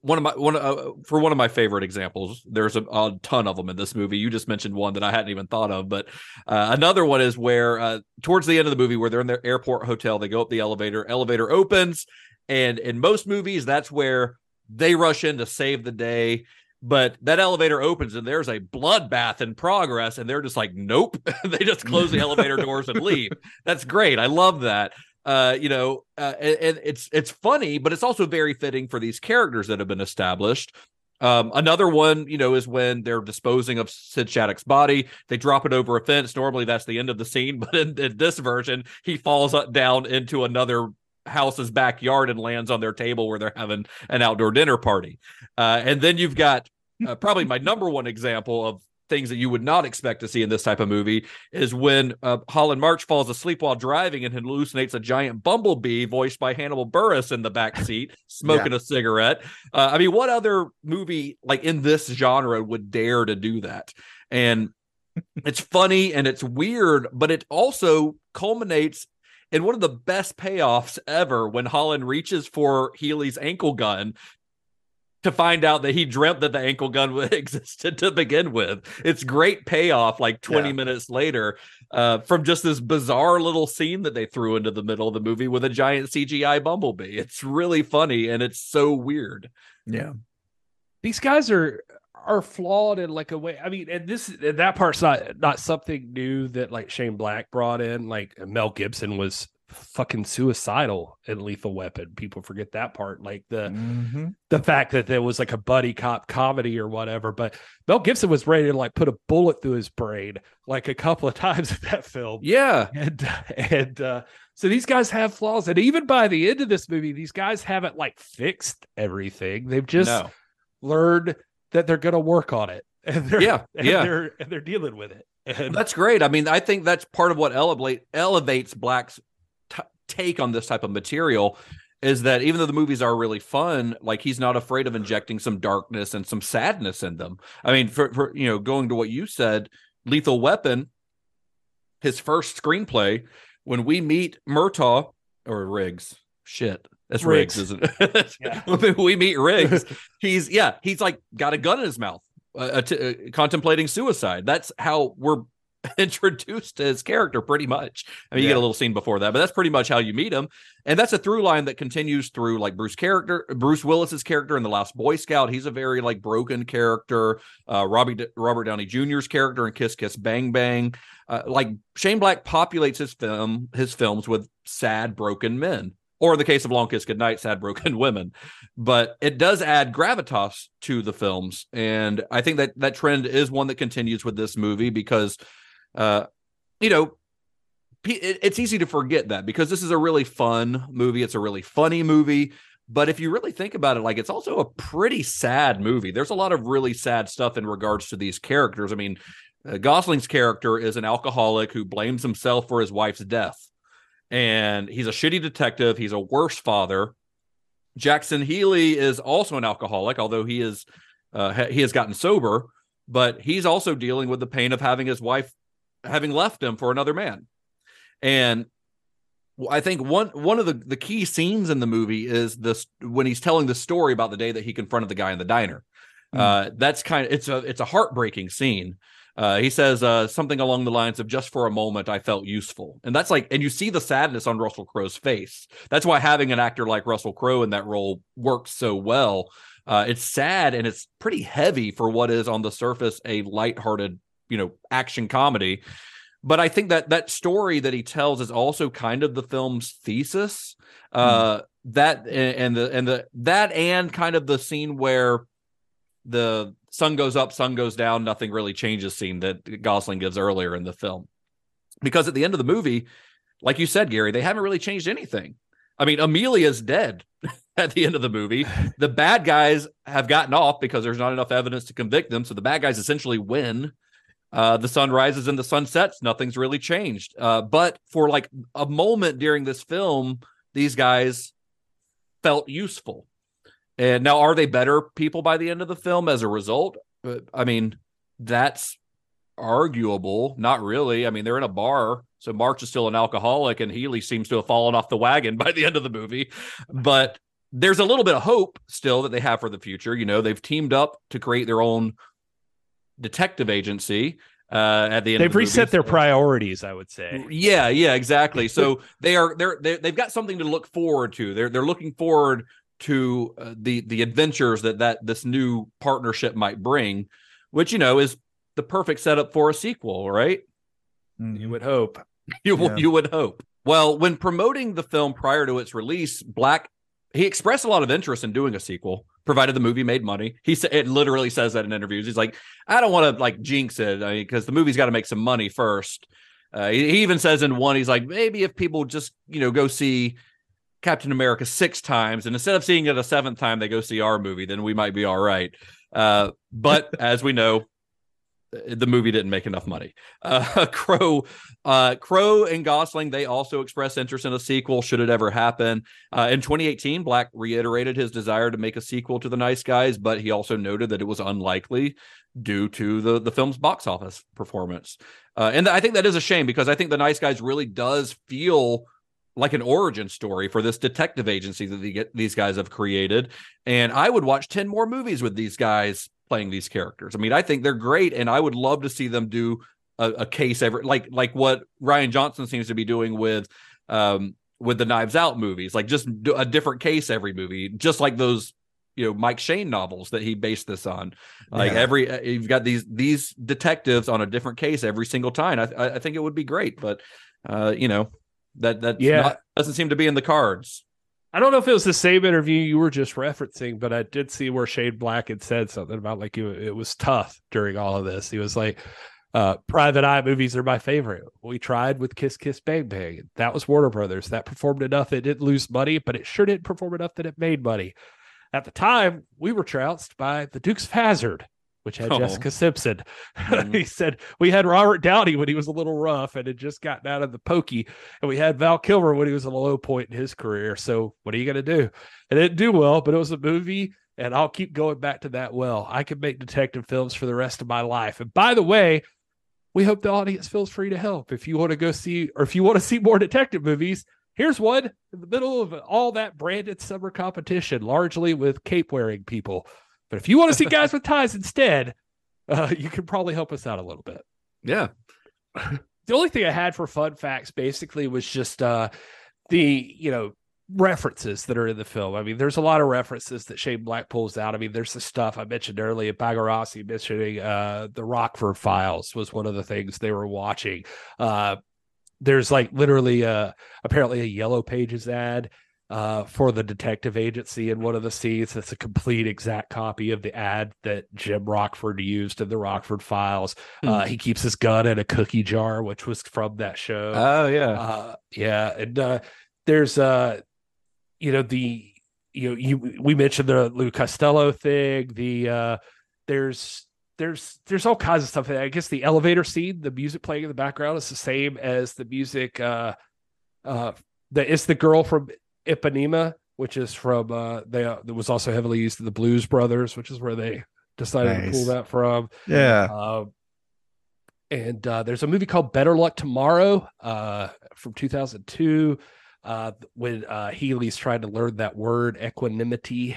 one of my one uh, for one of my favorite examples there's a, a ton of them in this movie. You just mentioned one that i hadn't even thought of but uh, another one is where uh, towards the end of the movie where they're in their airport hotel they go up the elevator elevator opens and in most movies that's where they rush in to save the day but that elevator opens and there's a bloodbath in progress and they're just like nope. They just close the elevator doors and leave. That's great. I love that uh, you know, uh, and, and it's it's funny, but it's also very fitting for these characters that have been established. Um, another one, you know, is when they're disposing of Sid Shattuck's body. They drop it over a fence. Normally, that's the end of the scene, but in, in this version, he falls down into another house's backyard and lands on their table where they're having an outdoor dinner party. Uh, and then you've got uh, probably my number one example of things that you would not expect to see in this type of movie is when uh, Holland March falls asleep while driving and hallucinates a giant bumblebee voiced by Hannibal Buress in the back seat smoking a cigarette. Uh, I mean, what other movie like in this genre would dare to do that? And it's funny and it's weird, but it also culminates in one of the best payoffs ever when Holland reaches for Healy's ankle gun to find out that he dreamt that the ankle gun existed to begin with. It's great payoff like 20 Yeah. minutes later uh, from just this bizarre little scene that they threw into the middle of the movie with a giant CGI bumblebee. It's really funny and it's so weird. Yeah. these guys are are flawed in like a way. I mean, and this and that part's not not something new that like Shane Black brought in. Like Mel Gibson was fucking suicidal in Lethal Weapon. People forget that part. Like the Mm-hmm. the fact that there was like a buddy cop comedy or whatever. But Mel Gibson was ready to like put a bullet through his brain like a couple of times in that film. Yeah. And and uh so these guys have flaws. And even by the end of this movie, these guys haven't like fixed everything. They've just No. learned that they're gonna work on it. And they're Yeah, and yeah. they're and they're dealing with it. And That's great. I mean, I think that's part of what elevate elevates Black's take on this type of material is that even though the movies are really fun, like he's not afraid of injecting some darkness and some sadness in them. I mean, for, for you know, going to what you said, Lethal Weapon, his first screenplay, when we meet Murtaugh or Riggs, shit. That's Riggs, Riggs. isn't it? when we meet Riggs, he's yeah, he's like got a gun in his mouth, uh, t- uh, contemplating suicide. That's how we're introduced to his character, pretty much. I mean, you get a little scene before that, but that's pretty much how you meet him, and that's a through line that continues through like Bruce character, Bruce Willis's character in the Last Boy Scout. He's a very like broken character. Uh, Robbie D- Robert Downey Jr.'s character in Kiss Kiss Bang Bang. Uh, like Shane Black populates his film his films with sad broken men or in the case of Long Kiss Goodnight, sad broken women. But it does add gravitas to the films, and I think that that trend is one that continues with this movie because, uh, you know, it's easy to forget that because this is a really fun movie. It's a really funny movie. But if you really think about it, like it's also a pretty sad movie. There's a lot of really sad stuff in regards to these characters. I mean, uh, Gosling's character is an alcoholic who blames himself for his wife's death and he's a shitty detective. He's a worse father. Jackson Healy is also an alcoholic, although he is uh, he has gotten sober, but he's also dealing with the pain of having his wife having left him for another man. And I think one one of the, the key scenes in the movie is this when he's telling the story about the day that he confronted the guy in the diner. Uh, that's kind of it's a it's a heartbreaking scene. Uh, he says uh, something along the lines of "Just for a moment, I felt useful," and that's like, and you see the sadness on Russell Crowe's face. That's why having an actor like Russell Crowe in that role works so well. Uh, it's sad and it's pretty heavy for what is on the surface a lighthearted, you know action comedy. But I think that that story that he tells is also kind of the film's thesis. Uh, that and the and the that and kind of the scene where the sun goes up, sun goes down, nothing really changes scene that Gosling gives earlier in the film. Because at the end of the movie, like you said, Gary, they haven't really changed anything. I mean, Amelia's dead at the end of the movie. The bad guys have gotten off because there's not enough evidence to convict them. So the bad guys essentially win. Uh, the sun rises and the sun sets. Nothing's really changed. Uh, but for like a moment during this film, these guys felt useful. And now, are they better people by the end of the film as a result? I mean, that's arguable. Not really. I mean, they're in a bar. So March is still an alcoholic, and Healy seems to have fallen off the wagon by the end of the movie. But there's a little bit of hope still that they have for the future. You know, they've teamed up to create their own detective agency. Uh, at the end, they've the reset movie. their priorities. I would say. Yeah, yeah, exactly. So they are they're, they're they've got something to look forward to. They're they're looking forward to uh, the the adventures that that this new partnership might bring, which you know is the perfect setup for a sequel, right? You would hope. You Yeah. you would hope. Well, when promoting the film prior to its release, Black he expressed a lot of interest in doing a sequel, provided the movie made money. He said it literally says that in interviews. He's like, I don't want to like jinx it because the movie's got to make some money first. Uh, he, he even says in one, he's like, maybe if people just you know go see Captain America six times, and instead of seeing it a seventh time, they go see our movie, then we might be all right. Uh, but as we know, the movie didn't make enough money. Uh, Crowe, uh, Crowe and Gosling, they also expressed interest in a sequel should it ever happen. Uh, in 2018, Black reiterated his desire to make a sequel to The Nice Guys, but he also noted that it was unlikely due to the the film's box office performance. Uh, and I think that is a shame because I think The Nice Guys really does feel like an origin story for this detective agency that the, these guys have created. And I would watch 10 more movies with these guys playing these characters. I mean, I think they're great, and I would love to see them do a, a case every like like what Rian Johnson seems to be doing with um with the Knives Out movies, like just do a different case every movie, just like those you know Mike Shayne novels that he based this on. Like Yeah. every uh, you've got these these detectives on a different case every single time. I I I think it would be great, but uh you know that that Yeah. doesn't seem to be in the cards. I don't know if it was the same interview you were just referencing, but I did see where Shane Black had said something about like it, was tough during all of this. He was like, uh, "Private Eye movies are my favorite. We tried with Kiss Kiss Bang Bang. That was Warner Brothers. That performed enough. It didn't lose money, but it sure didn't perform enough that it made money. At the time, we were trounced by The Dukes of Hazzard." Which had Oh. Jessica Simpson. Mhm. he said we had Robert Downey when he was a little rough and had just gotten out of the pokey, and we had Val Kilmer when he was at a low point in his career. So what are you going to do? It didn't do well, but it was a movie, and I'll keep going back to that well. I could make detective films for the rest of my life. And by the way, we hope the audience feels free to help. If you want to go see, or if you want to see more detective movies, here's one in the middle of all that branded summer competition, largely with cape wearing people. But if you want to see guys with ties instead, uh, you can probably help us out a little bit Yeah. the only thing I had for fun facts basically was just uh the you know references that are in the film. I mean, there's a lot of references that Shane Black pulls out. I mean, there's the stuff I mentioned earlier, Bagarozzi mentioning uh the Rockford files was one of the things they were watching. Uh there's like literally uh apparently a yellow pages ad uh, for the detective agency in one of the scenes. That's a complete exact copy of the ad that Jim Rockford used in the Rockford files. Uh, he keeps his gun in a cookie jar, which was from that show. Oh yeah. Uh, yeah, and uh, there's uh, you know the you know you we mentioned the Lou Costello thing. The uh, there's there's there's all kinds of stuff. I guess the elevator scene, the music playing in the background is the same as the music. Uh, uh, the it's the girl from Ipanema, which is from uh, they uh, that was also heavily used in the Blues Brothers, which is where they decided to pull that from. Yeah. Uh, and uh, there's a movie called Better Luck Tomorrow uh, from 2002 uh, when uh, Healy's trying to learn that word equanimity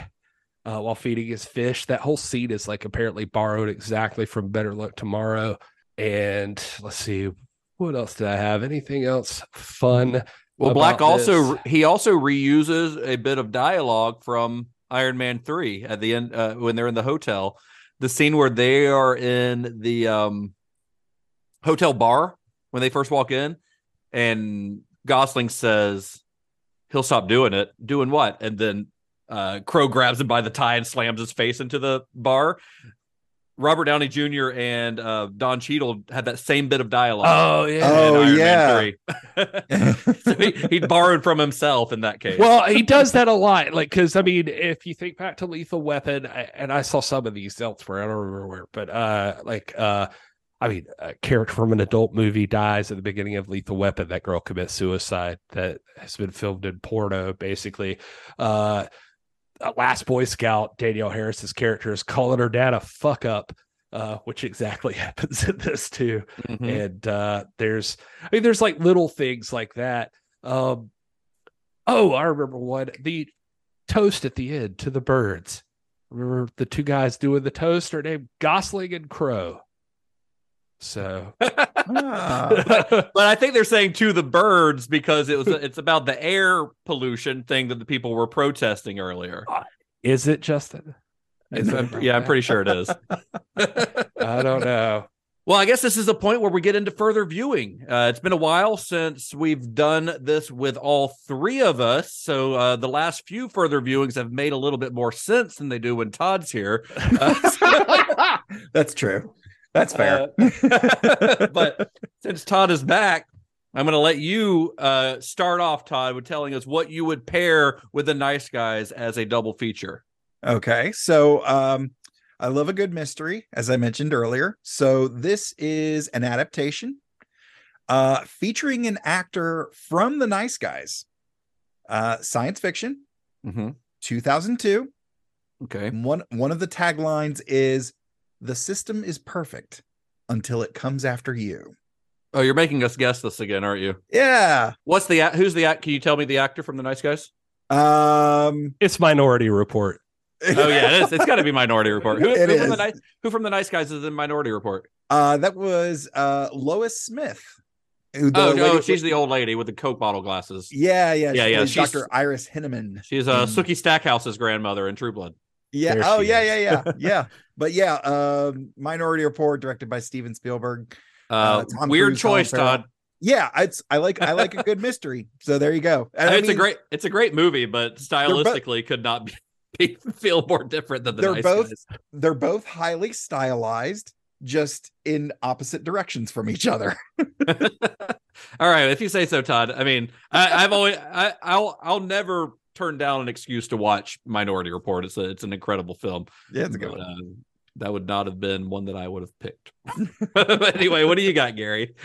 uh, while feeding his fish. That whole scene is like apparently borrowed exactly from Better Luck Tomorrow. And let's see, what else did I have? Anything else fun? Well, Black also this? he also reuses a bit of dialogue from Iron Man three at the end uh, when they're in the hotel. The scene where they are in the um hotel bar when they first walk in, and Gosling says he'll stop doing it. Doing what? And then uh, Crowe grabs him by the tie and slams his face into the bar. Robert Downey Jr. and uh, Don Cheadle had that same bit of dialogue. Oh yeah. in Oh, Iron yeah. Man 3. so he, he borrowed from himself in that case. Well, he does that a lot. Like, because I mean, if you think back to Lethal Weapon, I, and I saw some of these elsewhere, I don't remember where, but uh, like, uh, I mean, a character from an adult movie dies at the beginning of Lethal Weapon. That girl commits suicide. That has been filmed in porno, basically. Uh, uh, Last Boy Scout, Danielle Harris's character is calling her dad a fuck up. Uh, which exactly happens in this too. Mhm. And uh, there's, I mean, there's like little things like that. Um, oh, I remember one the toast at the end to the birds. Remember the two guys doing the toast are named Gosling and Crowe. So, Ah. but I think they're saying to the birds because it was it's about the air pollution thing that the people were protesting earlier. is it Justin? Is I'm- it- yeah, I'm pretty sure it is. I don't know. Well, I guess this is a point where we get into further viewing. Uh, it's been a while since we've done this with all three of us, so uh, the last few further viewings have made a little bit more sense than they do when Todd's here. Uh, That's true. That's fair. Uh, but since Todd is back, I'm going to let you uh, start off, Todd, with telling us what you would pair with the Nice Guys as a double feature. Okay, so um, I love a good mystery, as I mentioned earlier. So this is an adaptation, uh, featuring an actor from The Nice Guys, uh, science fiction, Mm-hmm. 2002. Okay. One one of the taglines is "The system is perfect until it comes after you." Oh, you're making us guess this again, aren't you? Yeah. What's the act? Who's the act? Can you tell me the actor from the Nice Guys? Um. It's Minority Report. Oh yeah, it is. It's got to be Minority Report. Who, It who from the nice? Who from the Nice Guys is in Minority Report? Uh, that was uh Lois Smith. who the Oh lady- no, she's the old lady with the Coke bottle glasses. Yeah, yeah, Yeah, she yeah, plays she's- Dr. Iris Hineman. She's uh, in- Sookie Stackhouse's grandmother in True Blood. Yeah. There Oh, yeah, is. yeah, yeah, yeah. But yeah, um, Minority Report, directed by Steven Spielberg. Uh, Tom weird Cruise, choice. Todd. Yeah, it's I like I like a good mystery. So there you go. And I I mean, it's a great, it's a great movie, but stylistically could not be, be feel more different than the They're Nice both- Guys. They're both highly stylized, just in opposite directions from each other. All right, if you say so, Todd. I mean, I, I've always, I, I'll, I'll never turn down an excuse to watch Minority Report. It's a, it's an incredible film. Yeah, it's a good But, one. uh, that would not have been one that I would have picked. but anyway, what do you got, Gary?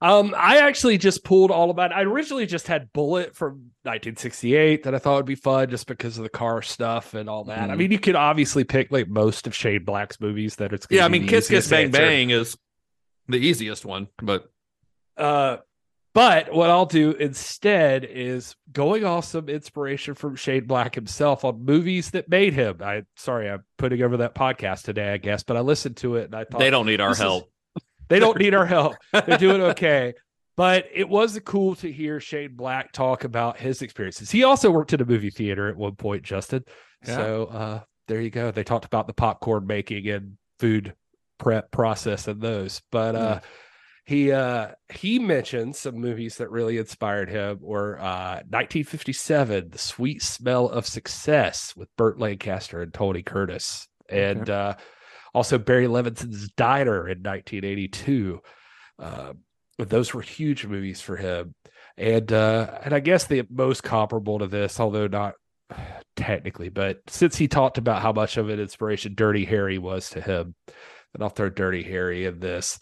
Um, I actually just pulled all about. I originally just had Bullitt from 1968 that I thought would be fun just because of the car stuff and all that. I Mhm. mean, you could obviously pick like most of Shane Black's movies that it's. gonna Yeah, I mean, Kiss Kiss Bang answer. Bang is the easiest one, but Uh, but what I'll do instead is going off some inspiration from Shane Black himself on movies that made him. I sorry, I'm putting over that podcast today, I guess, but I listened to it and I thought they don't need our this is- help. They don't need our help. They're doing okay. But it was cool to hear Shane Black talk about his experiences. He also worked in a movie theater at one point, Justin. Yeah. So uh, there you go. They talked about the popcorn making and food prep process and those. But uh, he uh, he mentioned some movies that really inspired him were uh, 1957, The Sweet Smell of Success with Burt Lancaster and Tony Curtis. And uh, also Barry Levinson's Diner in 1982. Uh, those were huge movies for him, and uh, and I guess the most comparable to this, although not technically, but since he talked about how much of an inspiration Dirty Harry was to him, then I'll throw Dirty Harry in this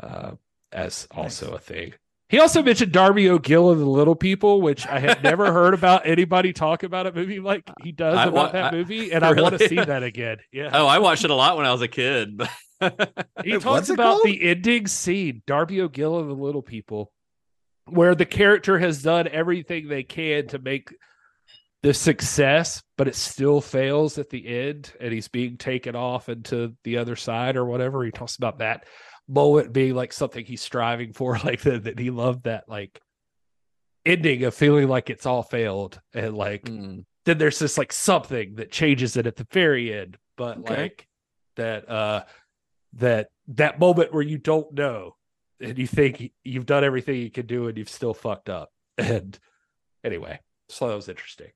uh, as also a thing. He also mentioned Darby O'Gill and the Little People, which I had never heard about anybody talk about a movie like he does I about wa- that I- movie, and I want to see that again. Yeah. Oh, I watched it a lot when I was a kid. He talks it about called? the ending scene, Darby O'Gill and the Little People, where the character has done everything they can to make the success, but it still fails at the end, and he's being taken off into the other side or whatever. He talks about that moment being like something he's striving for, like that, that he loved that like ending of feeling like it's all failed, and like Mm. then there's this like something that changes it at the very end, but Okay. like that uh that that moment where you don't know and you think you've done everything you can do and you've still fucked up. And anyway, so that was interesting.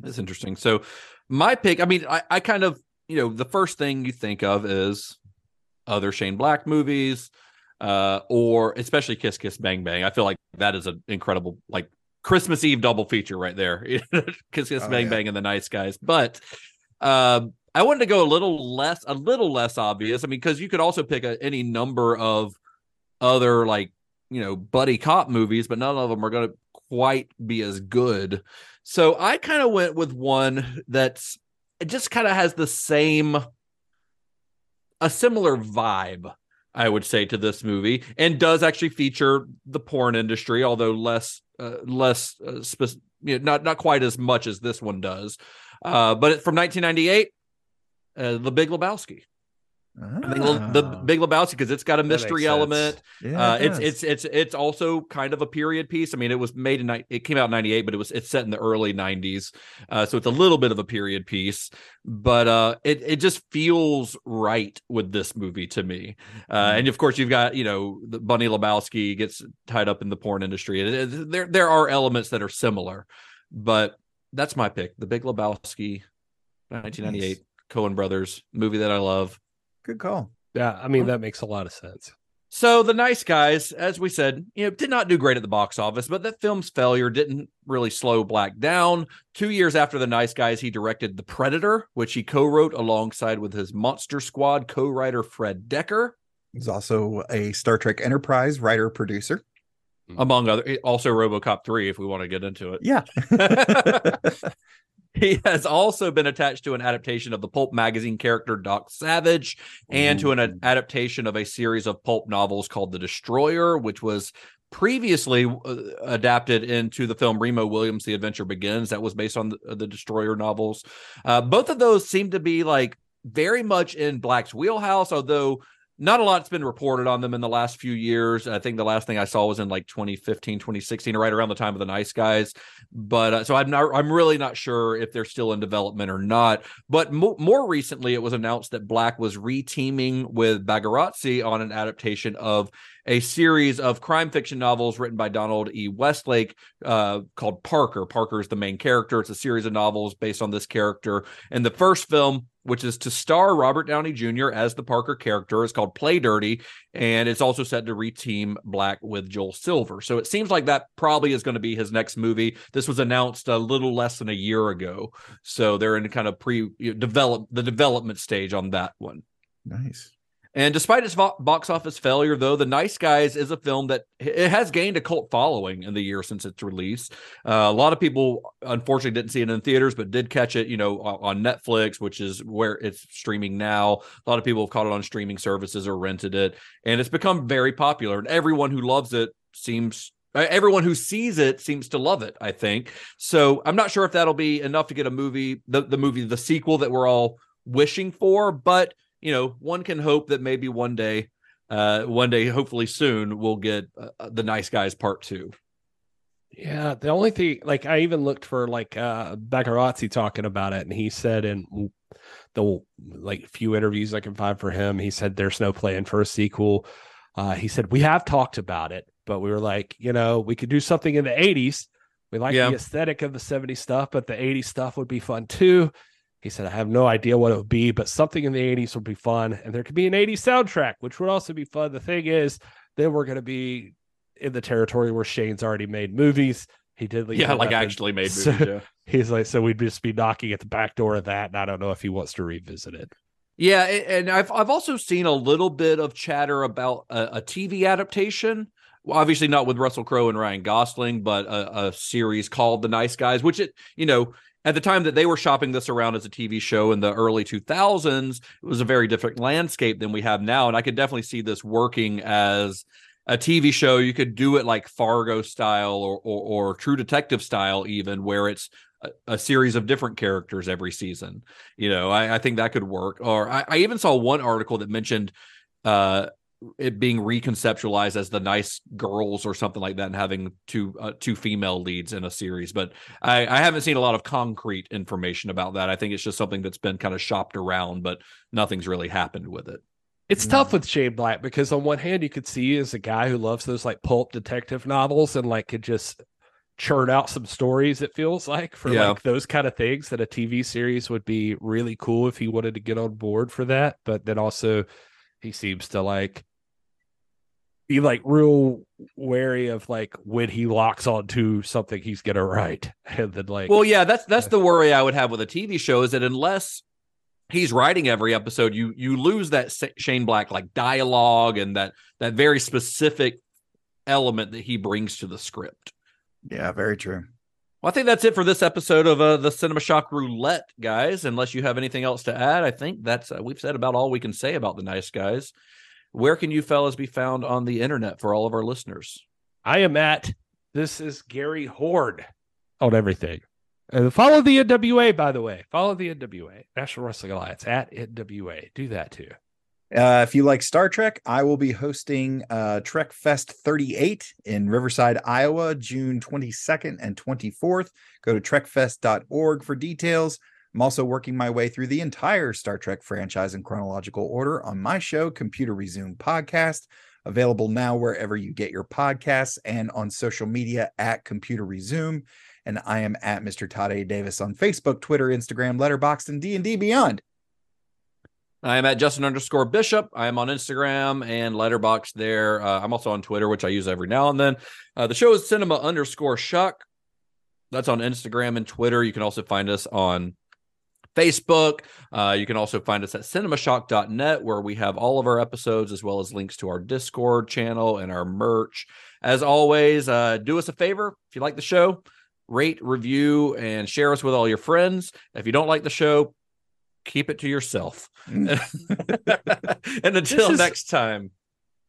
That's interesting. So my pick, I mean, I, I kind of, you know, the first thing you think of is other Shane Black movies, uh, or especially Kiss Kiss Bang Bang. I feel like that is an incredible like Christmas Eve double feature right there. Kiss Kiss Oh, Bang yeah. Bang and the Nice Guys. But um I wanted to go a little less, a little less obvious. I mean, because you could also pick a, any number of other like you know buddy cop movies, but none of them are going to quite be as good. So I kind of went with one that's it just kind of has the same a similar vibe I would say to this movie and does actually feature the porn industry although less uh, less uh, you know, not not quite as much as this one does. Uh, but from 1998 uh, The Big Lebowski. I think the, Big Lebowski because it's got a Ah. Mystery element. Yeah, uh, it it's it's it's it's also kind of a period piece. I mean, it was made in it came out in '98, but it was it's set in the early '90s, uh, so it's a little bit of a period piece. But uh, it it just feels right with this movie to me. Uh, Mm-hmm. and of course, you've got you know the Bunny Lebowski gets tied up in the porn industry. It- it- there there are elements that are similar, but that's my pick: The Big Lebowski, 1998, Coen Brothers movie that I love. Good call. Yeah, I mean that makes a lot of sense. So the nice guys, as we said, you know, did not do great at the box office, but that film's failure didn't really slow Black down. Two years after the nice guys, he directed The Predator, which he co-wrote alongside with his Monster Squad co-writer Fred Dekker, He's also a Star Trek Enterprise writer producer. Hmm. among other also RoboCop 3 if we want to get into it. Yeah. He has also been attached to an adaptation of the pulp magazine character Doc Savage and to an ad- adaptation of a series of pulp novels called The Destroyer, which was previously uh, adapted into the film Remo Williams The Adventure Begins that was based on the, the Destroyer novels. Uh, both of those seem to be like very much in Black's wheelhouse, although not a lot's been reported on them in the last few years. I think the last thing I saw was in like 2015, 2016, right around the time of the Nice Guys. But uh, so I'm not, I'm really not sure if they're still in development or not. But mo- more recently, it was announced that Black was reteaming with Bagarozzi on an adaptation of a series of crime fiction novels written by Donald E. Westlake uh, called Parker. Parker is the main character. It's a series of novels based on this character. And the first film, which is to star Robert Downey Jr. as the Parker character, It's called Play Dirty. And it's also set to reteam Black with Joel Silver. So it seems like that probably is going to be his next movie. This was announced a little less than a year ago. So they're in kind of pre develop the development stage on that one. Nice. And despite its box office failure, though, The Nice Guys is a film that it has gained a cult following in the year since its release. Uh, a lot of people, unfortunately, didn't see it in theaters, but did catch it, you know, on Netflix, which is where it's streaming now. A lot of people have caught it on streaming services or rented it, and it's become very popular. And everyone who loves it seems everyone who sees it seems to love it i think so i'm not sure if that'll be enough to get a movie the, the movie the sequel that we're all wishing for but you know one can hope that maybe one day uh one day hopefully soon we'll get uh, the nice guys part two Yeah, the only thing, like, I even looked for like uh Bagarozzi talking about it, and he said in the like few interviews I can find for him, he said there's no plan for a sequel. Uh, he said we have talked about it, but we were like, you know, we could do something in the '80s. We like Yeah. the aesthetic of the '70s stuff, but the '80s stuff would be fun too. He said, I have no idea what it would be, but something in the 80s would be fun. And there could be an 80s soundtrack, which would also be fun. The thing is, then we're going to be in the territory where Shane's already made movies. He did Yeah, like actually made so- yeah. He's like, so we'd just be knocking at the back door of that. And I don't know if he wants to revisit it. Yeah, and I've I've also seen a little bit of chatter about a, a TV adaptation. Well, obviously not with Russell Crowe and Ryan Gosling, but a, a series called The Nice Guys, which it you know at the time that they were shopping this around as a TV show in the early 2000s, it was a very different landscape than we have now, and I could definitely see this working as a TV show. You could do it like Fargo style or or, or True Detective style, even where it's a, a series of different characters every season. You know, I, I think that could work. Or I, I even saw one article that mentioned uh, it being reconceptualized as the nice girls or something like that, and having two uh, two female leads in a series. But I, I haven't seen a lot of concrete information about that. I think it's just something that's been kind of shopped around, but nothing's really happened with it. It's tough with Shane Black because on one hand you could see as a guy who loves those like pulp detective novels and like could just churn out some stories it feels like for Yeah. like those kind of things that a TV series would be really cool if he wanted to get on board for that but then also he seems to like be like real wary of like when he locks onto something he's gonna write and then like Well, yeah, that's that's the worry I would have with a TV show is that unless he's writing every episode, you you lose that Shane Black like dialogue and that that very specific element that he brings to the script. Yeah, very true. Well, I think that's it for this episode of uh, the Cinema Shock Roulette, guys. Unless you have anything else to add, I think that's uh, we've said about all we can say about the Nice Guys. Where can you fellas be found on the internet for all of our listeners? I am at this is Gary Horne on everything. Uh, follow the NWA, by the way. Follow the NWA, National Wrestling Alliance at NWA. Do that too. Uh, if you like Star Trek, I will be hosting uh, Trek Fest 38 in Riverside, Iowa, June 22nd and 24th. Go to trekfest.org for details. I'm also working my way through the entire Star Trek franchise in chronological order on my show, Computer Resume Podcast, available now wherever you get your podcasts and on social media at Computer Resume. And I am at Mr. Todd A. Davis on Facebook, Twitter, Instagram, Letterboxd, and D&D Beyond. I am at Justin underscore Bishop. I am on Instagram and Letterboxd there. Uh, I'm also on Twitter, which I use every now and then. Uh, the show is Cinema underscore Shock. That's on Instagram and Twitter. You can also find us on Facebook. Uh, you can also find us at cinemashock.net, where we have all of our episodes as well as links to our Discord channel and our merch. As always, uh, do us a favor if you like the show, rate, review, and share us with all your friends. If you don't like the show, keep it to yourself. and until is- next time.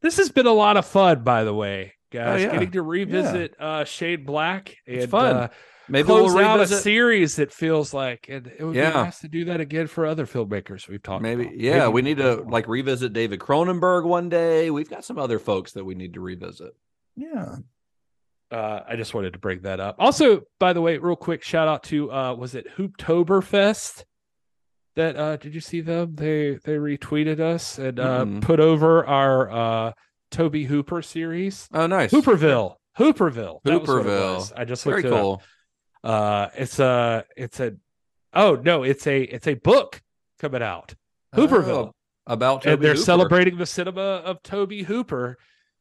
This has been a lot of fun, by the way, guys. Oh, yeah. Getting to revisit uh, Shane Black and fun. Uh, Maybe close we'll out a series that feels like, and it would Yeah. be nice to do that again for other filmmakers we've talked Maybe, about. yeah, we need to like revisit David Cronenberg one day. We've got some other folks that we need to revisit. Yeah. uh, I just wanted to bring that up. Also, by the way, real quick shout out to uh, was it Hooptoberfest? That uh, did you see them? They they retweeted us and uh, Mm-mm. put over our uh, Tobe Hooper series. Oh, nice. Hooperville, Hooperville, That was what it Hooperville. I just Very looked it up. Cool. Uh, it's a it's a oh no, it's a it's a book coming out. Hooperville. Oh, about and they're Hooper. celebrating the cinema of Tobe Hooper,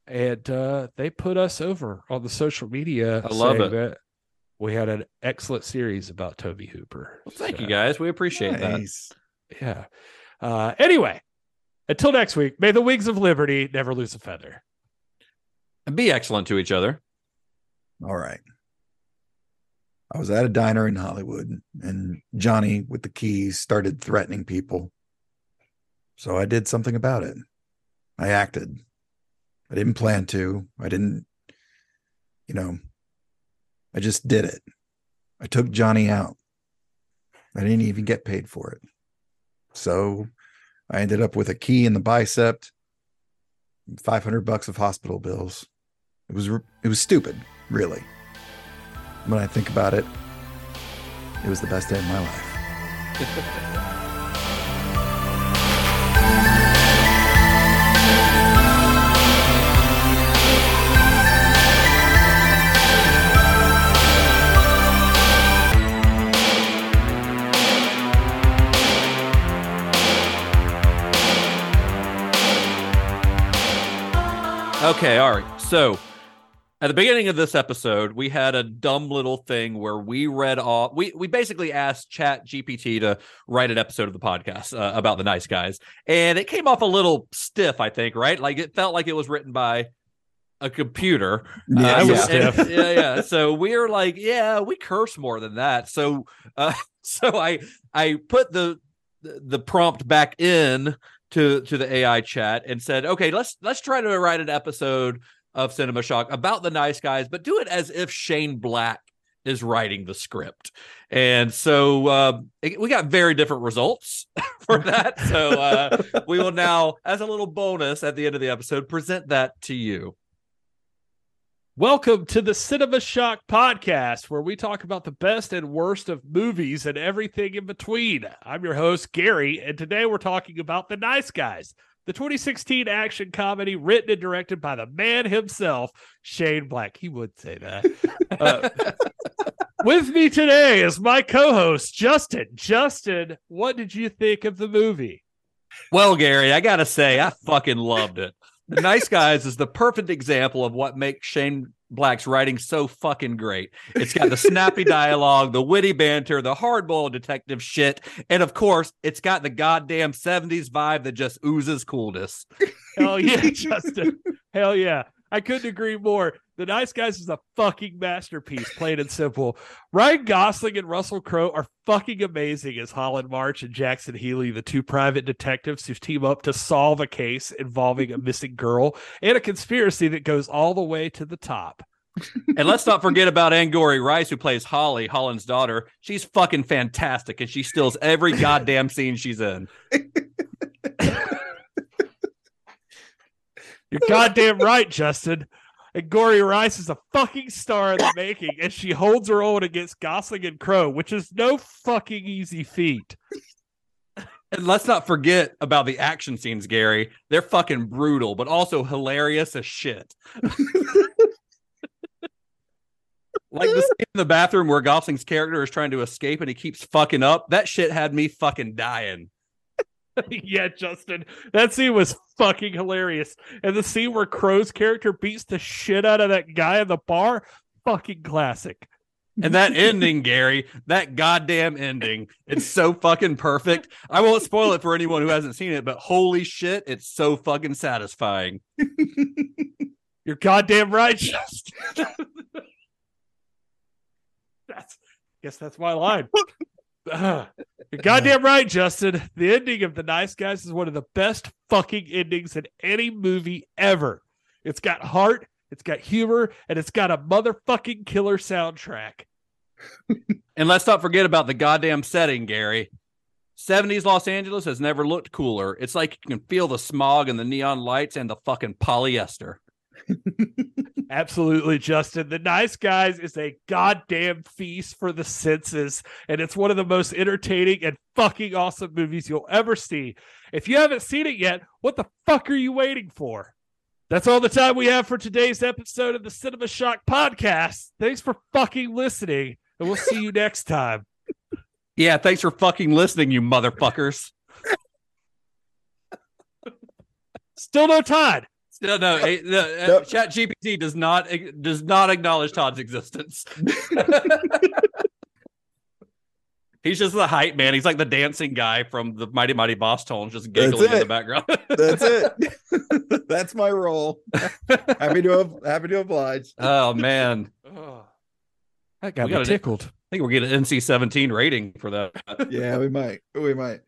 and uh, they put us over on the social media. I love it. That we had an excellent series about Tobe Hooper. Well, thank you guys. We appreciate Nice. Yeah. Uh, anyway, until next week, may the wings of liberty never lose a feather. And be excellent to each other. All right. I was at a diner in Hollywood and Johnny with the keys started threatening people. So I did something about it. I acted. I didn't plan to. I didn't, you know, I just did it. I took Johnny out. I didn't even get paid for it. So I ended up with a key in the bicep, 500 bucks of hospital bills. It was it was stupid, really. When I think about it, it was the best day of my life. Okay, all right. So at the beginning of this episode, we had a dumb little thing where we read off. We we basically asked Chat GPT to write an episode of the podcast uh, about the nice guys, and it came off a little stiff. I think, right? Like it felt like it was written by a computer. Yeah, Uh, it was so- stiff. yeah, yeah. So we're like, yeah, we curse more than that. So, uh, so I I put the the prompt back in to to the AI chat and said, okay, let's let's try to write an episode of Cinema Shock about the nice guys, but do it as if Shane Black is writing the script. And so uh, we got very different results for that. So uh, we will now, as a little bonus at the end of the episode, present that to you. Welcome to the Cinema Shock podcast, where we talk about the best and worst of movies and everything in between. I'm your host, Gary, and today we're talking about The Nice Guys, the 2016 action comedy written and directed by the man himself, Shane Black. He would say that. Uh, with me today is my co-host Justin. Justin, what did you think of the movie? Well, Gary, I gotta say, I fucking loved it. The Nice Guys is the perfect example of what makes Shane Black's writing so fucking great. It's got the snappy dialogue, the witty banter, the hardboiled detective shit, and of course, it's got the goddamn 70s vibe that just oozes coolness. Hell yeah, Justin. Hell yeah. I couldn't agree more. The Nice Guys is a fucking masterpiece, plain and simple. Ryan Gosling and Russell Crowe are fucking amazing as Holland March and Jackson Healy, the two private detectives who team up to solve a case involving a missing girl and a conspiracy that goes all the way to the top. and let's not forget about Angourie Rice, who plays Holly, Holland's daughter. She's fucking fantastic, and she steals every goddamn scene she's in. You're goddamn right, Justin. Angourie Rice is a fucking star in the making, and she holds her own against Gosling and Crowe, which is no fucking easy feat. And let's not forget about the action scenes, Gary. They're fucking brutal, but also hilarious as shit. like the scene in the bathroom where Gosling's character is trying to escape and he keeps fucking up. That shit had me fucking dying. yeah, Justin, that scene was fucking hilarious. And the scene where Crowe's character beats the shit out of that guy in the bar, fucking classic. And that ending, Gary, that goddamn ending, it's so fucking perfect. I won't spoil it for anyone who hasn't seen it, but holy shit, it's so fucking satisfying. You're goddamn right, Justin. that's guess that's my line. Uh, goddamn right, Justin. The ending of The Nice Guys is one of the best fucking endings in any movie ever. It's got heart, it's got humor, and it's got a motherfucking killer soundtrack. and let's not forget about the goddamn setting, Gary. 70s Los Angeles has never looked cooler. It's like you can feel the smog and the neon lights and the fucking polyester. Absolutely, Justin. The Nice Guys is a goddamn feast for the senses, and it's one of the most entertaining and fucking awesome movies you'll ever see. If you haven't seen it yet, what the fuck are you waiting for? That's all the time we have for today's episode of the Cinema Shock podcast. Thanks for fucking listening, and we'll see you next time. Yeah, thanks for fucking listening, you motherfuckers. Still no Todd. No, no, the, uh, nope. Chat GPT does not does not acknowledge Todd's existence. He's just the hype man. He's like the dancing guy from the Mighty Mighty Bosstones, just giggling in the background. That's it. That's my role. happy to happy to oblige. Oh man, oh, that got me tickled. I think we're getting an NC seventeen rating for that. yeah, we might. We might.